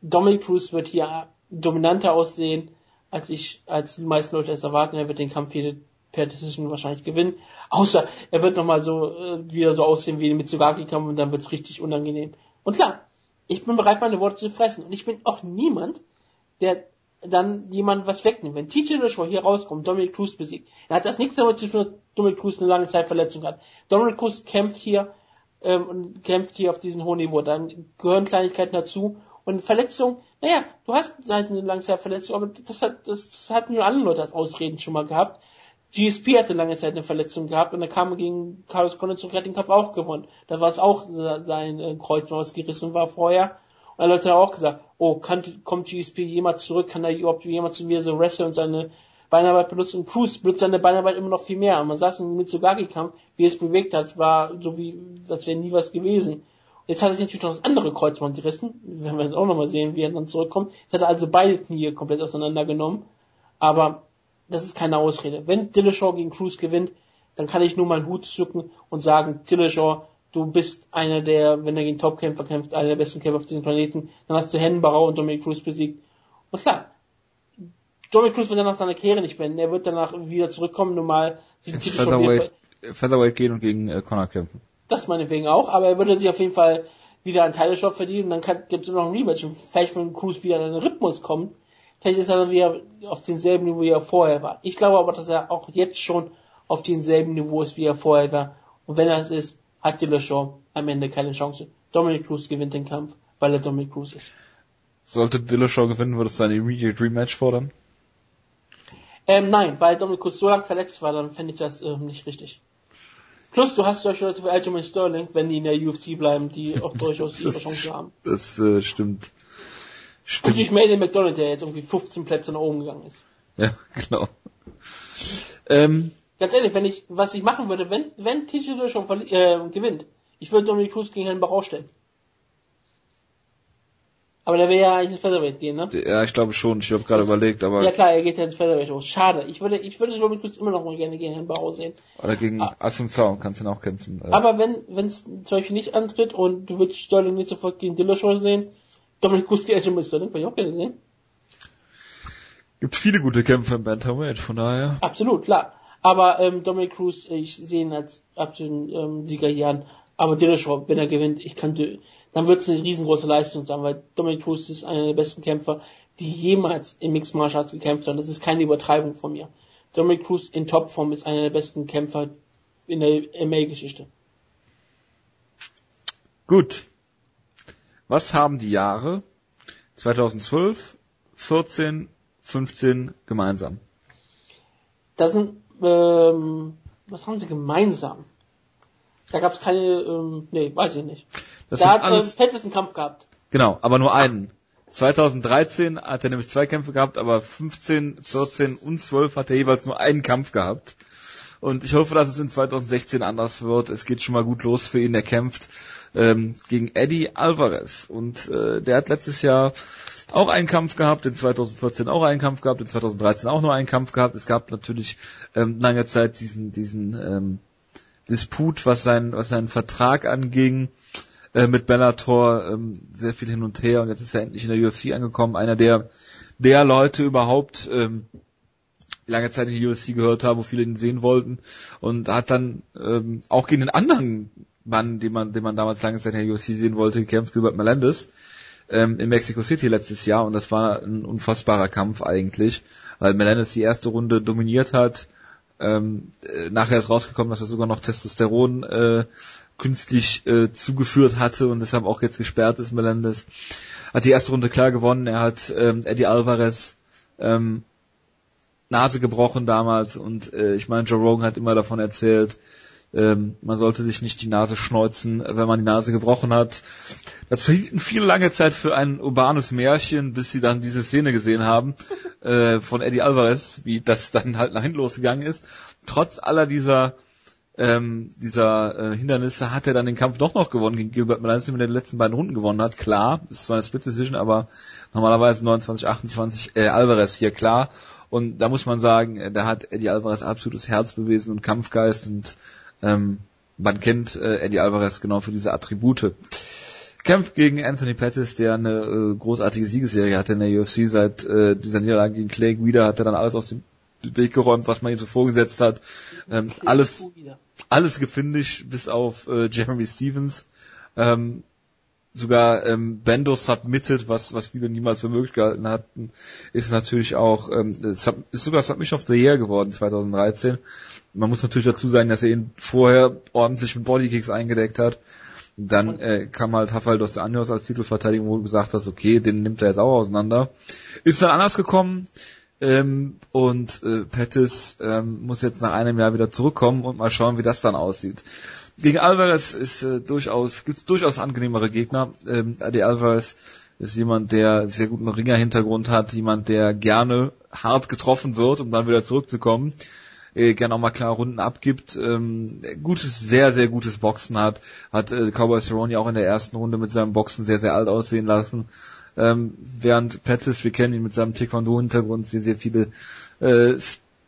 B: Dominic Cruz wird hier dominanter aussehen, als ich, als die meisten Leute es erwarten. Er wird den Kampf hier per Decision wahrscheinlich gewinnen. Außer er wird nochmal so äh, wieder so aussehen wie mit Sugaki-Kampf und dann wird's richtig unangenehm. Und klar, ich bin bereit, meine Worte zu fressen. Und ich bin auch niemand, der dann jemand was wegnimmt. Wenn TJ Dillashaw hier rauskommt, Dominic Cruz besiegt, dann hat das nichts damit zu tun, dass Dominic Cruz eine lange Zeit Verletzung hat. Dominic Cruz kämpft hier ähm, und kämpft hier auf diesem hohen Niveau. Dann gehören Kleinigkeiten dazu. Und Verletzung, naja, du hast halt eine lange Zeit Verletzung, aber das hat, das hatten nur andere Leute als Ausreden schon mal gehabt. GSP hatte lange Zeit eine Verletzung gehabt und dann kam er gegen Carlos Condit zurück, hat den Kampf auch gewonnen. Da war es auch sein äh, Kreuz, was gerissen war vorher. Und dann Leute haben auch gesagt, oh, kann, kommt GSP jemals zurück, kann er überhaupt jemals zu mir so wresteln und seine Beinarbeit benutzen? Und Cruz seine Beinarbeit immer noch viel mehr. Und man saß in Mitsugaki-Kampf, wie es bewegt hat, war so wie, als wäre nie was gewesen. Jetzt hat er sich natürlich noch das andere Kreuzband gerissen. Werden wir dann auch nochmal sehen, wie er dann zurückkommt. Jetzt hat er also beide Knie komplett auseinandergenommen. Aber das ist keine Ausrede. Wenn Dillashaw gegen Cruz gewinnt, dann kann ich nur meinen Hut zücken und sagen, Dillashaw du bist einer der, wenn er gegen Topkämpfer kämpft, einer der besten Kämpfer auf diesem Planeten. Dann hast du Hennenbarau und Dominic Cruz besiegt. Und klar, Dominic Cruz wird danach seine Kehre nicht beenden. Er wird danach wieder zurückkommen, normal
A: Titel Featherweight, Featherweight gehen und gegen äh, Conor kämpfen.
B: Das meinetwegen auch, aber er würde sich auf jeden Fall wieder einen Teileshop verdienen und dann gibt es noch ein Rematch. Und vielleicht, wenn Cruz wieder in den Rhythmus kommt, vielleicht ist er dann wieder auf demselben Niveau, wie er vorher war. Ich glaube aber, dass er auch jetzt schon auf demselben Niveau ist, wie er vorher war. Und wenn er es ist, hat Dillashaw am Ende keine Chance. Dominic Cruz gewinnt den Kampf, weil er Dominic Cruz ist.
A: Sollte Dillashaw gewinnen, würdest du ein Immediate Rematch fordern?
B: Ähm, nein, weil Dominic Cruz so lange verletzt war, dann fände ich das ähm, nicht richtig. Plus, du hast solche Leute wie Aljamain Sterling, wenn die in der UFC bleiben, die auch durchaus ihre Chance haben.
A: Das äh, stimmt.
B: Stimmt. Und ich Made McDonald, der jetzt irgendwie 15 Plätze nach oben gegangen ist.
A: Ja, genau. Ähm,
B: Ganz ehrlich, wenn ich, was ich machen würde, wenn, wenn TJ schon äh, gewinnt, ich würde Dominic Cruz gegen Herrn Barau stellen. Aber der will ja eigentlich ins Featherweight gehen, ne?
A: Ja, ich glaube schon. Ich habe gerade überlegt, aber
B: Ja klar, er geht ja ins Featherweight hoch. Schade. Ich würde, ich würde Dominic Cruz immer noch mal gerne gegen Herrn Barrow sehen.
A: oder gegen
B: Ah.
A: Assunção kannst du ihn auch kämpfen. Äh,
B: Aber wenn, wenn es zum Beispiel nicht antritt und du willst Sterling nicht sofort gegen Dillashaw sehen, Dominic Sterling, würde ich auch gerne sehen.
A: gibt viele gute Kämpfe im Bantamweight, von daher.
B: Absolut, klar. Aber ähm, Dominic Cruz, ich sehe ihn als absoluten ähm, Sieger hier an. Aber Dillashaw, wenn er gewinnt, ich kann, dann wird es eine riesengroße Leistung sein, weil Dominic Cruz ist einer der besten Kämpfer, die jemals im Mixed Martial Arts gekämpft haben. Das ist keine Übertreibung von mir. Dominic Cruz in Topform ist einer der besten Kämpfer in der MA-Geschichte.
A: Gut. Was haben die Jahre 2012, 14, 15 gemeinsam?
B: Da sind, ähm, was haben sie gemeinsam? Da gab es keine, ähm, nee, weiß ich nicht.
A: Das
B: da hat ähm,
A: alles,
B: Pettis einen Kampf gehabt.
A: genau, aber nur einen. 2013 hat er nämlich zwei Kämpfe gehabt, aber 15, 14 und 12 hat er jeweils nur einen Kampf gehabt. Und ich hoffe, dass es in 2016 anders wird. Es geht schon mal gut los für ihn. Er kämpft ähm, gegen Eddie Alvarez. Und äh, der hat letztes Jahr auch einen Kampf gehabt, in 2014 auch einen Kampf gehabt, in 2013 auch nur einen Kampf gehabt. Es gab natürlich ähm, lange Zeit diesen, diesen ähm, Disput, was, sein, was seinen Vertrag anging äh, mit Bellator, ähm, sehr viel hin und her. Und jetzt ist er endlich in der UFC angekommen. Einer der, der Leute überhaupt, ähm, lange Zeit in die UFC gehört habe, wo viele ihn sehen wollten. Und hat dann ähm, auch gegen den anderen Mann, den man, den man damals lange Zeit in der UFC sehen wollte, gekämpft, Gilbert Melendez, ähm, in Mexico City letztes Jahr. Und das war ein unfassbarer Kampf eigentlich, weil Melendez die erste Runde dominiert hat, ähm, äh, nachher ist rausgekommen, dass er sogar noch Testosteron äh, künstlich äh, zugeführt hatte und deshalb auch jetzt gesperrt ist, Melendez. Hat die erste Runde klar gewonnen, er hat ähm, Eddie Alvarez ähm, Nase gebrochen damals und äh, ich meine, Joe Rogan hat immer davon erzählt, ähm, man sollte sich nicht die Nase schneuzen, wenn man die Nase gebrochen hat. Das hielten viele lange Zeit für ein urbanes Märchen, bis sie dann diese Szene gesehen haben äh, von Eddie Alvarez, wie das dann halt nach hinten losgegangen ist. Trotz aller dieser ähm, dieser äh, Hindernisse hat er dann den Kampf doch noch gewonnen gegen Gilbert Melendez, mit den letzten beiden Runden gewonnen hat. Klar, es ist zwar eine Split Decision, aber normalerweise 29, 28 äh, Alvarez hier klar. Und da muss man sagen, äh, da hat Eddie Alvarez absolutes Herz bewiesen und Kampfgeist und ähm, man kennt äh, Eddie Alvarez genau für diese Attribute. Kämpft gegen Anthony Pettis, der eine äh, großartige Siegesserie hatte in der UFC. Seit äh, dieser Niederlage gegen Clay Guida hat er dann alles aus dem Weg geräumt, was man ihm so vorgesetzt hat. Ähm, alles, alles gefindigt, bis auf äh, Jeremy Stevens. Ähm, sogar ähm, Bendo submitted, was was viele niemals für möglich gehalten hatten, ist natürlich auch ähm, ist sogar Submission of the Year geworden 2013. Man muss natürlich dazu sagen, dass er ihn vorher ordentlich mit Bodykicks eingedeckt hat. Dann äh, kam halt Rafael dos Anjos als Titelverteidigung, wo du gesagt hast, okay, den nimmt er jetzt auch auseinander. Ist dann anders gekommen ähm, und äh, Pettis ähm, muss jetzt nach einem Jahr wieder zurückkommen und mal schauen, wie das dann aussieht. Gegen Alvarez ist äh, durchaus gibt's durchaus angenehmere Gegner. Ähm, Adi Alvarez ist jemand, der sehr guten Ringer-Hintergrund hat, jemand, der gerne hart getroffen wird, um dann wieder zurückzukommen, äh, gerne auch mal klar Runden abgibt, ähm, gutes, sehr, sehr gutes Boxen hat, hat äh, Cowboy Cerrone auch in der ersten Runde mit seinem Boxen sehr, sehr alt aussehen lassen. Ähm, während Pettis, wir kennen ihn mit seinem Taekwondo-Hintergrund, sehr, sehr viele äh,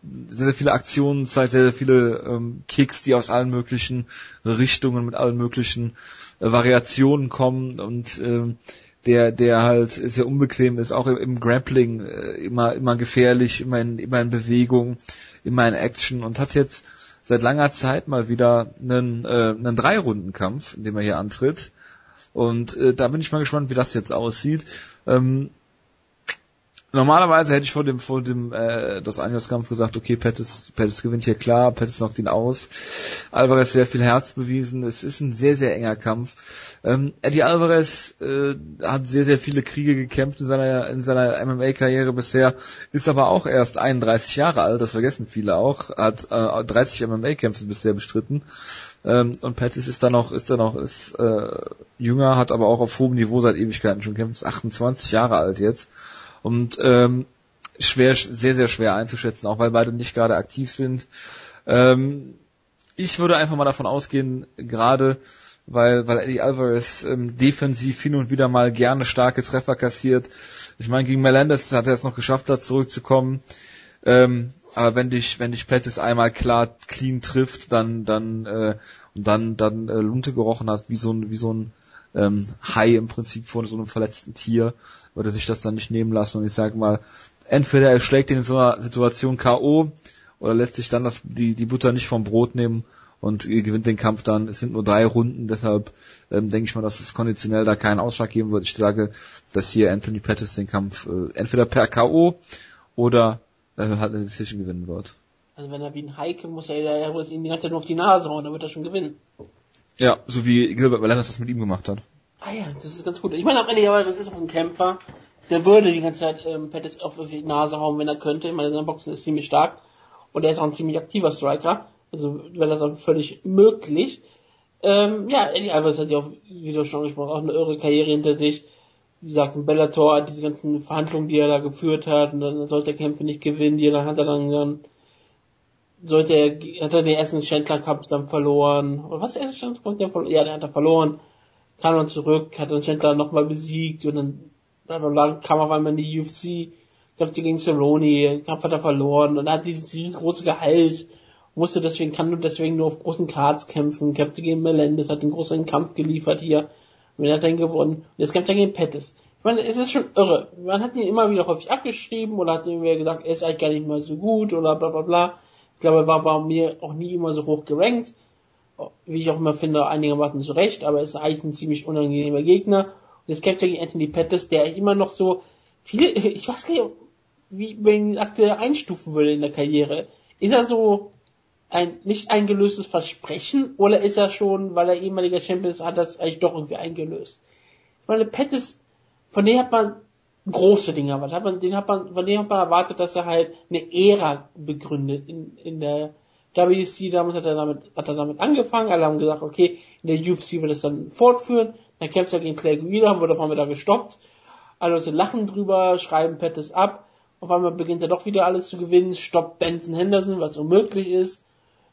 A: sehr, sehr viele Aktionen sehr, sehr viele ähm, Kicks, die aus allen möglichen Richtungen mit allen möglichen äh, Variationen kommen und ähm, der, der halt sehr unbequem ist, auch im, im Grappling äh, immer, immer gefährlich, immer in, immer in Bewegung, immer in Action und hat jetzt seit langer Zeit mal wieder einen, äh, einen Drei-Runden-Kampf, in dem er hier antritt. Und äh, da bin ich mal gespannt, wie das jetzt aussieht. Ähm, Normalerweise hätte ich vor dem vor dem äh, das Einjahreskampf gesagt, okay, Pettis, Pettis gewinnt hier klar, Pettis knockt ihn aus. Alvarez sehr viel Herz bewiesen. Es ist ein sehr sehr enger Kampf. Ähm, Eddie Alvarez äh, hat sehr sehr viele Kriege gekämpft in seiner in seiner MMA-Karriere bisher, ist aber auch erst 31 Jahre alt. Das vergessen viele auch. Hat äh, 30 MMA-Kämpfe bisher bestritten. Ähm, und Pettis ist dann noch ist dann noch ist äh, jünger, hat aber auch auf hohem Niveau seit Ewigkeiten schon gekämpft. Ist 28 Jahre alt jetzt und ähm, schwer, sehr, sehr schwer einzuschätzen, auch weil beide nicht gerade aktiv sind. Ähm, ich würde einfach mal davon ausgehen, gerade weil, weil Eddie Alvarez ähm, defensiv hin und wieder mal gerne starke Treffer kassiert. Ich meine, gegen Melendez hat er es noch geschafft, da zurückzukommen. Ähm, aber wenn dich, wenn dich Pettis einmal klar clean trifft, dann, dann, äh, und dann, dann äh, Lunte gerochen hat, wie so ein, wie so ein ähm, Hai im Prinzip vor so einem verletzten Tier, würde sich das dann nicht nehmen lassen. Und ich sage mal, entweder er schlägt ihn in so einer Situation K.O. oder lässt sich dann das, die, die Butter nicht vom Brot nehmen und gewinnt den Kampf dann. Es sind nur drei Runden, deshalb ähm, denke ich mal, dass es konditionell da keinen Ausschlag geben wird. Ich sage, dass hier Anthony Pettis den Kampf äh, entweder per K.O. oder äh, halt eine Decision gewinnen wird.
B: Also wenn er wie ein Heike muss, er, er muss ihn die ganze Zeit nur auf die Nase hauen, dann wird er schon gewinnen.
A: Ja, so wie Gilbert Melendez das mit ihm gemacht hat.
B: Ah ja, das ist ganz gut. Ich meine, am Ende, aber das ist auch ein Kämpfer, der würde die ganze Zeit ähm, Pettis auf die Nase hauen, wenn er könnte. Ich meine, sein Boxen ist ziemlich stark und er ist auch ein ziemlich aktiver Striker. Also wäre das auch völlig möglich. Ähm, ja, Eddie Alvarez hat ja auch, wie du schon gesprochen auch eine irre Karriere hinter sich. Wie gesagt, in Bellator diese ganzen Verhandlungen, die er da geführt hat, und dann sollte er Kämpfe nicht gewinnen, die dann hat er dann, dann sollte er, hat er den ersten Chandler-Kampf dann verloren. Oder was, der erste Chandler-Kampf? Ja, den hat er verloren. Kam dann zurück, hat dann Chandler nochmal besiegt und dann, dann kam auf einmal in die UFC, kämpfte gegen Cerrone, Kampf hat er verloren und hat dieses, dieses große Gehalt musste deswegen, kann nur deswegen nur auf großen Cards kämpfen, kämpfte gegen Melendez, hat einen großen Kampf geliefert hier, und er hat dann gewonnen, und jetzt kämpft er gegen Pettis. Ich meine, es ist schon irre. Man hat ihn immer wieder häufig abgeschrieben oder hat ihm wieder gesagt, er ist eigentlich gar nicht mal so gut oder bla bla bla. Ich glaube, er war bei mir auch nie immer so hoch gerankt. Wie ich auch immer finde, einigermaßen zu Recht, aber er ist eigentlich ein ziemlich unangenehmer Gegner. Und kämpft er gegen Anthony Pettis, der immer noch so viele, ich weiß gar nicht, wie man ihn aktuell einstufen würde in der Karriere. Ist er so ein nicht eingelöstes Versprechen oder ist er schon, weil er ehemaliger Champion ist, hat das eigentlich doch irgendwie eingelöst? Ich meine, Pettis, von dem hat man große Dinge erwartet. Hat man, den hat man, von dem hat man erwartet, dass er halt eine Ära begründet in, in der WC. Damals hat er damit, hat er damit angefangen. Alle haben gesagt, okay, in der UFC wird es dann fortführen. Dann kämpft er gegen Clay Guida, wurde auf einmal da gestoppt. Alle Leute lachen drüber, schreiben Pettis ab. Auf einmal beginnt er doch wieder alles zu gewinnen, stoppt Benson Henderson, was unmöglich ist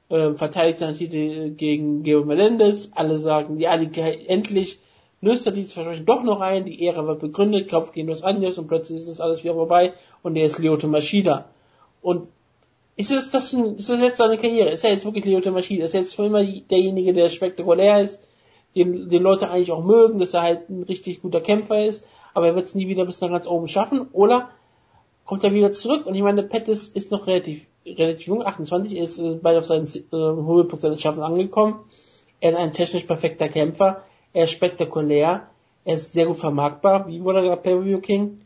B: äh, verteidigt seinen Titel gegen Geo Melendez. Alle sagen, ja, die, endlich löst er dieses Versprechen doch noch ein, die Ehre wird begründet, Kopf gegen Los Angeles und plötzlich ist das alles wieder vorbei und er ist Lyoto Machida. Und ist es das, ist das jetzt seine Karriere? Ist er jetzt wirklich Lyoto Machida? Ist er jetzt für immer derjenige, der spektakulär ist, den, den Leute eigentlich auch mögen, dass er halt ein richtig guter Kämpfer ist, aber er wird es nie wieder bis nach ganz oben schaffen? Oder kommt er wieder zurück? Und ich meine, Pettis ist noch relativ relativ jung, 28, ist äh, bald auf seinen äh, Höhepunkt seines Schaffens angekommen. Er ist ein technisch perfekter Kämpfer, er ist spektakulär, er ist sehr gut vermarktbar. Wie wurde er gerade Pay-Per-View King?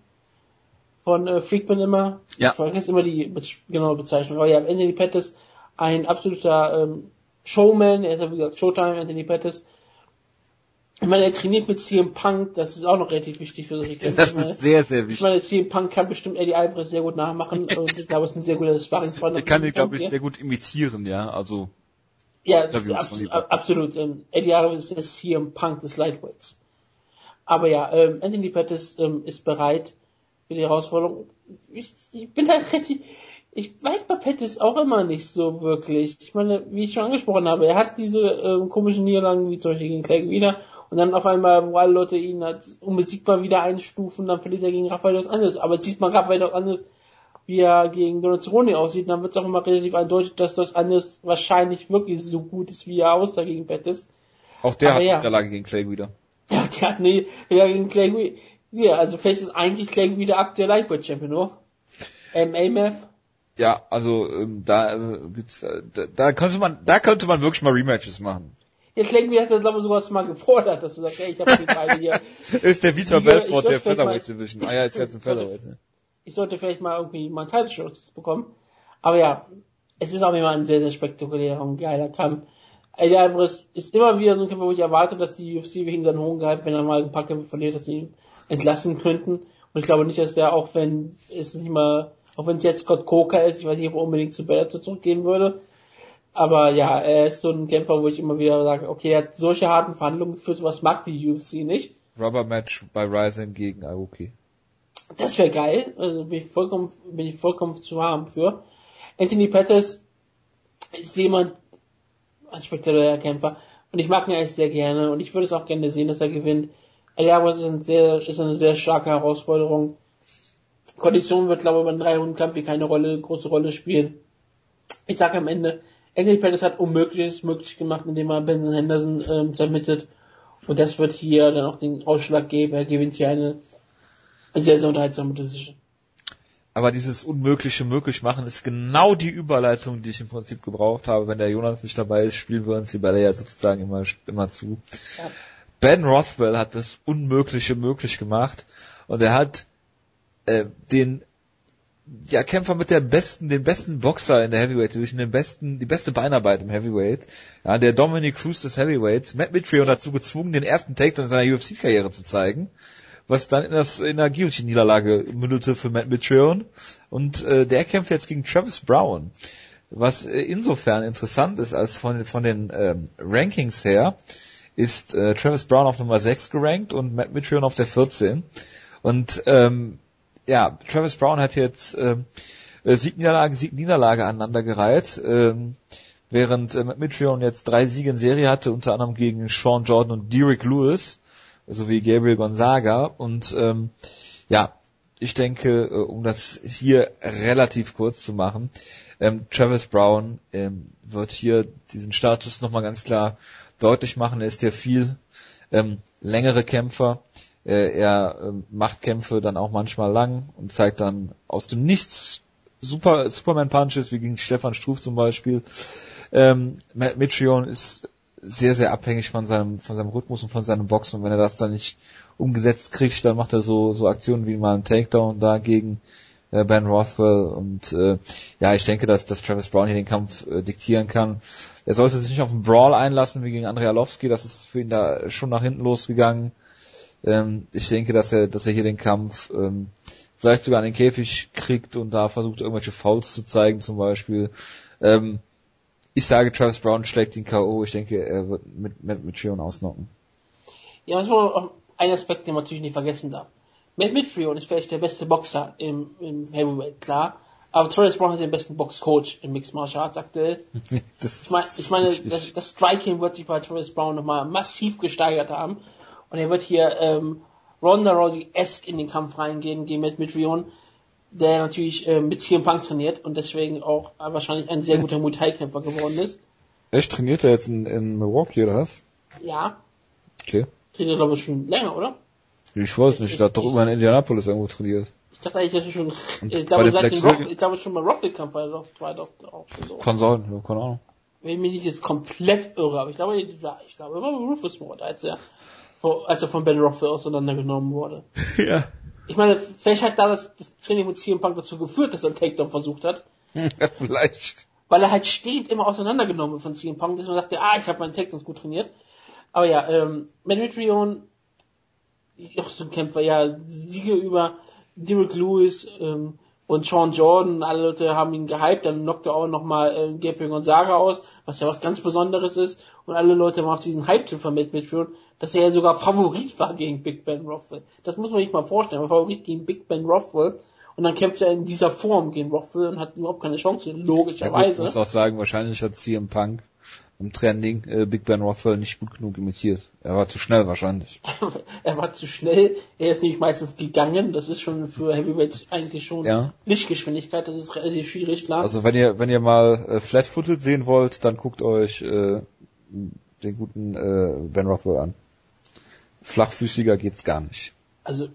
B: Von äh, Freakman immer.
A: Ja.
B: Ich vergesse immer die be genaue Bezeichnung. Aber ja, Anthony Pettis, ein absoluter ähm, Showman, er ist ja wie gesagt Showtime, Anthony Pettis, ich meine, er trainiert mit CM Punk, das ist auch noch relativ wichtig für solche
A: Kämpfe. Das ist sehr, sehr wichtig.
B: Ich meine, CM Punk kann bestimmt Eddie Alvarez sehr gut nachmachen und ich glaube, es ist ein sehr guter Sparringspartner.
A: Er kann ihn, glaube ich, sehr gut imitieren, ja, also.
B: Ja, absolut, absolut. Ähm, Eddie Alvarez ist der CM Punk des Lightweights. Aber ja, ähm, Anthony Pettis ähm, ist bereit für die Herausforderung. Ich, ich bin da relativ, ich weiß bei Pettis auch immer nicht so wirklich. Ich meine, wie ich schon angesprochen habe, er hat diese ähm, komischen Niederlagen, wie zum Beispiel gegen Clay wieder, und dann auf einmal, wo alle Leute ihn als unbesiegbar wieder einstufen, dann verliert er gegen Rafael dos Anjos. Aber jetzt sieht man Rafael dos Anjos, wie er gegen Donald aussieht, dann wird es auch immer relativ eindeutig, dass dos Anjos wahrscheinlich wirklich so gut ist, wie er aussah gegen Pettis.
A: Auch der Aber hat ja. eine Niederlage gegen Clay wieder.
B: Ja, der hat eine Niederlage gegen Clay wieder. Ja, also vielleicht ist eigentlich Clay wieder aktuell Lightweight Champion noch. MA-Math.
A: Ja, also ähm, da äh, gibt's äh, da, da könnte man da könnte man wirklich mal Rematches machen.
B: Jetzt Lenky hat das aber sogar mal gefordert, dass du sagst, hey, ich habe die beide hier.
A: ist der Vitor Belfort der Featherweight Division. Ah ja, jetzt jetzt ein Featherweight. Ne?
B: Ich sollte vielleicht mal irgendwie mal einen Title-Schutz bekommen. Aber ja, es ist auch immer ein sehr, sehr spektakulärer und geiler Kampf. Eddie Alvarez ist immer wieder so ein Kampf, wo ich erwarte, dass die UFC wegen seinen hohen Gehalt, wenn er mal ein paar Kämpfe verliert, dass sie ihn entlassen könnten. Und ich glaube nicht, dass der, auch wenn es nicht mal, auch wenn es jetzt Scott Coker ist, ich weiß nicht, ob er unbedingt zu Bellator zurückgehen würde, aber ja, er ist so ein Kämpfer, wo ich immer wieder sage, okay, er hat solche harten Verhandlungen geführt, was mag die UFC nicht.
A: Rubber Match bei Ryzen gegen Aoki.
B: Das wäre geil, also bin ich vollkommen, bin ich vollkommen zu warm für. Anthony Pettis ist jemand, ein spektakulärer Kämpfer, Und ich mag ihn eigentlich sehr gerne und ich würde es auch gerne sehen, dass er gewinnt. Eliabos ist, ein sehr, ist eine sehr starke Herausforderung. Kondition wird, glaube ich, beim 300 Kampf hier keine Rolle, große Rolle spielen. Ich sage am Ende, Anthony Pettis hat Unmögliches möglich gemacht, indem er Benson Henderson ähm, submittet. Und das wird hier dann auch den Ausschlag geben. Er gewinnt hier eine sehr, sehr unterhaltsame Decision.
A: Aber dieses Unmögliche möglich machen ist genau die Überleitung, die ich im Prinzip gebraucht habe. Wenn der Jonas nicht dabei ist, spielen wir uns die Bälle ja sozusagen immer, immer zu. Ja. Ben Rothwell hat das Unmögliche möglich gemacht und er hat äh, den ja, Kämpfer mit der besten, den besten Boxer in der Heavyweight Division, den besten, die beste Beinarbeit im Heavyweight, ja, der Dominic Cruz des Heavyweights, Matt Mitrion dazu gezwungen, den ersten Takedown seiner UFC-Karriere zu zeigen, was dann in, das, in der Guillotine-Niederlage mündete für Matt Mitrion und äh, der kämpft jetzt gegen Travis Brown, was äh, insofern interessant ist, als von, von den ähm, Rankings her ist äh, Travis Brown auf Nummer 6 gerankt und Matt Mitrion auf der 14 und ähm, ja, Travis Brown hat jetzt ähm, äh, Sieg-Niederlage, Sieg-Niederlage aneinandergereiht, ähm, während äh, Mitrion jetzt drei Siege in Serie hatte, unter anderem gegen Sean Jordan und Derek Lewis, sowie Gabriel Gonzaga. Und ähm, ja, ich denke, äh, um das hier relativ kurz zu machen, ähm, Travis Brown ähm, wird hier diesen Status nochmal ganz klar deutlich machen. Er ist ja viel ähm, längere Kämpfer. Äh, er äh, macht Kämpfe dann auch manchmal lang und zeigt dann aus dem Nichts super Superman Punches, wie gegen Stefan Struff zum Beispiel. Ähm, Mitrion ist sehr, sehr abhängig von seinem, von seinem Rhythmus und von seinem Boxen. Und wenn er das dann nicht umgesetzt kriegt, dann macht er so, so Aktionen wie mal ein Takedown dagegen äh, Ben Rothwell. Und äh, ja, ich denke, dass, dass Travis Brown hier den Kampf äh, diktieren kann. Er sollte sich nicht auf einen Brawl einlassen wie gegen Andrei Arlovski. Das ist für ihn da schon nach hinten losgegangen. Ähm, ich denke, dass er, dass er hier den Kampf ähm, vielleicht sogar an den Käfig kriegt und da versucht, irgendwelche Fouls zu zeigen zum Beispiel. Ähm, ich sage, Travis Brown schlägt ihn K.O. Ich denke, er wird mit, mit, mit Trion ausnocken.
B: Ja, das war ein Aspekt, den man natürlich nicht vergessen darf. Matt Mitrion ist vielleicht der beste Boxer im, im Heavyweight, klar. Aber Travis Brown hat den besten Boxcoach im Mixed Martial Arts aktuell. ich meine, ich meine das, das Striking wird sich bei Travis Brown nochmal massiv gesteigert haben. Und er wird hier ähm, Ronda Rousey-esque in den Kampf reingehen, gegen Matt Mitrion, der natürlich äh, mit CM Punk trainiert und deswegen auch wahrscheinlich ein sehr guter Muay Thai-Kämpfer geworden ist.
A: Echt? Trainiert er jetzt in, in Milwaukee oder was?
B: Ja.
A: Okay.
B: Trainiert er glaube ich schon länger, oder?
A: Ich weiß nicht, ich dachte doch immer in Indianapolis irgendwo trainiert.
B: Ich dachte eigentlich, dass er schon, ich glaube, seit dem Rock, ich glaube schon mal Rocket-Kampf war er doch, war doch auch schon so.
A: Kann sein, ja, keine Ahnung.
B: Wenn ich mich nicht jetzt komplett irre, aber ich glaube, ich glaube, er war Rufus Mord, als er als er von Ben Rothwell auseinandergenommen wurde.
A: Ja.
B: Ich meine, vielleicht hat da das, Training mit CM Punk dazu geführt, dass er einen Takedown versucht hat.
A: Ja, vielleicht.
B: Weil er halt stehend immer auseinandergenommen wird von CM Punk, deswegen sagt er, ah, ich habe meinen Takedowns gut trainiert. Aber ja, ähm, Metrion, auch so ein Kämpfer, ja, Siege über Derek Lewis, ähm, und Sean Jordan, alle Leute haben ihn gehypt, dann knockt er auch nochmal äh, Gabriel Gonzaga aus, was ja was ganz Besonderes ist, und alle Leute haben auf diesen Hype-Trip von Matt mitführen, dass er ja sogar Favorit war gegen Big Ben Rothwell. Das muss man sich mal vorstellen, Favorit gegen Big Ben Rothwell, und dann kämpft er in dieser Form gegen Rothwell und hat überhaupt keine Chance, logischerweise. Ja, gut,
A: muss auch sagen, wahrscheinlich hat CM Punk im Trending äh, Big Ben Rothwell nicht gut genug imitiert. Er war zu schnell wahrscheinlich.
B: er war zu schnell. Er ist nämlich meistens gegangen. Das ist schon für Heavyweights eigentlich schon ja. Lichtgeschwindigkeit. Das ist relativ schwierig, klar.
A: Also wenn ihr wenn ihr mal äh, Flat-Footed sehen wollt, dann guckt euch äh, den guten äh, Ben Rothwell an. Flachfüßiger geht's gar nicht.
B: Also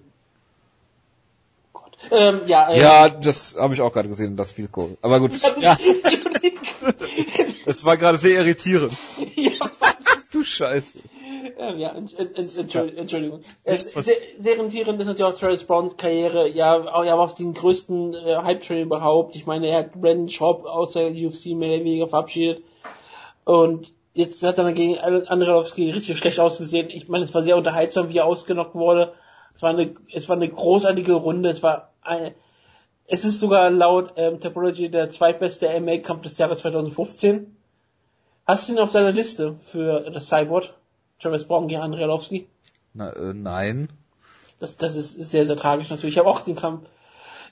B: Gott. Ähm, ja,
A: äh, ja, das habe ich auch gerade gesehen, das viel cool. Aber gut. ja. Das war gerade sehr irritierend. ja, du Scheiße.
B: Ja, ja Entschuldigung. Äh, sehr, sehr irritierend ist natürlich auch Travis Browns Karriere. Ja, auch, ja, auf den größten äh, Hype-Train überhaupt. Ich meine, er hat Brandon Schaub aus der UFC mehr oder weniger verabschiedet. Und jetzt hat er gegen Andrelowski richtig schlecht ausgesehen. Ich meine, es war sehr unterhaltsam, wie er ausgenockt wurde. Es war eine, es war eine großartige Runde. Es war eine, es ist sogar laut ähm, Topology der zweitbeste MMA-Kampf des Jahres 2015. Hast du ihn auf deiner Liste für das Cyborg? Travis Brown gegen Andrialowski?
A: Na, äh, nein.
B: Das, das ist sehr, sehr tragisch natürlich. Ich habe auch den Kampf,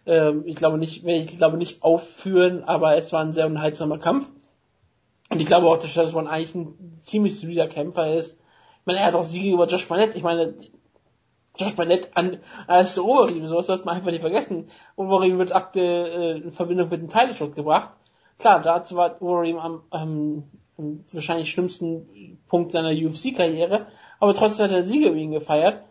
B: ähm, ich glaube nicht, ich glaube nicht aufführen, aber es war ein sehr unterhaltsamer Kampf. Und ich glaube auch, dass Brown eigentlich ein ziemlich solider Kämpfer ist. Ich meine, er hat auch Siege über Josh Barnett. Ich meine, Josh Barnett an, als der Overeem, sowas sollte man einfach nicht vergessen. Overeem wird aktuell äh, in Verbindung mit dem Title gebracht. Klar, dazu war Overeem am, ähm, wahrscheinlich schlimmsten Punkt seiner UFC-Karriere, aber trotzdem hat er Siege über ihn gefeiert.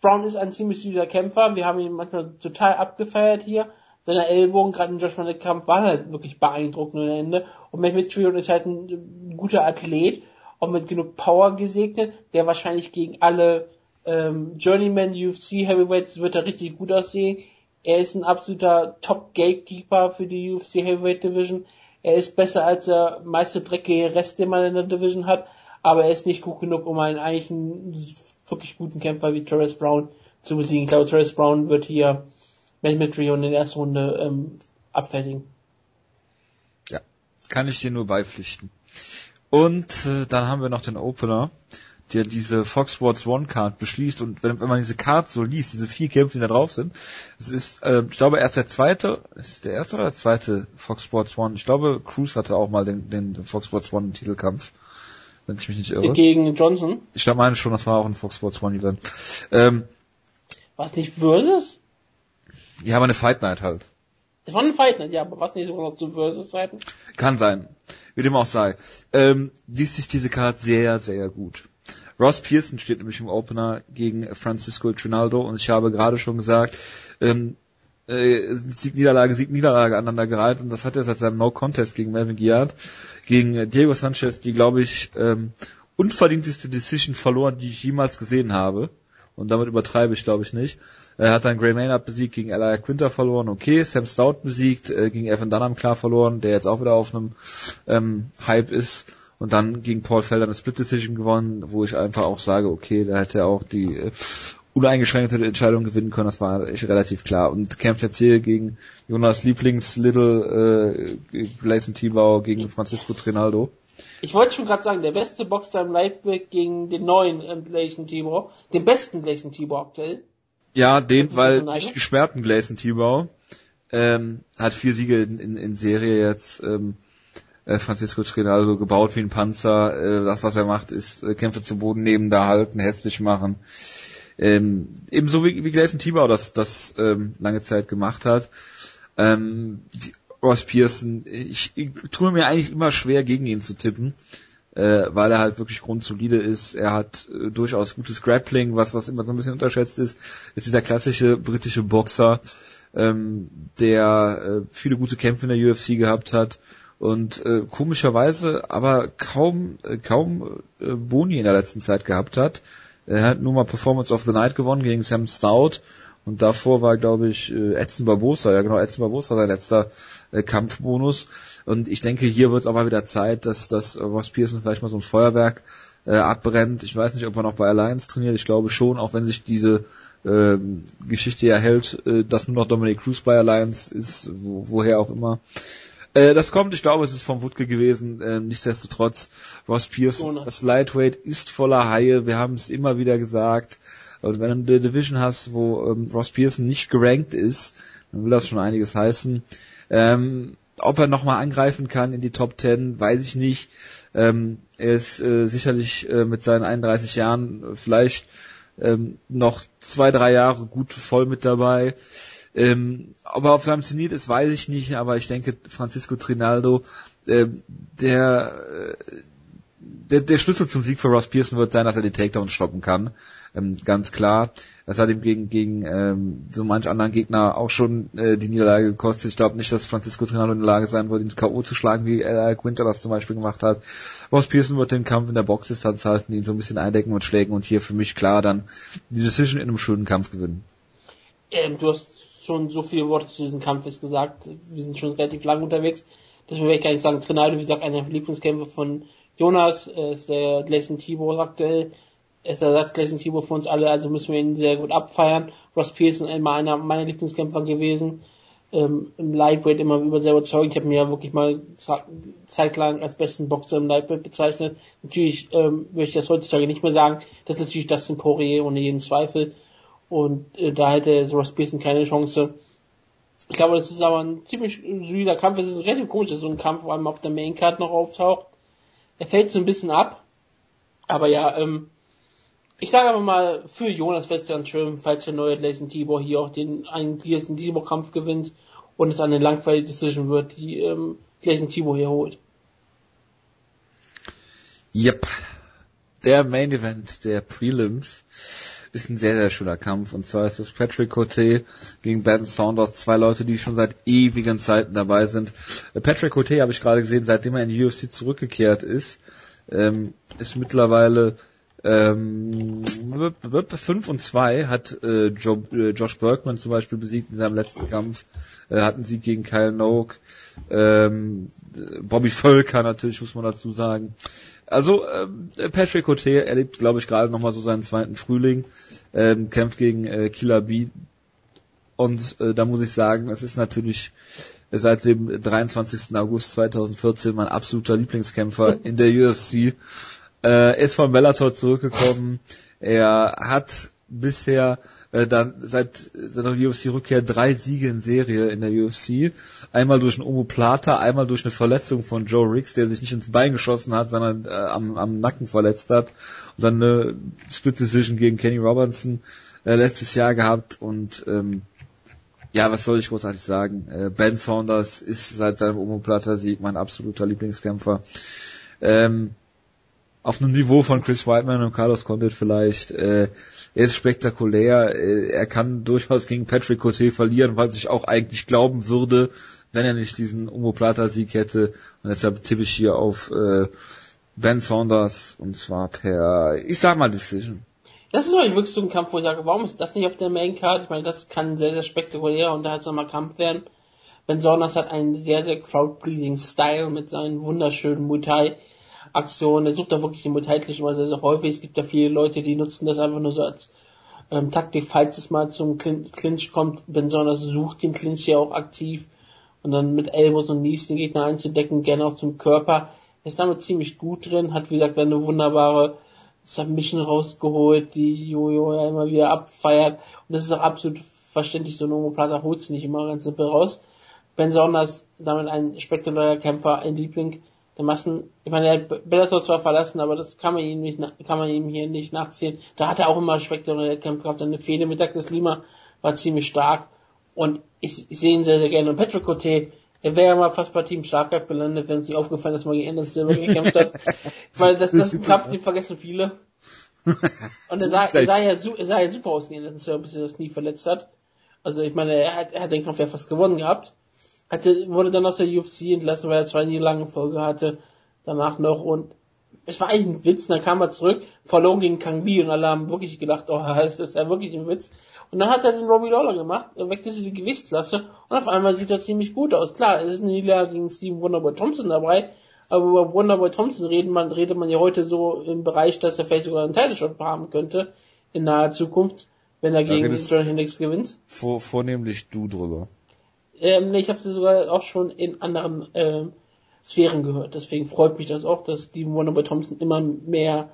B: Brown ist ein ziemlich süßer Kämpfer, wir haben ihn manchmal total abgefeiert hier. Seine Ellbogen, gerade im Josh Kampf, waren halt wirklich beeindruckend ohne Ende. Und Mehmet Trion ist halt ein, guter Athlet, auch mit genug Power gesegnet, der wahrscheinlich gegen alle ähm, Journeyman UFC Heavyweights wird er richtig gut aussehen. Er ist ein absoluter Top Gatekeeper für die UFC Heavyweight Division. Er ist besser als der meiste dreckige Rest, den man in der Division hat, aber er ist nicht gut genug, um einen eigentlich einen wirklich guten Kämpfer wie Torres Brown zu besiegen. Ich glaube, Torres Brown wird hier Mehmet Rion in der ersten Runde ähm, abfertigen.
A: Ja, kann ich dir nur beipflichten. Und äh, dann haben wir noch den Opener der diese Fox Sports One Card beschließt und wenn, wenn man diese Card so liest, diese vier Kämpfe, die da drauf sind, es ist, äh, ich glaube, erst der zweite, ist der erste oder der zweite Fox Sports One? Ich glaube, Cruz hatte auch mal den, den Fox Sports One Titelkampf, wenn ich mich nicht irre.
B: Gegen Johnson?
A: Ich glaube, meine schon, das war auch ein Fox Sports One Event. Ähm,
B: was nicht Versus?
A: Ja, aber eine Fight Night halt.
B: Das war eine Fight Night, ja, aber was nicht sogar noch zu Versus-Zeiten?
A: Kann sein. Wie dem auch sei. Ähm, liest sich diese Card sehr, sehr gut. Ross Pearson steht nämlich im Opener gegen Francisco Trinaldo und ich habe gerade schon gesagt, ähm, äh, Sieg, Niederlage, Sieg, Niederlage aneinander gereiht und das hat er seit seinem No-Contest gegen Melvin Giard, gegen Diego Sanchez, die glaube ich ähm, unverdienteste Decision verloren, die ich jemals gesehen habe. Und damit übertreibe ich glaube ich nicht. Er hat dann Gray Maynard besiegt, gegen Elijah Quinter verloren, okay. Sam Stout besiegt, äh, gegen Evan Dunham klar verloren, der jetzt auch wieder auf einem ähm, Hype ist und dann gegen Paul Felder eine Split Decision gewonnen, wo ich einfach auch sage, okay, da hätte er auch die äh, uneingeschränkte Entscheidung gewinnen können, das war echt relativ klar. Und kämpft jetzt hier gegen Jonas Lieblings Little äh, Gleison Tibau gegen Francisco Trinaldo.
B: Ich wollte schon gerade sagen, der beste Boxer im Lightweight gegen den neuen ähm, Gleison Tibau, den besten Gleison Tibau aktuell.
A: Ja, den, weil nicht gesperrten Gleison Tibau ähm, hat vier Siege in, in, in Serie jetzt. Ähm, äh, Francisco Trinaldo gebaut wie ein Panzer. Äh, das, was er macht, ist äh, Kämpfe zu Boden nehmen, da halten, hässlich machen. Ähm, ebenso wie, wie Gleison Tibau das, das ähm, lange Zeit gemacht hat. Ähm, die, Ross Pearson, ich, ich tue mir eigentlich immer schwer, gegen ihn zu tippen, äh, weil er halt wirklich grundsolide ist. Er hat äh, durchaus gutes Grappling, was, was immer so ein bisschen unterschätzt ist. Ist dieser klassische britische Boxer, ähm, der äh, viele gute Kämpfe in der UFC gehabt hat und äh, komischerweise aber kaum äh, kaum äh, Boni in der letzten Zeit gehabt hat. Er hat nur mal Performance of the Night gewonnen gegen Sam Stout und davor war glaube ich äh, Edson Barbosa, ja genau, Edson Barbosa sein letzter äh, Kampfbonus und ich denke, hier wird es auch mal wieder Zeit, dass dass Ross Pearson vielleicht mal so ein Feuerwerk äh, abbrennt. Ich weiß nicht, ob er noch bei Alliance trainiert, ich glaube schon, auch wenn sich diese äh, Geschichte ja hält, äh, dass nur noch Dominic Cruz bei Alliance ist, wo, woher auch immer. Äh, das kommt, ich glaube, es ist vom Wutke gewesen. Äh, nichtsdestotrotz, Ross Pierce, das Lightweight ist voller Haie. Wir haben es immer wieder gesagt. Und wenn du eine Division hast, wo ähm, Ross Pearson nicht gerankt ist, dann will das schon einiges heißen. Ähm, ob er nochmal angreifen kann in die Top 10, weiß ich nicht. Ähm, er ist äh, sicherlich äh, mit seinen 31 Jahren vielleicht ähm, noch zwei, drei Jahre gut voll mit dabei. Ähm, ob er auf seinem Zenit ist, weiß ich nicht, aber ich denke, Francisco Trinaldo, äh, der, äh, der, der Schlüssel zum Sieg für Ross Pearson wird sein, dass er die Takedowns stoppen kann. Ähm, ganz klar. Das hat ihm gegen, gegen ähm, so manch anderen Gegner auch schon äh, die Niederlage gekostet. Ich glaube nicht, dass Francisco Trinaldo in der Lage sein wird, ihn K.O. zu schlagen, wie äh, Quinter das zum Beispiel gemacht hat. Ross Pearson wird den Kampf in der Boxdistanz halten, ihn so ein bisschen eindecken und schlägen und hier für mich klar dann die Decision in einem schönen Kampf gewinnen.
B: Ähm, du hast schon so viele Worte zu diesem Kampf gesagt. Wir sind schon relativ lang unterwegs. Deswegen will ich gar nicht sagen, Trinaldo, wie gesagt, einer der Lieblingskämpfer von Jonas, äh, ist der Gleison Tibor aktuell. Ist der Ersatz Gleison Tibor für uns alle, also müssen wir ihn sehr gut abfeiern. Ross Pearson immer einer meiner Lieblingskämpfer gewesen. Ähm, Im Lightweight immer über sehr überzeugend. Ich habe mir ja wirklich mal zeitlang als besten Boxer im Lightweight bezeichnet. Natürlich ähm, möchte ich das heutzutage nicht mehr sagen. Das ist natürlich das Poirier ohne jeden Zweifel. Und äh, da hätte Ross Pearson keine Chance. Ich glaube, das ist aber ein ziemlich solider Kampf. Es ist relativ komisch, dass so ein Kampf vor allem auf der Main Card noch auftaucht. Er fällt so ein bisschen ab. Aber ja, ähm, ich sage aber mal, für Jonas wäre es dann schön, falls der neue Jason Tibor hier auch den einen Jason Tibor Kampf gewinnt und es eine langweilige Decision wird, die ähm, Jason Tibor hier holt.
A: Yep. Der Main Event der Prelims ist ein sehr, sehr schöner Kampf. Und zwar ist es Patrick Cote gegen Ben Saunders, zwei Leute, die schon seit ewigen Zeiten dabei sind. Äh, Patrick Cote habe ich gerade gesehen, seitdem er in die UFC zurückgekehrt ist, ähm, ist mittlerweile ähm, 5 und 2 hat äh, Joe, äh, Josh Bergman zum Beispiel besiegt in seinem letzten Kampf, äh, hatten sie gegen Kyle Noak, ähm, Bobby Völker natürlich, muss man dazu sagen. Also ähm, Patrick Cote erlebt, glaube ich, gerade nochmal so seinen zweiten Frühling, ähm, kämpft gegen äh, Killer B. Und äh, da muss ich sagen, es ist natürlich seit dem 23. August 2014 mein absoluter Lieblingskämpfer in der UFC. Äh, ist von Bellator zurückgekommen. Er hat bisher äh, dann seit seiner UFC-Rückkehr drei Siege in Serie in der UFC. Einmal durch einen Omoplata, einmal durch eine Verletzung von Joe Riggs, der sich nicht ins Bein geschossen hat, sondern äh, am, am Nacken verletzt hat. Und dann eine Split Decision gegen Kenny Robertson äh, letztes Jahr gehabt und ähm, ja, was soll ich großartig sagen? Äh, ben Saunders ist seit seinem Omoplata-Sieg mein absoluter Lieblingskämpfer. Ähm, auf einem Niveau von Chris Whiteman und Carlos Condit vielleicht. Äh, er ist spektakulär. Äh, er kann durchaus gegen Patrick Cote verlieren, was ich auch eigentlich glauben würde, wenn er nicht diesen Omoplata-Sieg hätte. Und deshalb tippe ich hier auf äh, Ben Saunders und zwar per, ich sag mal Decision.
B: Das ist wirklich so ein Kampf, wo ich sage, warum ist das nicht auf der Main Card? Ich meine, das kann sehr, sehr spektakulär und da es nochmal Kampf werden. Ben Saunders hat einen sehr, sehr crowd-pleasing Style mit seinen wunderschönen Muay Thai Aktion. Er sucht da wirklich den Teiltlich immer sehr, sehr häufig. Es gibt ja viele Leute, die nutzen das einfach nur so als ähm, Taktik, falls es mal zum Clinch kommt. Besonders sucht den Clinch ja auch aktiv und dann mit Elbows und Knees den Gegner einzudecken, gerne auch zum Körper. Er ist damit ziemlich gut drin, hat wie gesagt eine wunderbare Submission rausgeholt, die Jojo ja immer wieder abfeiert. Und das ist auch absolut verständlich, so ein Omoplata holt sie nicht immer ganz simpel raus. Ben Saunders damit ein spektakulärer Kämpfer, ein Liebling der Massen, ich meine, er hat Bellator zwar verlassen, aber das kann man ihm nicht, kann man ihm hier nicht nachziehen. Da hat er auch immer spektakuläre Kämpfe gehabt. Seine Fehde mit Douglas Lima war ziemlich stark. Und ich, ich sehe ihn sehr, sehr gerne. Und Patrick Cote, er wäre ja mal fast bei Team Starkraft gelandet, wenn es nicht aufgefallen ist, dass man gegen Anderson Silver gekämpft hat. Weil das, das ist ein Kampf, den vergessen viele. Und er sah, er sah, ja, er sah ja super aus gegen Anderson Silver, bis er das Knie verletzt hat. Also ich meine, er hat, er hat den Kampf ja fast gewonnen gehabt hatte, wurde dann aus der UFC entlassen, weil er zwei Niederlagen Folge hatte, danach noch und es war eigentlich ein Witz, dann kam er zurück, verloren gegen Kang Lee und alle haben wirklich gedacht, oh, das ist ja wirklich ein Witz. Und dann hat er den Robbie Lawler gemacht, er wechselte die Gewichtsklasse und auf einmal sieht er ziemlich gut aus. Klar, es ist eine Niederlage gegen Steven Wonderboy Thompson dabei, aber über Wonderboy Thompson redet man, redet man ja heute so im Bereich, dass er vielleicht sogar einen Title haben könnte in naher Zukunft, wenn er gegen John Hendricks gewinnt.
A: Vor, vornehmlich du drüber.
B: Ähm, ich habe sie sogar auch schon in anderen ähm, Sphären gehört. Deswegen freut mich das auch, dass Steven Wonderboy Thompson immer mehr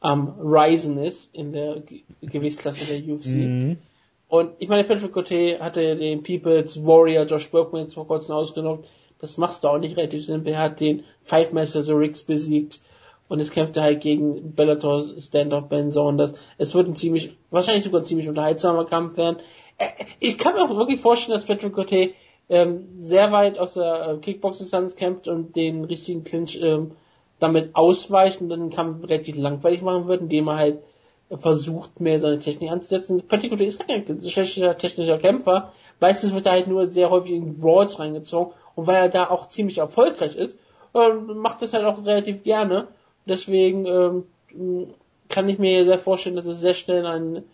B: am Risen ist in der G Gewichtsklasse der UFC. Mhm. Und ich meine, Patrick Cote hatte den People's Warrior Josh Bergman jetzt vor kurzem ausgenockt. Das machst du auch nicht relativ simpel. Er hat den Fightmaster The Riggs besiegt. Und es kämpfte halt gegen Bellator Stand-Up Ben Saunders. Es wird ein ziemlich, wahrscheinlich sogar ein ziemlich unterhaltsamer Kampf werden. Ich kann mir auch wirklich vorstellen, dass Patrick Cote ähm, sehr weit aus der äh, Kickbox-Distanz kämpft und den richtigen Clinch ähm, damit ausweicht und dann den Kampf relativ langweilig machen wird, indem er halt versucht, mehr seine Technik anzusetzen. Particular ist kein schlechter technischer Kämpfer. Meistens wird er halt nur sehr häufig in Brawls reingezogen und weil er da auch ziemlich erfolgreich ist, äh, macht das halt auch relativ gerne. Deswegen ähm, kann ich mir sehr vorstellen, dass es sehr schnell in einen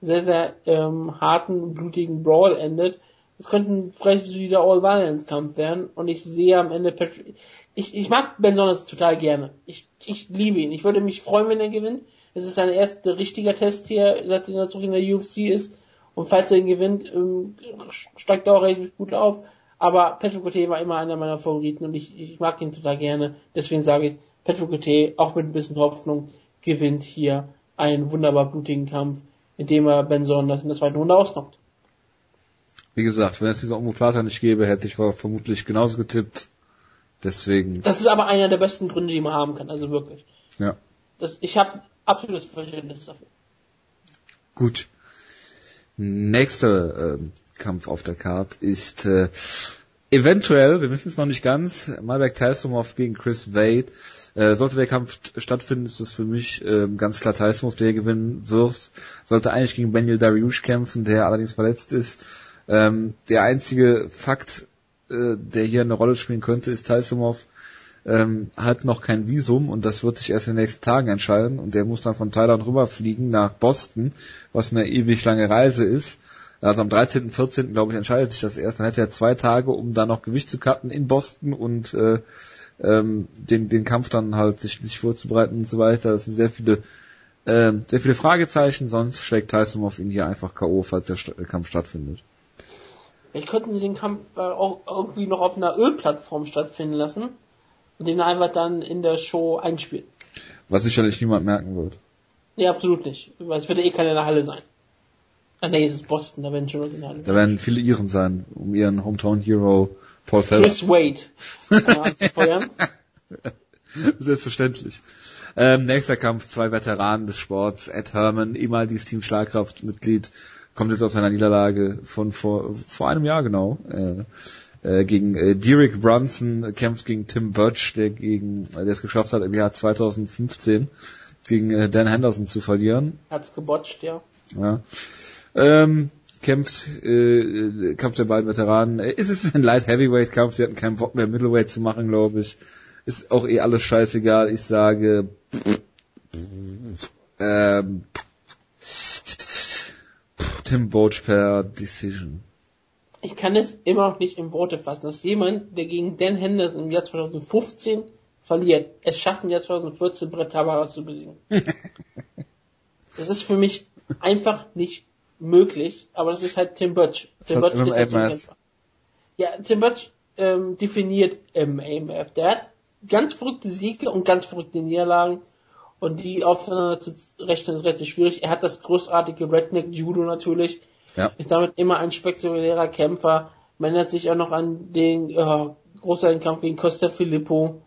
B: sehr, sehr ähm, harten, blutigen Brawl endet, es könnte vielleicht wieder All-Violence-Kampf werden und ich sehe am Ende Patrick, ich, ich mag Ben Saunders total gerne. Ich, ich liebe ihn. Ich würde mich freuen, wenn er gewinnt. Es ist sein erster richtiger Test hier, seitdem er zurück in der UFC ist. Und falls er ihn gewinnt, ähm, steigt er auch recht gut auf. Aber Patrick Cote war immer einer meiner Favoriten und ich, ich mag ihn total gerne. Deswegen sage ich, Patrick Cote, auch mit ein bisschen Hoffnung, gewinnt hier einen wunderbar blutigen Kampf, indem er Ben Saunders in der zweiten Runde ausnockt.
A: Wie gesagt, wenn es diese Omoplata nicht gäbe, hätte ich vermutlich genauso getippt. Deswegen.
B: Das ist aber einer der besten Gründe, die man haben kann, also wirklich.
A: Ja.
B: Das, ich habe absolutes Verständnis dafür.
A: Gut. Nächster äh, Kampf auf der Card ist äh, eventuell, wir wissen es noch nicht ganz, Malbec Taisumov gegen Chris Wade. Äh, sollte der Kampf stattfinden, ist es für mich äh, ganz klar Taisumov, der gewinnen wird. Sollte eigentlich gegen Daniel Dariush kämpfen, der allerdings verletzt ist. Ähm, der einzige Fakt, äh, der hier eine Rolle spielen könnte, ist Taisumov ähm, hat noch kein Visum und das wird sich erst in den nächsten Tagen entscheiden und der muss dann von Thailand rüberfliegen nach Boston, was eine ewig lange Reise ist. Also am 13., 14. glaube ich entscheidet sich das erst. Dann hätte er zwei Tage, um da noch Gewicht zu cutten in Boston und äh, ähm, den, den Kampf dann halt sich, sich vorzubereiten und so weiter. Das sind sehr viele äh, sehr viele Fragezeichen, sonst schlägt Tyson auf ihn hier einfach K.O., falls der Kampf stattfindet.
B: Vielleicht könnten sie den Kampf äh, auch irgendwie noch auf einer Ölplattform stattfinden lassen und den einfach dann in der Show einspielen.
A: Was sicherlich niemand merken wird.
B: Nee, absolut nicht. Weil es wird ja eh keiner in der Halle sein. Ah nee, es ist Boston, da werden schon Leute in der Halle
A: Da werden viele Iren sein, um ihren Hometown Hero Paul Felder.
B: Chris Wade äh.
A: Selbstverständlich. Ähm, nächster Kampf, zwei Veteranen des Sports, Ed Herman, ehemaliges Team Schlagkraft-Mitglied, kommt jetzt aus einer Niederlage von vor, vor einem Jahr genau, äh, äh, gegen äh, Derek Brunson, kämpft gegen Tim Birch, der gegen, äh, der es geschafft hat, im Jahr 2015 gegen äh, Dan Henderson zu verlieren.
B: Hat's gebotcht, ja.
A: Ja. Ähm, kämpft, äh, Kampf der beiden Veteranen. Äh, ist es ein Light Heavyweight Kampf? Sie hatten keinen Bock mehr Middleweight zu machen, glaube ich. Ist auch eh alles scheißegal. Ich sage, ähm, Tim Boach per Decision.
B: Ich kann es immer noch nicht in Worte fassen, dass jemand, der gegen Dan Henderson im Jahr 2015 verliert, es schafft im Jahr 2014 Brett Tavares zu besiegen. das ist für mich einfach nicht möglich, aber das ist halt Tim Birch. Tim
A: hat
B: ist halt so. Ja, Tim Birch ähm, definiert MMF. Der hat ganz verrückte Siege und ganz verrückte Niederlagen und die aufeinander zu rechnen ist relativ schwierig. Er hat das großartige Redneck Judo natürlich,
A: Ja.
B: ist damit immer ein spektakulärer Kämpfer. Man erinnert sich auch noch an den äh, großartigen Kampf gegen Costa Filippo,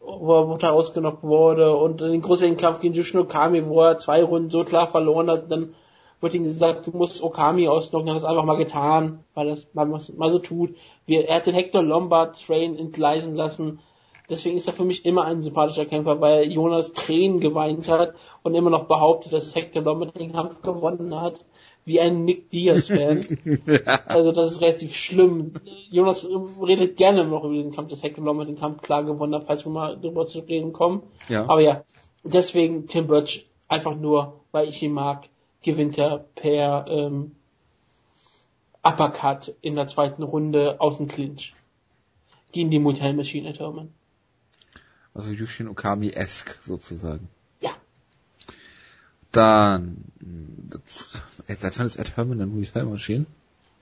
B: wo er brutal ausgenockt wurde und den großartigen Kampf gegen Jushin Okami, wo er zwei Runden so klar verloren hat, dann wurde ihm gesagt, du musst Okami ausnocken, er hat das einfach mal getan, weil das mal, mal so tut. Wir, er hat den Hector Lombard Train entgleisen lassen. Deswegen ist er für mich immer ein sympathischer Kämpfer, weil Jonas Tränen geweint hat und immer noch behauptet, dass Hector Lombard den Kampf gewonnen hat, wie ein Nick Diaz-Fan. Also das ist relativ schlimm. Jonas redet gerne noch über diesen Kampf, dass Hector Lombard den Kampf klar gewonnen hat, falls wir mal drüber zu reden kommen.
A: Ja.
B: Aber ja, deswegen Tim Birch einfach nur, weil ich ihn mag, gewinnt er per ähm, Uppercut in der zweiten Runde aus dem Clinch. Gegen die Mutai Machine Ed Herman.
A: Also Yushin Okami-esque sozusagen.
B: Ja.
A: Dann, jetzt seit wann ist Ed Herman ein Muay Thai Maschine?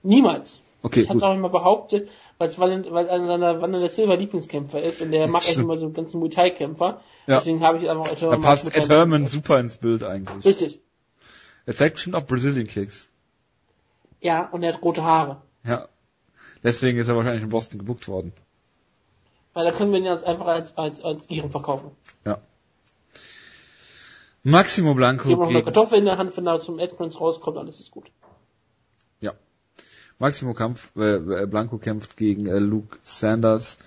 B: Niemals.
A: Okay,
B: Ich habe
A: gut.
B: auch immer behauptet, weil es weil, einer seiner wandernder Silber Lieblingskämpfer ist und der mag
A: Stimmt.
B: immer so einen ganzen Muay Thai Kämpfer.
A: Ja.
B: Deswegen habe ich einfach Ed
A: Da passt Ed Herman super ins Bild eigentlich.
B: Richtig.
A: Er zeigt bestimmt auch Brazilian Kicks.
B: Ja, und er hat rote Haare.
A: Ja. Deswegen ist er wahrscheinlich in Boston gebuckt worden.
B: Weil da können wir ihn jetzt einfach als, als, als Iren verkaufen.
A: Ja. Maximo Blanco
B: Geben noch eine
A: gegen,
B: Kartoffel in der Hand, wenn da zum Edmonds rauskommt, alles ist gut.
A: ja. Maximo Kampf, äh, äh, Blanco kämpft gegen äh, Luke Sanders,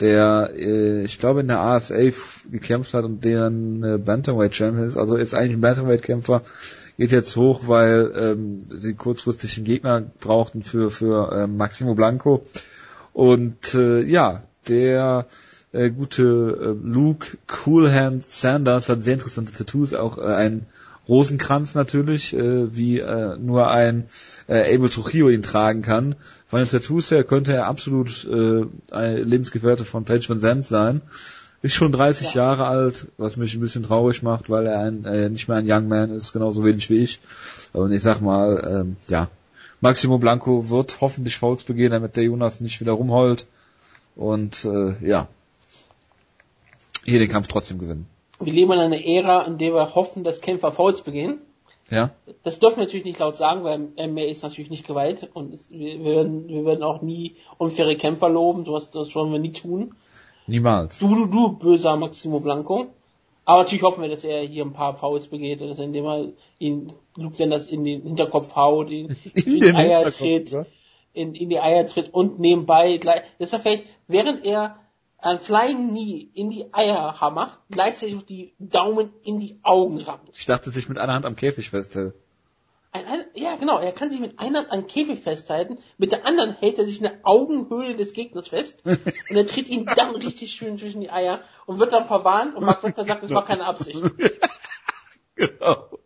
A: der, äh, ich glaube, in der AFA gekämpft hat und deren äh, Bantamweight Champion ist. Also ist eigentlich ein Bantamweight Kämpfer, geht jetzt hoch, weil ähm, sie kurzfristig einen Gegner brauchten für für äh, Maximo Blanco. Und äh, ja, der äh, gute äh, Luke Coolhand Sanders hat sehr interessante Tattoos, auch äh, ein Rosenkranz natürlich, äh, wie äh, nur ein äh, Abel Trujillo ihn tragen kann. Von den Tattoos her könnte er absolut äh, eine Lebensgefährte von Paige Van Zandt sein. Ist schon 30
B: Ja.
A: Jahre alt, was mich ein bisschen traurig macht, weil er ein, äh, nicht mehr ein Young Man ist, genauso wenig wie ich. Und ich sag mal, ähm, ja, Maximo Blanco wird hoffentlich Fouls begehen, damit der Jonas nicht wieder rumheult. Und äh, ja, hier den Kampf trotzdem gewinnen.
B: Wir leben in einer Ära, in der wir hoffen, dass Kämpfer Fouls begehen.
A: Ja,
B: Das dürfen wir natürlich nicht laut sagen, weil MMA ist natürlich nicht Gewalt und wir, werden, wir werden auch nie unfaire Kämpfer loben, sowas das wollen wir nie tun.
A: Niemals.
B: Du, du, du, böser Maximo Blanco. Aber natürlich hoffen wir, dass er hier ein paar Fouls begeht, dass er indem er ihn Luke Sanders in den Hinterkopf haut, ihn
A: In
B: in,
A: den
B: die Eier tritt,
A: ja.
B: In, in die Eier tritt und nebenbei gleich, dass er vielleicht, während er ein Flying Knee in die Eier macht, gleichzeitig auch die Daumen in die Augen rammt.
A: Ich dachte, sich mit einer Hand am Käfig festhält.
B: Ein, ein, ja, genau. Er kann sich mit einer Hand an Käfig festhalten, mit der anderen hält er sich in der Augenhöhle des Gegners fest und er tritt ihn dann richtig schön zwischen die Eier und wird dann verwarnt und Mark Wagner sagt, es war keine Absicht.
A: Genau.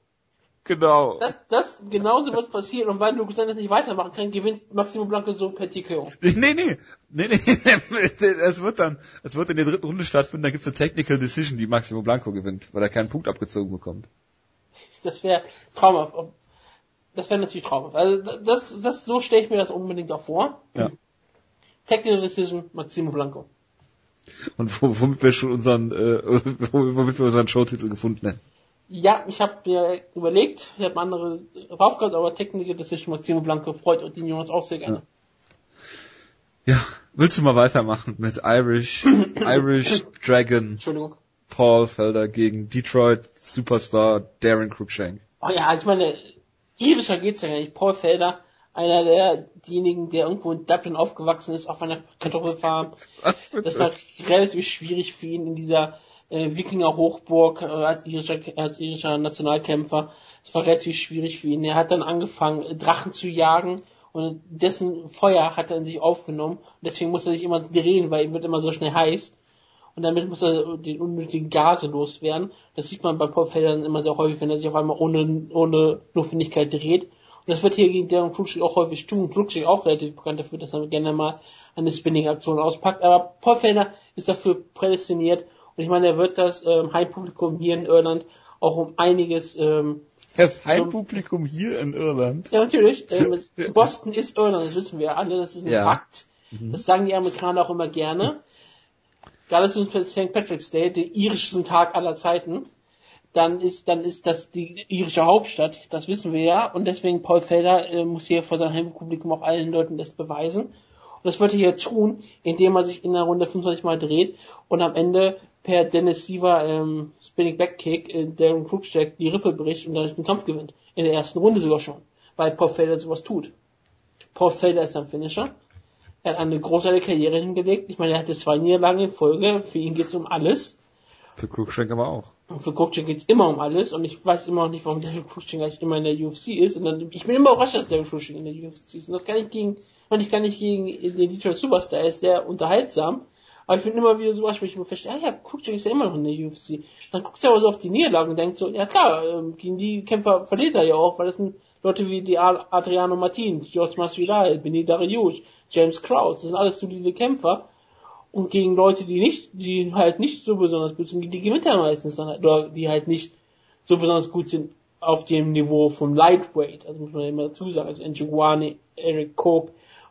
A: Genau.
B: Das, das genauso wird passieren und weil Luke Sanders nicht weitermachen kann, gewinnt Maximo Blanco so per TKO.
A: Nee, nee, nee, nee, es wird dann, es wird in der dritten Runde stattfinden, da gibt's eine Technical Decision, die Maximo Blanco gewinnt, weil er keinen Punkt abgezogen bekommt.
B: Das wäre traumhaft. Das wäre natürlich traumhaft. Also das, das, so stelle ich mir das unbedingt auch vor.
A: Ja.
B: Technical Decision, Maximo Blanco.
A: Und wo- womit wir schon unseren, äh, womit wir unseren Showtitel gefunden hätten.
B: Ja, ich habe mir überlegt, ich habe andere drauf gehabt, aber Technical Decision, Maximo Blanco freut und den Jonas auch sehr gerne.
A: Ja, willst du mal weitermachen mit Irish, Irish Dragon
B: Entschuldigung.
A: Paul Felder gegen Detroit Superstar Darren Cruikshank?
B: Oh ja, also ich meine, irischer geht's ja gar nicht. Paul Felder, einer derjenigen, der irgendwo in Dublin aufgewachsen ist, auf einer Kartoffelfarm. Das war relativ schwierig für ihn in dieser äh, Wikinger-Hochburg äh, als, irischer, als irischer Nationalkämpfer. Es war relativ schwierig für ihn. Er hat dann angefangen, Drachen zu jagen und dessen Feuer hat er in sich aufgenommen. Und deswegen muss er sich immer drehen, weil ihm wird immer so schnell heiß. Und damit muss er den unnötigen Gase loswerden. Das sieht man bei Paul Felder dann immer sehr häufig, wenn er sich auf einmal ohne, ohne Notwendigkeit dreht. Und das wird hier gegen Darren Cruikshank auch häufig tun. Cruikshank auch relativ bekannt dafür, dass er gerne mal eine Spinning-Aktion auspackt. Aber Paul Felder ist dafür prädestiniert. Und ich meine, er wird das ähm, Heimpublikum hier in Irland auch um einiges ähm,
A: Das Heimpublikum hier in Irland.
B: ja, natürlich. Ähm, Boston ist Irland, das wissen wir alle, das ist ein
A: Ja.
B: Fakt. Das sagen die Amerikaner auch immer gerne. Gerade zu St. Patrick's Day, den irischsten Tag aller Zeiten. Dann ist, dann ist das die irische Hauptstadt, das wissen wir ja. Und deswegen Paul Felder äh, muss hier vor seinem Heimpublikum auch allen Leuten das beweisen. Das wird er hier tun, indem er sich in der Runde 25 Mal dreht und am Ende per Dennis Siever ähm, Spinning Back Kick äh, Darren Cruikshank die Rippe bricht und dadurch den Kampf gewinnt. In der ersten Runde sogar schon. Weil Paul Felder sowas tut. Paul Felder ist ein Finisher. Er hat eine großartige Karriere hingelegt. Ich meine, er hatte zwei Niederlagen in Folge. Für ihn geht's um alles.
A: Für Cruikshank aber auch.
B: Und für Cruikshank geht's immer um alles. Und ich weiß immer noch nicht, warum David Cruikshank eigentlich immer in der UFC ist. Und dann, ich bin immer überrascht, dass David Cruikshank in der UFC ist. Und das kann ich gegen, wenn ich gar nicht gegen den Detroit Superstar er ist, sehr unterhaltsam. Aber ich bin immer wieder so überrascht, mir verstehe, ah ja, Cruikshank ist ja immer noch in der UFC. Dann guckst du aber so auf die Niederlagen und denkst so, ja klar, ähm, gegen die Kämpfer verliert er ja auch, weil das sind Leute wie die Ad- Adriano Martin, George Masvidal, Benny Dariush, James Krause, das sind alles solide Kämpfer. Und gegen Leute, die nicht, die halt nicht so besonders gut sind, die gewinnt er meistens dann halt, oder die halt nicht so besonders gut sind auf dem Niveau vom Lightweight, also muss man immer dazu sagen, also Njoguane, Eric Koch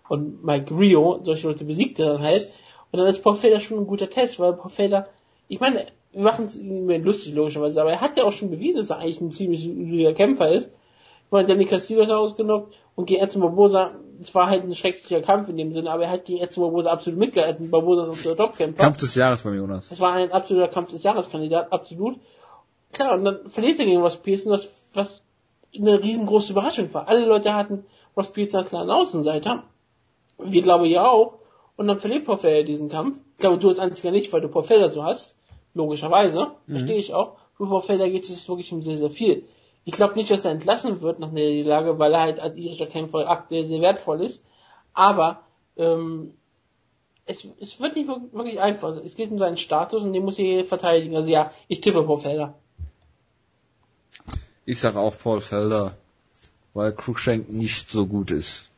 B: und Mike Rio, solche Leute besiegt er dann halt. Und dann ist Paul Felder schon ein guter Test, weil Paul Felder, ich meine, wir machen es mir lustig logischerweise, aber er hat ja auch schon bewiesen, dass er eigentlich ein ziemlich solider Kämpfer ist. Ich meine, Danny Castillo ist ausgenockt und gegen Edson Barbosa, es war halt ein schrecklicher Kampf in dem Sinne, aber er hat gegen Edson Barbosa absolut mitgehalten. Barbosa ist unser Topkämpfer.
A: Kampf des Jahres beim Jonas.
B: Das war ein absoluter Kampf des Jahreskandidat, absolut. Klar, und dann verliert er gegen Ross Pearson, was, was eine riesengroße Überraschung war. Alle Leute hatten Ross Pearson als kleinen Außenseiter. Wir glaube ich auch. Und dann verliert Paul Felder diesen Kampf. Ich glaube, du als einziger nicht, weil du Felder so hast. Logischerweise. Verstehe ich auch. Für Paul Felder geht es wirklich um sehr, sehr viel. Ich glaube nicht, dass er entlassen wird nach der Niederlage, weil er halt als irischer Kämpfer aktuell sehr wertvoll ist. Aber ähm, es, es wird nicht wirklich einfach. Es geht um seinen Status und den muss er verteidigen. Also ja, ich tippe Paul Felder.
A: Ich sag auch Paul Felder, weil Cruikshank nicht so gut ist.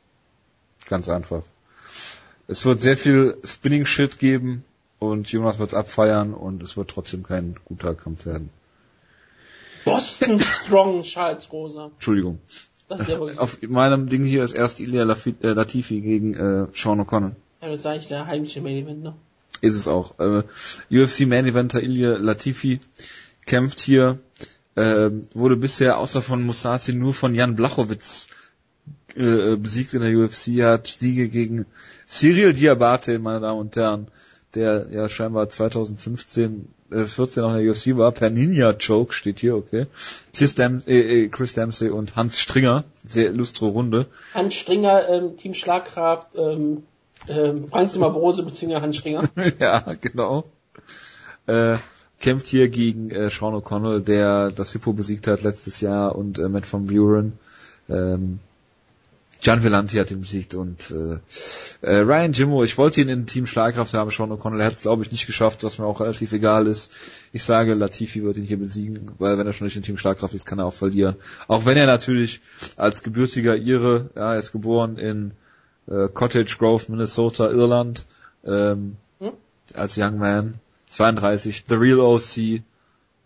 A: Ganz einfach. Es wird sehr viel Spinning-Shit geben und Jonas wird's abfeiern und es wird trotzdem kein guter Kampf werden.
B: Boston Strong Charles Rosa.
A: Entschuldigung. Auf meinem Ding hier ist erst Ilya äh, Latifi gegen äh, Sean O'Connor.
B: Ja, das ist eigentlich der heimliche Main Event, ne?
A: Ist es auch. Äh, UFC Main Eventer Ilya Latifi kämpft hier, äh, wurde bisher außer von Musashi nur von Jan Blachowitz äh, besiegt in der UFC, hat Siege gegen Cyril Diabate, meine Damen und Herren, der ja scheinbar 2015, äh, 14 noch in der UFC war, per Ninja Joke steht hier, okay. Chris, Dam äh, äh, Chris Dempsey und Hans Stringer, sehr illustre Runde.
B: Hans Stringer, ähm, Team Schlagkraft, ähm, ähm, Frank Zimmer Brose bzw. Hans Stringer.
A: ja, genau. Äh, kämpft hier gegen äh, Sean O'Connell, der das Hippo besiegt hat letztes Jahr und äh, Matt van Buren. Ähm, Gian Vellanti hat ihn besiegt und äh, äh, Ryan Jimmo, ich wollte ihn in Team Schlagkraft haben, Sean O'Connell hat es glaube ich nicht geschafft, was mir auch relativ egal ist. Ich sage, Latifi wird ihn hier besiegen, weil wenn er schon nicht in Team Schlagkraft ist, kann er auch verlieren. Auch wenn er natürlich als gebürtiger Ire, ja, er ist geboren in äh, Cottage Grove, Minnesota, Irland, ähm, hm? als Young Man, 32, The Real OC,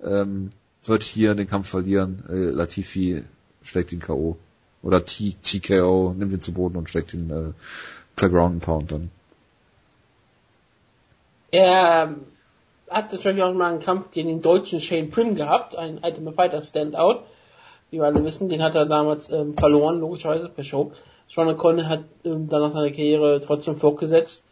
A: ähm, wird hier den Kampf verlieren. Äh, Latifi schlägt ihn K.O. Oder T TKO, nimmt ihn zu Boden und steckt ihn äh, per Ground Pound dann.
B: Er ähm, hat natürlich auch mal einen Kampf gegen den deutschen Shane Prim gehabt, ein Ultimate Fighter Standout. Wie wir alle wissen, den hat er damals ähm, verloren, logischerweise per Show. Sean O'Connor hat ähm, dann nach seiner Karriere trotzdem fortgesetzt,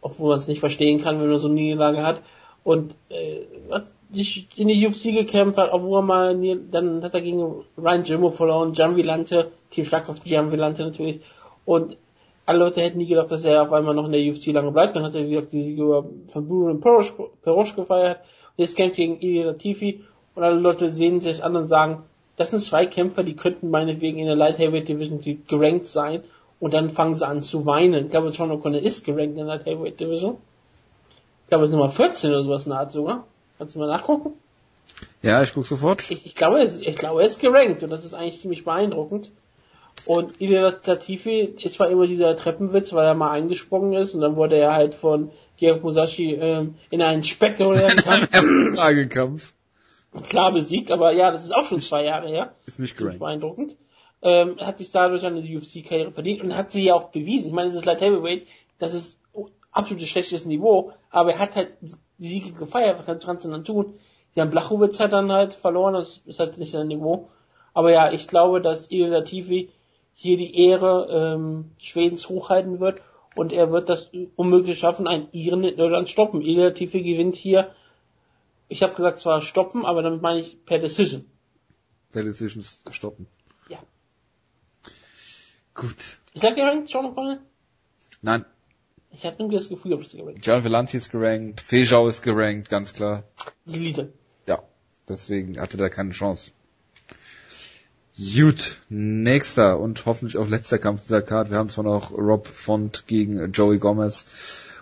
B: obwohl man es nicht verstehen kann, wenn man so eine Niederlage hat. Und äh, hat sich in die UFC gekämpft hat, obwohl er mal, dann hat er gegen Ryan Jimmo verloren, Gian Villante, Team Schlagkraft Gian Villante natürlich. Und alle Leute hätten nie gedacht, dass er auf einmal noch in der UFC lange bleibt. Dann hat er, wie gesagt, die Siege von Buren und Perosch gefeiert. Und jetzt kämpft gegen Ili Latifi. Und alle Leute sehen sich an und sagen, das sind zwei Kämpfer, die könnten meinetwegen in der Light Heavyweight Division gerankt sein. Und dann fangen sie an zu weinen. Ich glaube, Sean O'Connor ist gerankt in der Light Heavyweight Division. Ich glaube, es ist Nummer 14 oder sowas in der Art sogar. Kannst du mal nachgucken?
A: Ja, ich guck sofort.
B: Ich, ich glaube, ich glaube, er ist gerankt und das ist eigentlich ziemlich beeindruckend. Und Ilya Latifi ist zwar immer dieser Treppenwitz, weil er mal eingesprungen ist und dann wurde er halt von Georg Musashi ähm, in einen spektakulären
A: Kampf, Kampf.
B: klar besiegt, aber ja, das ist auch schon zwei Jahre her.
A: Ist nicht gerankt.
B: beeindruckend. Ähm, hat sich dadurch eine UFC-Karriere verdient und hat sie ja auch bewiesen. Ich meine, es ist Light Heavyweight, das ist absolut schlechtes Niveau, aber er hat halt die Siege gefeiert, was kannst du dann tun? Jan Blachowitz hat dann halt verloren, das ist halt nicht sein Niveau. Aber ja, ich glaube, dass Ilya Latifi hier die Ehre ähm, Schwedens hochhalten wird und er wird das unmöglich schaffen, einen Iren in Irland stoppen. Ilya Latifi gewinnt hier, ich habe gesagt zwar stoppen, aber damit meine ich per Decision.
A: Per Decision stoppen.
B: Ja.
A: Gut.
B: Ist er gerankt, Sean O'Connell?
A: Nein.
B: Ich habe irgendwie das Gefühl, ob es gerankt.
A: John Velanti ist gerankt, Fejau ist gerankt, ganz klar.
B: Elite.
A: Ja, deswegen hatte er keine Chance. Gut, nächster und hoffentlich auch letzter Kampf dieser Card. Wir haben zwar noch Rob Font gegen Joey Gomez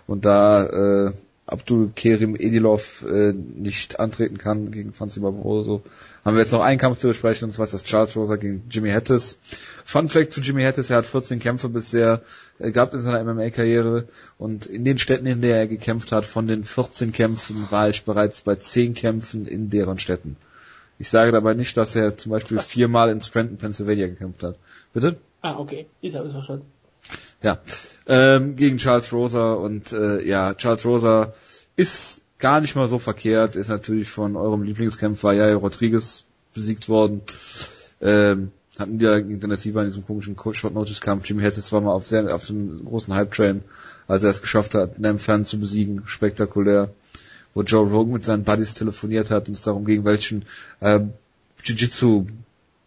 A: und da äh, Abdul Kerim Edilov äh, nicht antreten kann gegen Franzi Barroso, haben wir jetzt noch einen Kampf zu besprechen, und zwar ist das Charles Rosa gegen Jimmy Hattis. Fun Fact zu Jimmy Hattis, er hat 14 Kämpfe bisher äh, gehabt in seiner MMA-Karriere und in den Städten, in denen er gekämpft hat, von den 14 Kämpfen war ich bereits bei 10 Kämpfen in deren Städten. Ich sage dabei nicht, dass er zum Beispiel viermal in Scranton, Pennsylvania gekämpft hat. Bitte?
B: Ah, okay. Ich habe es verstanden.
A: Ja, ähm, gegen Charles Rosa und äh, ja, Charles Rosa ist gar nicht mal so verkehrt, ist natürlich von eurem Lieblingskämpfer Jair Rodriguez besiegt worden. Ähm, hat Niederlage gegen Denisiva in diesem komischen Short-Notice-Kampf. Jimmy Hattis war mal auf, sehr, auf einem großen Hype-Train, als er es geschafft hat, einen Fan zu besiegen. Spektakulär. Wo Joe Rogan mit seinen Buddies telefoniert hat und es darum ging, welchen ähm, Jiu-Jitsu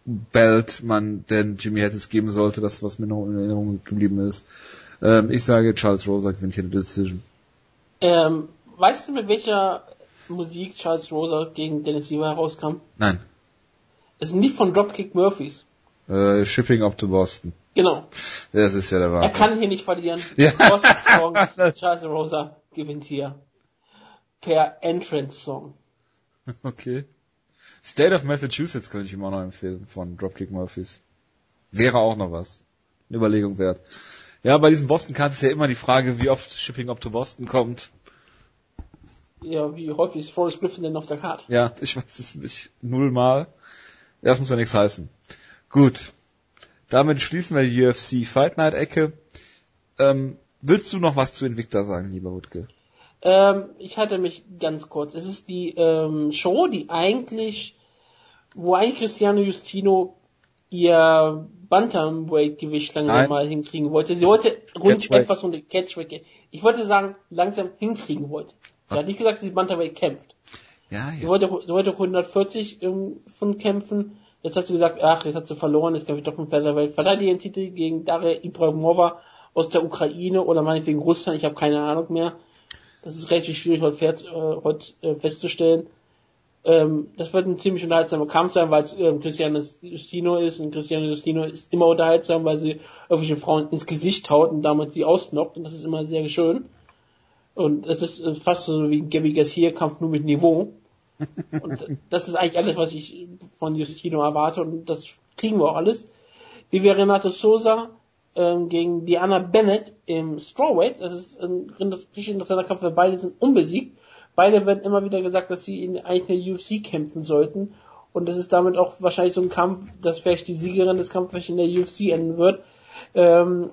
A: Belt man denn Jimmy Hattis geben sollte, das was mir noch in Erinnerung geblieben ist. Ähm, ich sage, Charles Rosa gewinnt hier die Decision.
B: Ähm, weißt du, mit welcher Musik Charles Rosa gegen Dennis Weaver herauskam?
A: Nein.
B: Es ist nicht von Dropkick Murphys.
A: Äh, Shipping up to Boston.
B: Genau.
A: Das ist ja der Wahrheit.
B: Er kann hier nicht verlieren.
A: Ja.
B: Boston Song, Charles Rosa gewinnt hier. Per Entrance Song.
A: Okay. State of Massachusetts könnte ich ihm auch noch empfehlen von Dropkick Murphys. Wäre auch noch was. Eine Überlegung wert. Ja, bei diesen Boston Cards ist ja immer die Frage, wie oft Shipping up to Boston kommt.
B: Ja, wie häufig ist Forrest Griffin denn auf der Karte?
A: Ja, ich weiß es nicht. Nullmal. Ja, das muss ja nichts heißen. Gut. Damit schließen wir die UFC Fight Night Ecke. Ähm, willst du noch was zu Invicta sagen, lieber Wutke?
B: Ähm, ich hatte mich ganz kurz. Es ist die ähm, Show, die eigentlich, wo eigentlich Cristiano Justino ihr Bantamweight-Gewicht langsam mal hinkriegen wollte. Sie wollte rund
A: Catchweight.
B: etwas um die Catchweight. Ich wollte sagen, langsam hinkriegen wollte. Sie hat nicht gesagt, dass sie Bantamweight kämpft.
A: Ja,
B: Sie
A: ja.
B: wollte, sie wollte 140 im Pfund kämpfen. Jetzt hat sie gesagt, ach, jetzt hat sie verloren, jetzt kämpfe ich doch im Featherweight. Verteidige ihren Titel gegen Daria Ibrahimova aus der Ukraine oder meinetwegen Russland, ich habe keine Ahnung mehr. Das ist relativ schwierig heute, fährt, äh, heute äh, festzustellen. Ähm, das wird ein ziemlich unterhaltsamer Kampf sein, weil es ähm, Cristiano Justino ist und Cristiano Justino ist immer unterhaltsam, weil sie irgendwelche Frauen ins Gesicht haut und damit sie ausnockt und das ist immer sehr schön. Und es ist äh, fast so wie ein Gabby Garcia Kampf nur mit Niveau. Und das ist eigentlich alles, was ich von Justino erwarte und das kriegen wir auch alles. Wie wir Renato Sosa ähm, gegen Diana Bennett im Strawweight, das ist ein richtig interessanter Kampf, weil beide sind unbesiegt. Beide werden immer wieder gesagt, dass sie in eigentlich eine UFC kämpfen sollten. Und das ist damit auch wahrscheinlich so ein Kampf, dass vielleicht die Siegerin des Kampfes in der UFC enden wird. Ähm,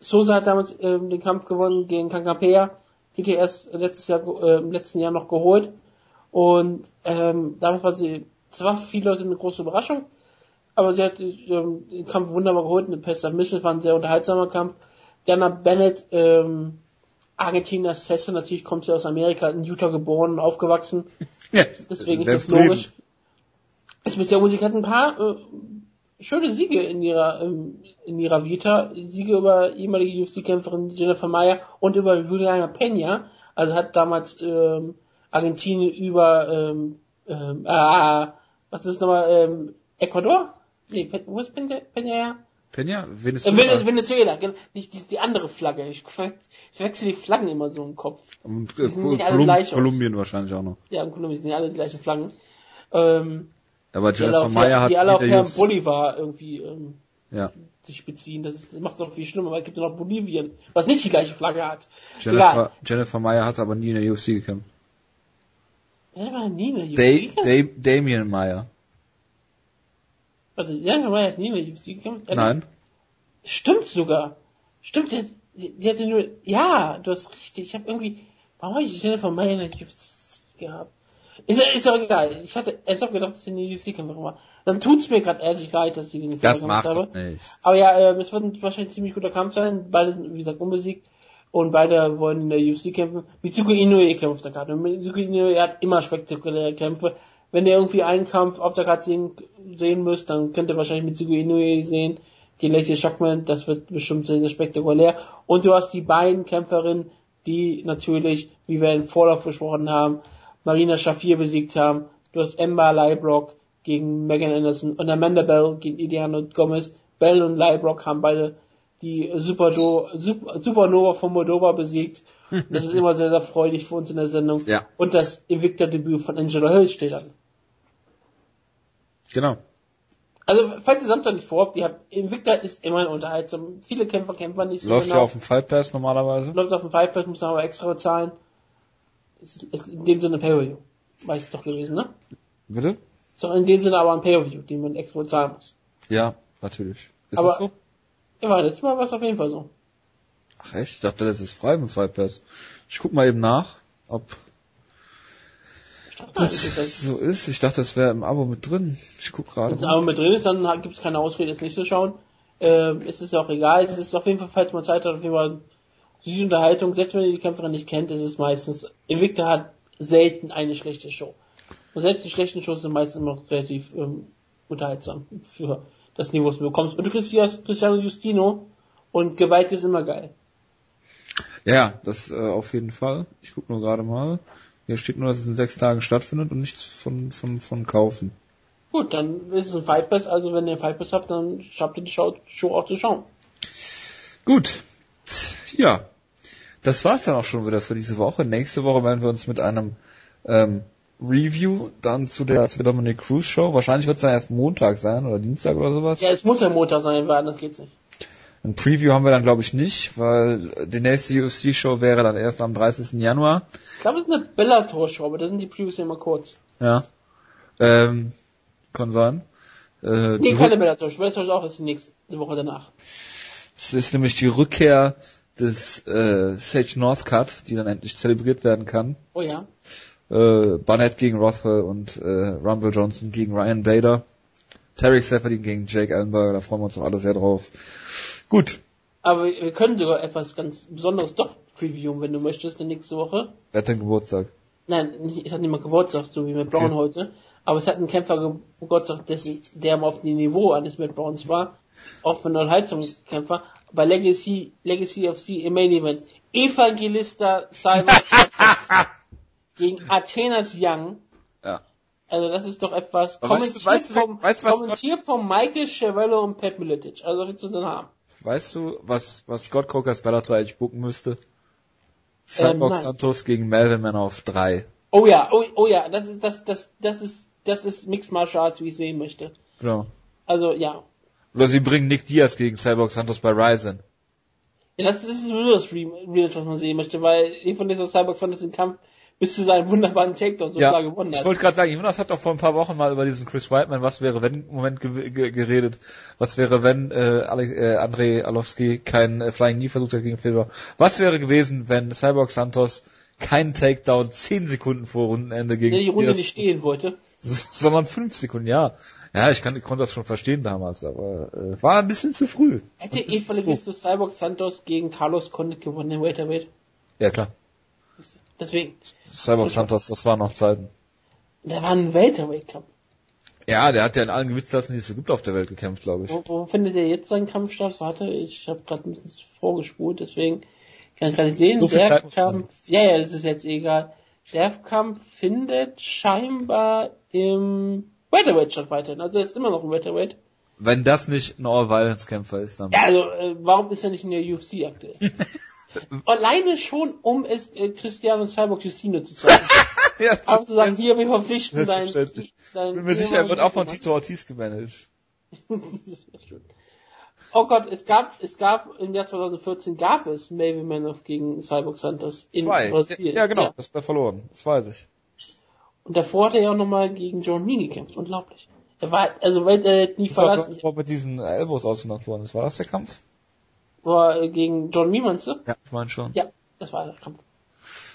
B: Sosa hat damals ähm, den Kampf gewonnen gegen Kankapea, die er erst letztes Jahr, äh, im letzten Jahr noch geholt. Und ähm, damit war sie, es war für viele Leute eine große Überraschung, aber sie hat ähm, den Kampf wunderbar geholt, eine Pesta Mission, war ein sehr unterhaltsamer Kampf. Diana Bennett, ähm, Argentinier Assassin, natürlich kommt sie aus Amerika, in Utah geboren und aufgewachsen,
A: ja.
B: deswegen ist das logisch. Ist bisher Musik hat ein paar äh, schöne Siege in ihrer ähm, in ihrer Vita, Siege über ehemalige UFC-Kämpferin Jennifer Meyer und über Juliana Peña, also hat damals ähm, Argentinien über ähm, ah, was ist nochmal ähm, Ecuador? Nee, wo ist Peña, Peña her?
A: Peña?
B: Äh,
A: Venezuela?
B: Vene- Venezuela, genau. Nicht die, die andere Flagge. Ich, verwechsel die Flaggen immer so im Kopf.
A: Und äh,
B: sind nicht alle
A: Kolum
B: gleich aus.
A: Kolumbien wahrscheinlich auch noch.
B: Ja, in Kolumbien sind ja alle die gleichen Flaggen. Ähm,
A: Aber Jennifer Meyer hat
B: die alle auf
A: in der
B: Herrn
A: UFC
B: Bolivar irgendwie ähm,
A: Ja.
B: sich beziehen. Das, ist, das macht es noch viel schlimmer, weil es gibt ja noch Bolivien, was nicht die gleiche Flagge hat.
A: Jennifer, Jennifer Meyer hat aber nie in der UFC gekämpft.
B: Jennifer hat nie eine UFC
A: Da
B: gekämpft.
A: da Damien Meyer.
B: Warte, Jennifer Meyer hat nie eine UFC gekämpft. Ehrlich?
A: Nein.
B: Stimmt sogar. Stimmt, die, die, die hatte nur, ja, du hast richtig. Ich habe irgendwie, warum habe ich Jennifer Meyer in der UFC gehabt? Ist, ja- ist auch egal. Ich hatte ernsthaft gedacht, dass sie eine UFC-Kämpferin war. Dann tut's mir gerade ehrlich leid, dass sie den
A: Das
B: Fehler
A: macht
B: gemacht
A: doch nicht.
B: Aber ja, äh, es wird ein wahrscheinlich ziemlich guter Kampf sein. Beide sind, wie gesagt, unbesiegt. Und beide wollen in der UFC kämpfen. Mitsuko Inoue kämpft der Karte. Und Mitsuko Inoue hat immer spektakuläre Kämpfe. Wenn ihr irgendwie einen Kampf auf der Karte sehen, sehen müsst, dann könnt ihr wahrscheinlich Mitsuko Inoue sehen. Die Lacey Shockman, das wird bestimmt sehr, sehr spektakulär. Und du hast die beiden Kämpferinnen, die natürlich, wie wir im Vorlauf besprochen haben, Marina Shafir besiegt haben. Du hast Emma Leibrock gegen Megan Anderson und Amanda Bell gegen Iliana Gomez. Bell und Leibrock haben beide die Super Super, Supernova von Moldova besiegt. Das ist immer sehr, sehr freudig für uns in der Sendung.
A: Ja.
B: Und das Invicta-Debüt von Angela Hill steht an.
A: Genau.
B: Also, falls ihr Samstag nicht vorhabt, ihr habt, Invicta ist immerhin unterhaltsam. Viele Kämpfer kämpfen nicht so
A: Läuft
B: genau.
A: ja auf dem Fight Pass normalerweise.
B: Läuft auf dem Fight Pass, muss man aber extra bezahlen. Ist, ist in dem Sinne Pay-Per-View. Weiß ich doch gewesen, ne?
A: Bitte?
B: Ist doch in dem Sinne aber ein Pay-Per-View, den man extra bezahlen muss.
A: Ja, natürlich. Ist
B: Aber-
A: das so?
B: Ja, war letztes Mal war es auf jeden Fall so.
A: Ach echt? Ich dachte, das ist frei im Fight Pass. Ich guck mal eben nach, ob
B: das
A: so ist. Ich dachte, das wäre im Abo mit drin. Ich guck gerade.
B: Wenn es aber mit drin ist, dann gibt es keine Ausrede, es nicht zu schauen. Ähm, es ist ja auch egal. Es ist auf jeden Fall, falls man Zeit hat, auf jeden Fall süße Unterhaltung. Selbst wenn ihr die Kämpferin nicht kennt, ist es meistens, Invicta hat selten eine schlechte Show. Und selbst die schlechten Shows sind meistens immer relativ ähm, unterhaltsam für das Niveau, das du bekommst. Und du kriegst hier Cristiano Justino und Gewalt ist immer geil.
A: Ja, das äh, auf jeden Fall. Ich guck nur gerade mal. Hier steht nur, dass es in sechs Tagen stattfindet und nichts von, von, von kaufen.
B: Gut, dann ist es ein Fight Pass, also wenn ihr einen Fight Pass habt, dann habt ihr die Show, Show auch zu schauen.
A: Gut. Ja. Das war's dann auch schon wieder für diese Woche. Nächste Woche werden wir uns mit einem ähm, Review dann zu der, zu der Dominic Cruz Show. Wahrscheinlich wird es dann erst Montag sein oder Dienstag oder sowas.
B: Ja, es muss ja Montag sein, weil anders geht's nicht.
A: Ein Preview haben wir dann glaube ich nicht, weil die nächste UFC Show wäre dann erst am 30. Januar.
B: Ich glaube, es ist eine Bellator-Show, aber da sind die Previews immer kurz.
A: Ja. Ähm, kann sein. Äh,
B: Nee, keine
A: Rück-
B: Bellator. Bellator ist auch erst die nächste Woche danach.
A: Es ist nämlich die Rückkehr des äh, Sage Northcutt, die dann endlich zelebriert werden kann.
B: Oh ja.
A: Äh, Barnett gegen Rothwell und äh, Rumble Johnson gegen Ryan Bader. Tarek Seferdin gegen Jake Ellenberger, da freuen wir uns doch alle sehr drauf. Gut.
B: Aber wir können sogar etwas ganz Besonderes doch previewen, wenn du möchtest, nächste Woche.
A: Wer hat denn Geburtstag?
B: Nein, es hat nicht mal Geburtstag, so wie mit Brown
A: Okay.
B: heute. Aber es hat einen Kämpfer Geburtstag, dessen, der mal auf dem Niveau eines Matt Browns war. Auch für Unterhaltungskämpfer. Bei Legacy, Legacy of the im Main Event. Evangelista Simon gegen Athenas Young.
A: Ja.
B: Also das ist doch etwas kommentiert,
A: weißt du- weißt du,
B: vom,
A: weißt du,
B: kommentiert von Michael Chevello und Pat Miletic. Also willst du denn haben?
A: Weißt du, was, was Scott Cokers Bellator eigentlich bucken müsste? Cyborg
B: nein.
A: Santos gegen Melvin Man auf drei.
B: Oh ja, oh, oh ja, das ist, das, das, das ist, das ist Mixed Martial Arts, wie ich sehen möchte.
A: Genau.
B: Also ja.
A: Oder sie bringen Nick Diaz gegen Cyborg Santos bei Ryzen.
B: Ja, das, das ist nur das Real, was man sehen möchte, weil ich von dieser Cyborg fand es im Kampf bis zu seinem wunderbaren Takedown so klar gewonnen
A: ich
B: hat.
A: wollte gerade sagen, Jonas hat doch vor ein paar Wochen mal über diesen Chris Whiteman, was wäre wenn Moment ge ge geredet. Was wäre wenn äh, Ale äh, Andrei Alowski keinen äh, Flying Knee versucht hat gegen Fedor? Was wäre gewesen, wenn Cyborg Santos keinen Takedown zehn Sekunden vor Rundenende gegen
B: Der die Runde nicht stehen wollte.
A: sondern fünf Sekunden, ja. Ja, ich, kann, ich konnte das schon verstehen damals, aber äh, war ein bisschen zu früh.
B: Hätte
A: doof.
B: Legisto Cyborg Santos gegen Carlos Condit gewonnen im Welterweight.
A: Ja, klar.
B: Deswegen.
A: Cyborg Santos, das waren noch Zeiten.
B: Der war ein Welterweight-Kampf.
A: Ja, der hat ja in allen Gewichtsklassen, die es so gibt, auf der Welt gekämpft, glaube ich.
B: Wo, wo findet er jetzt seinen Kampf statt? Warte, ich habe gerade ein bisschen vorgespult, deswegen kann ich gar nicht sehen.
A: So
B: der Kampf, ja, ja, das ist jetzt egal. Der Kampf findet scheinbar im Welterweight statt weiterhin. Also er ist immer noch ein Welterweight.
A: Wenn das nicht ein All-Violence-Kämpfer ist, dann...
B: Ja, also äh, warum ist er nicht in der UFC aktuell? Alleine schon, um es äh, Cristiano Cyborg Justino zu zeigen.
A: ja
B: Aber zu sagen, hier, wir verpflichten dein, dein
A: Ich bin mir sicher, er wird auch von Tito Ortiz gemanagt.
B: Oh Gott, es gab, es gab im Jahr 2014 gab es Maven Manoff gegen Cyborg Santos in
A: Zwei.
B: Brasilien.
A: Ja, genau,
B: Ja.
A: das er verloren. Das weiß ich.
B: Und davor hat er ja auch nochmal gegen John Mee gekämpft. Unglaublich. Er war, also weil er nie
A: Das war,
B: verlassen.
A: wo mit diesen Elbows ausgenockt worden ist. War das der Kampf?
B: War äh, gegen John Mee, meinst du?
A: Ja, ich meine schon.
B: Ja, das war der Kampf.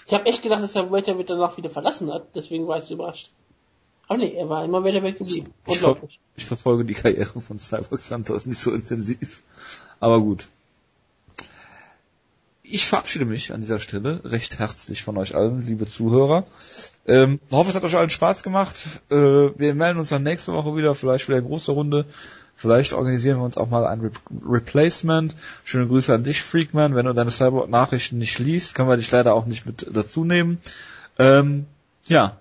B: Ich habe echt gedacht, dass er Welterweight danach wieder verlassen hat. Deswegen war ich so überrascht. Aber nee, er war immer Welterweight geblieben.
A: Ich, ver ich verfolge die Karriere von Cyborg Santos nicht so intensiv. Aber gut. Ich verabschiede mich an dieser Stelle recht herzlich von euch allen, liebe Zuhörer. Ähm, hoffe, es hat euch allen Spaß gemacht. Äh, wir melden uns dann nächste Woche wieder, vielleicht wieder eine große Runde. Vielleicht organisieren wir uns auch mal ein Re Replacement. Schöne Grüße an dich, Freakman. Wenn du deine Cyborg-Nachrichten nicht liest, können wir dich leider auch nicht mit dazu nehmen. Ähm, ja,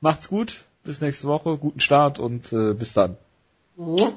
A: macht's gut. Bis nächste Woche. Guten Start und äh, bis dann.
B: Mhm.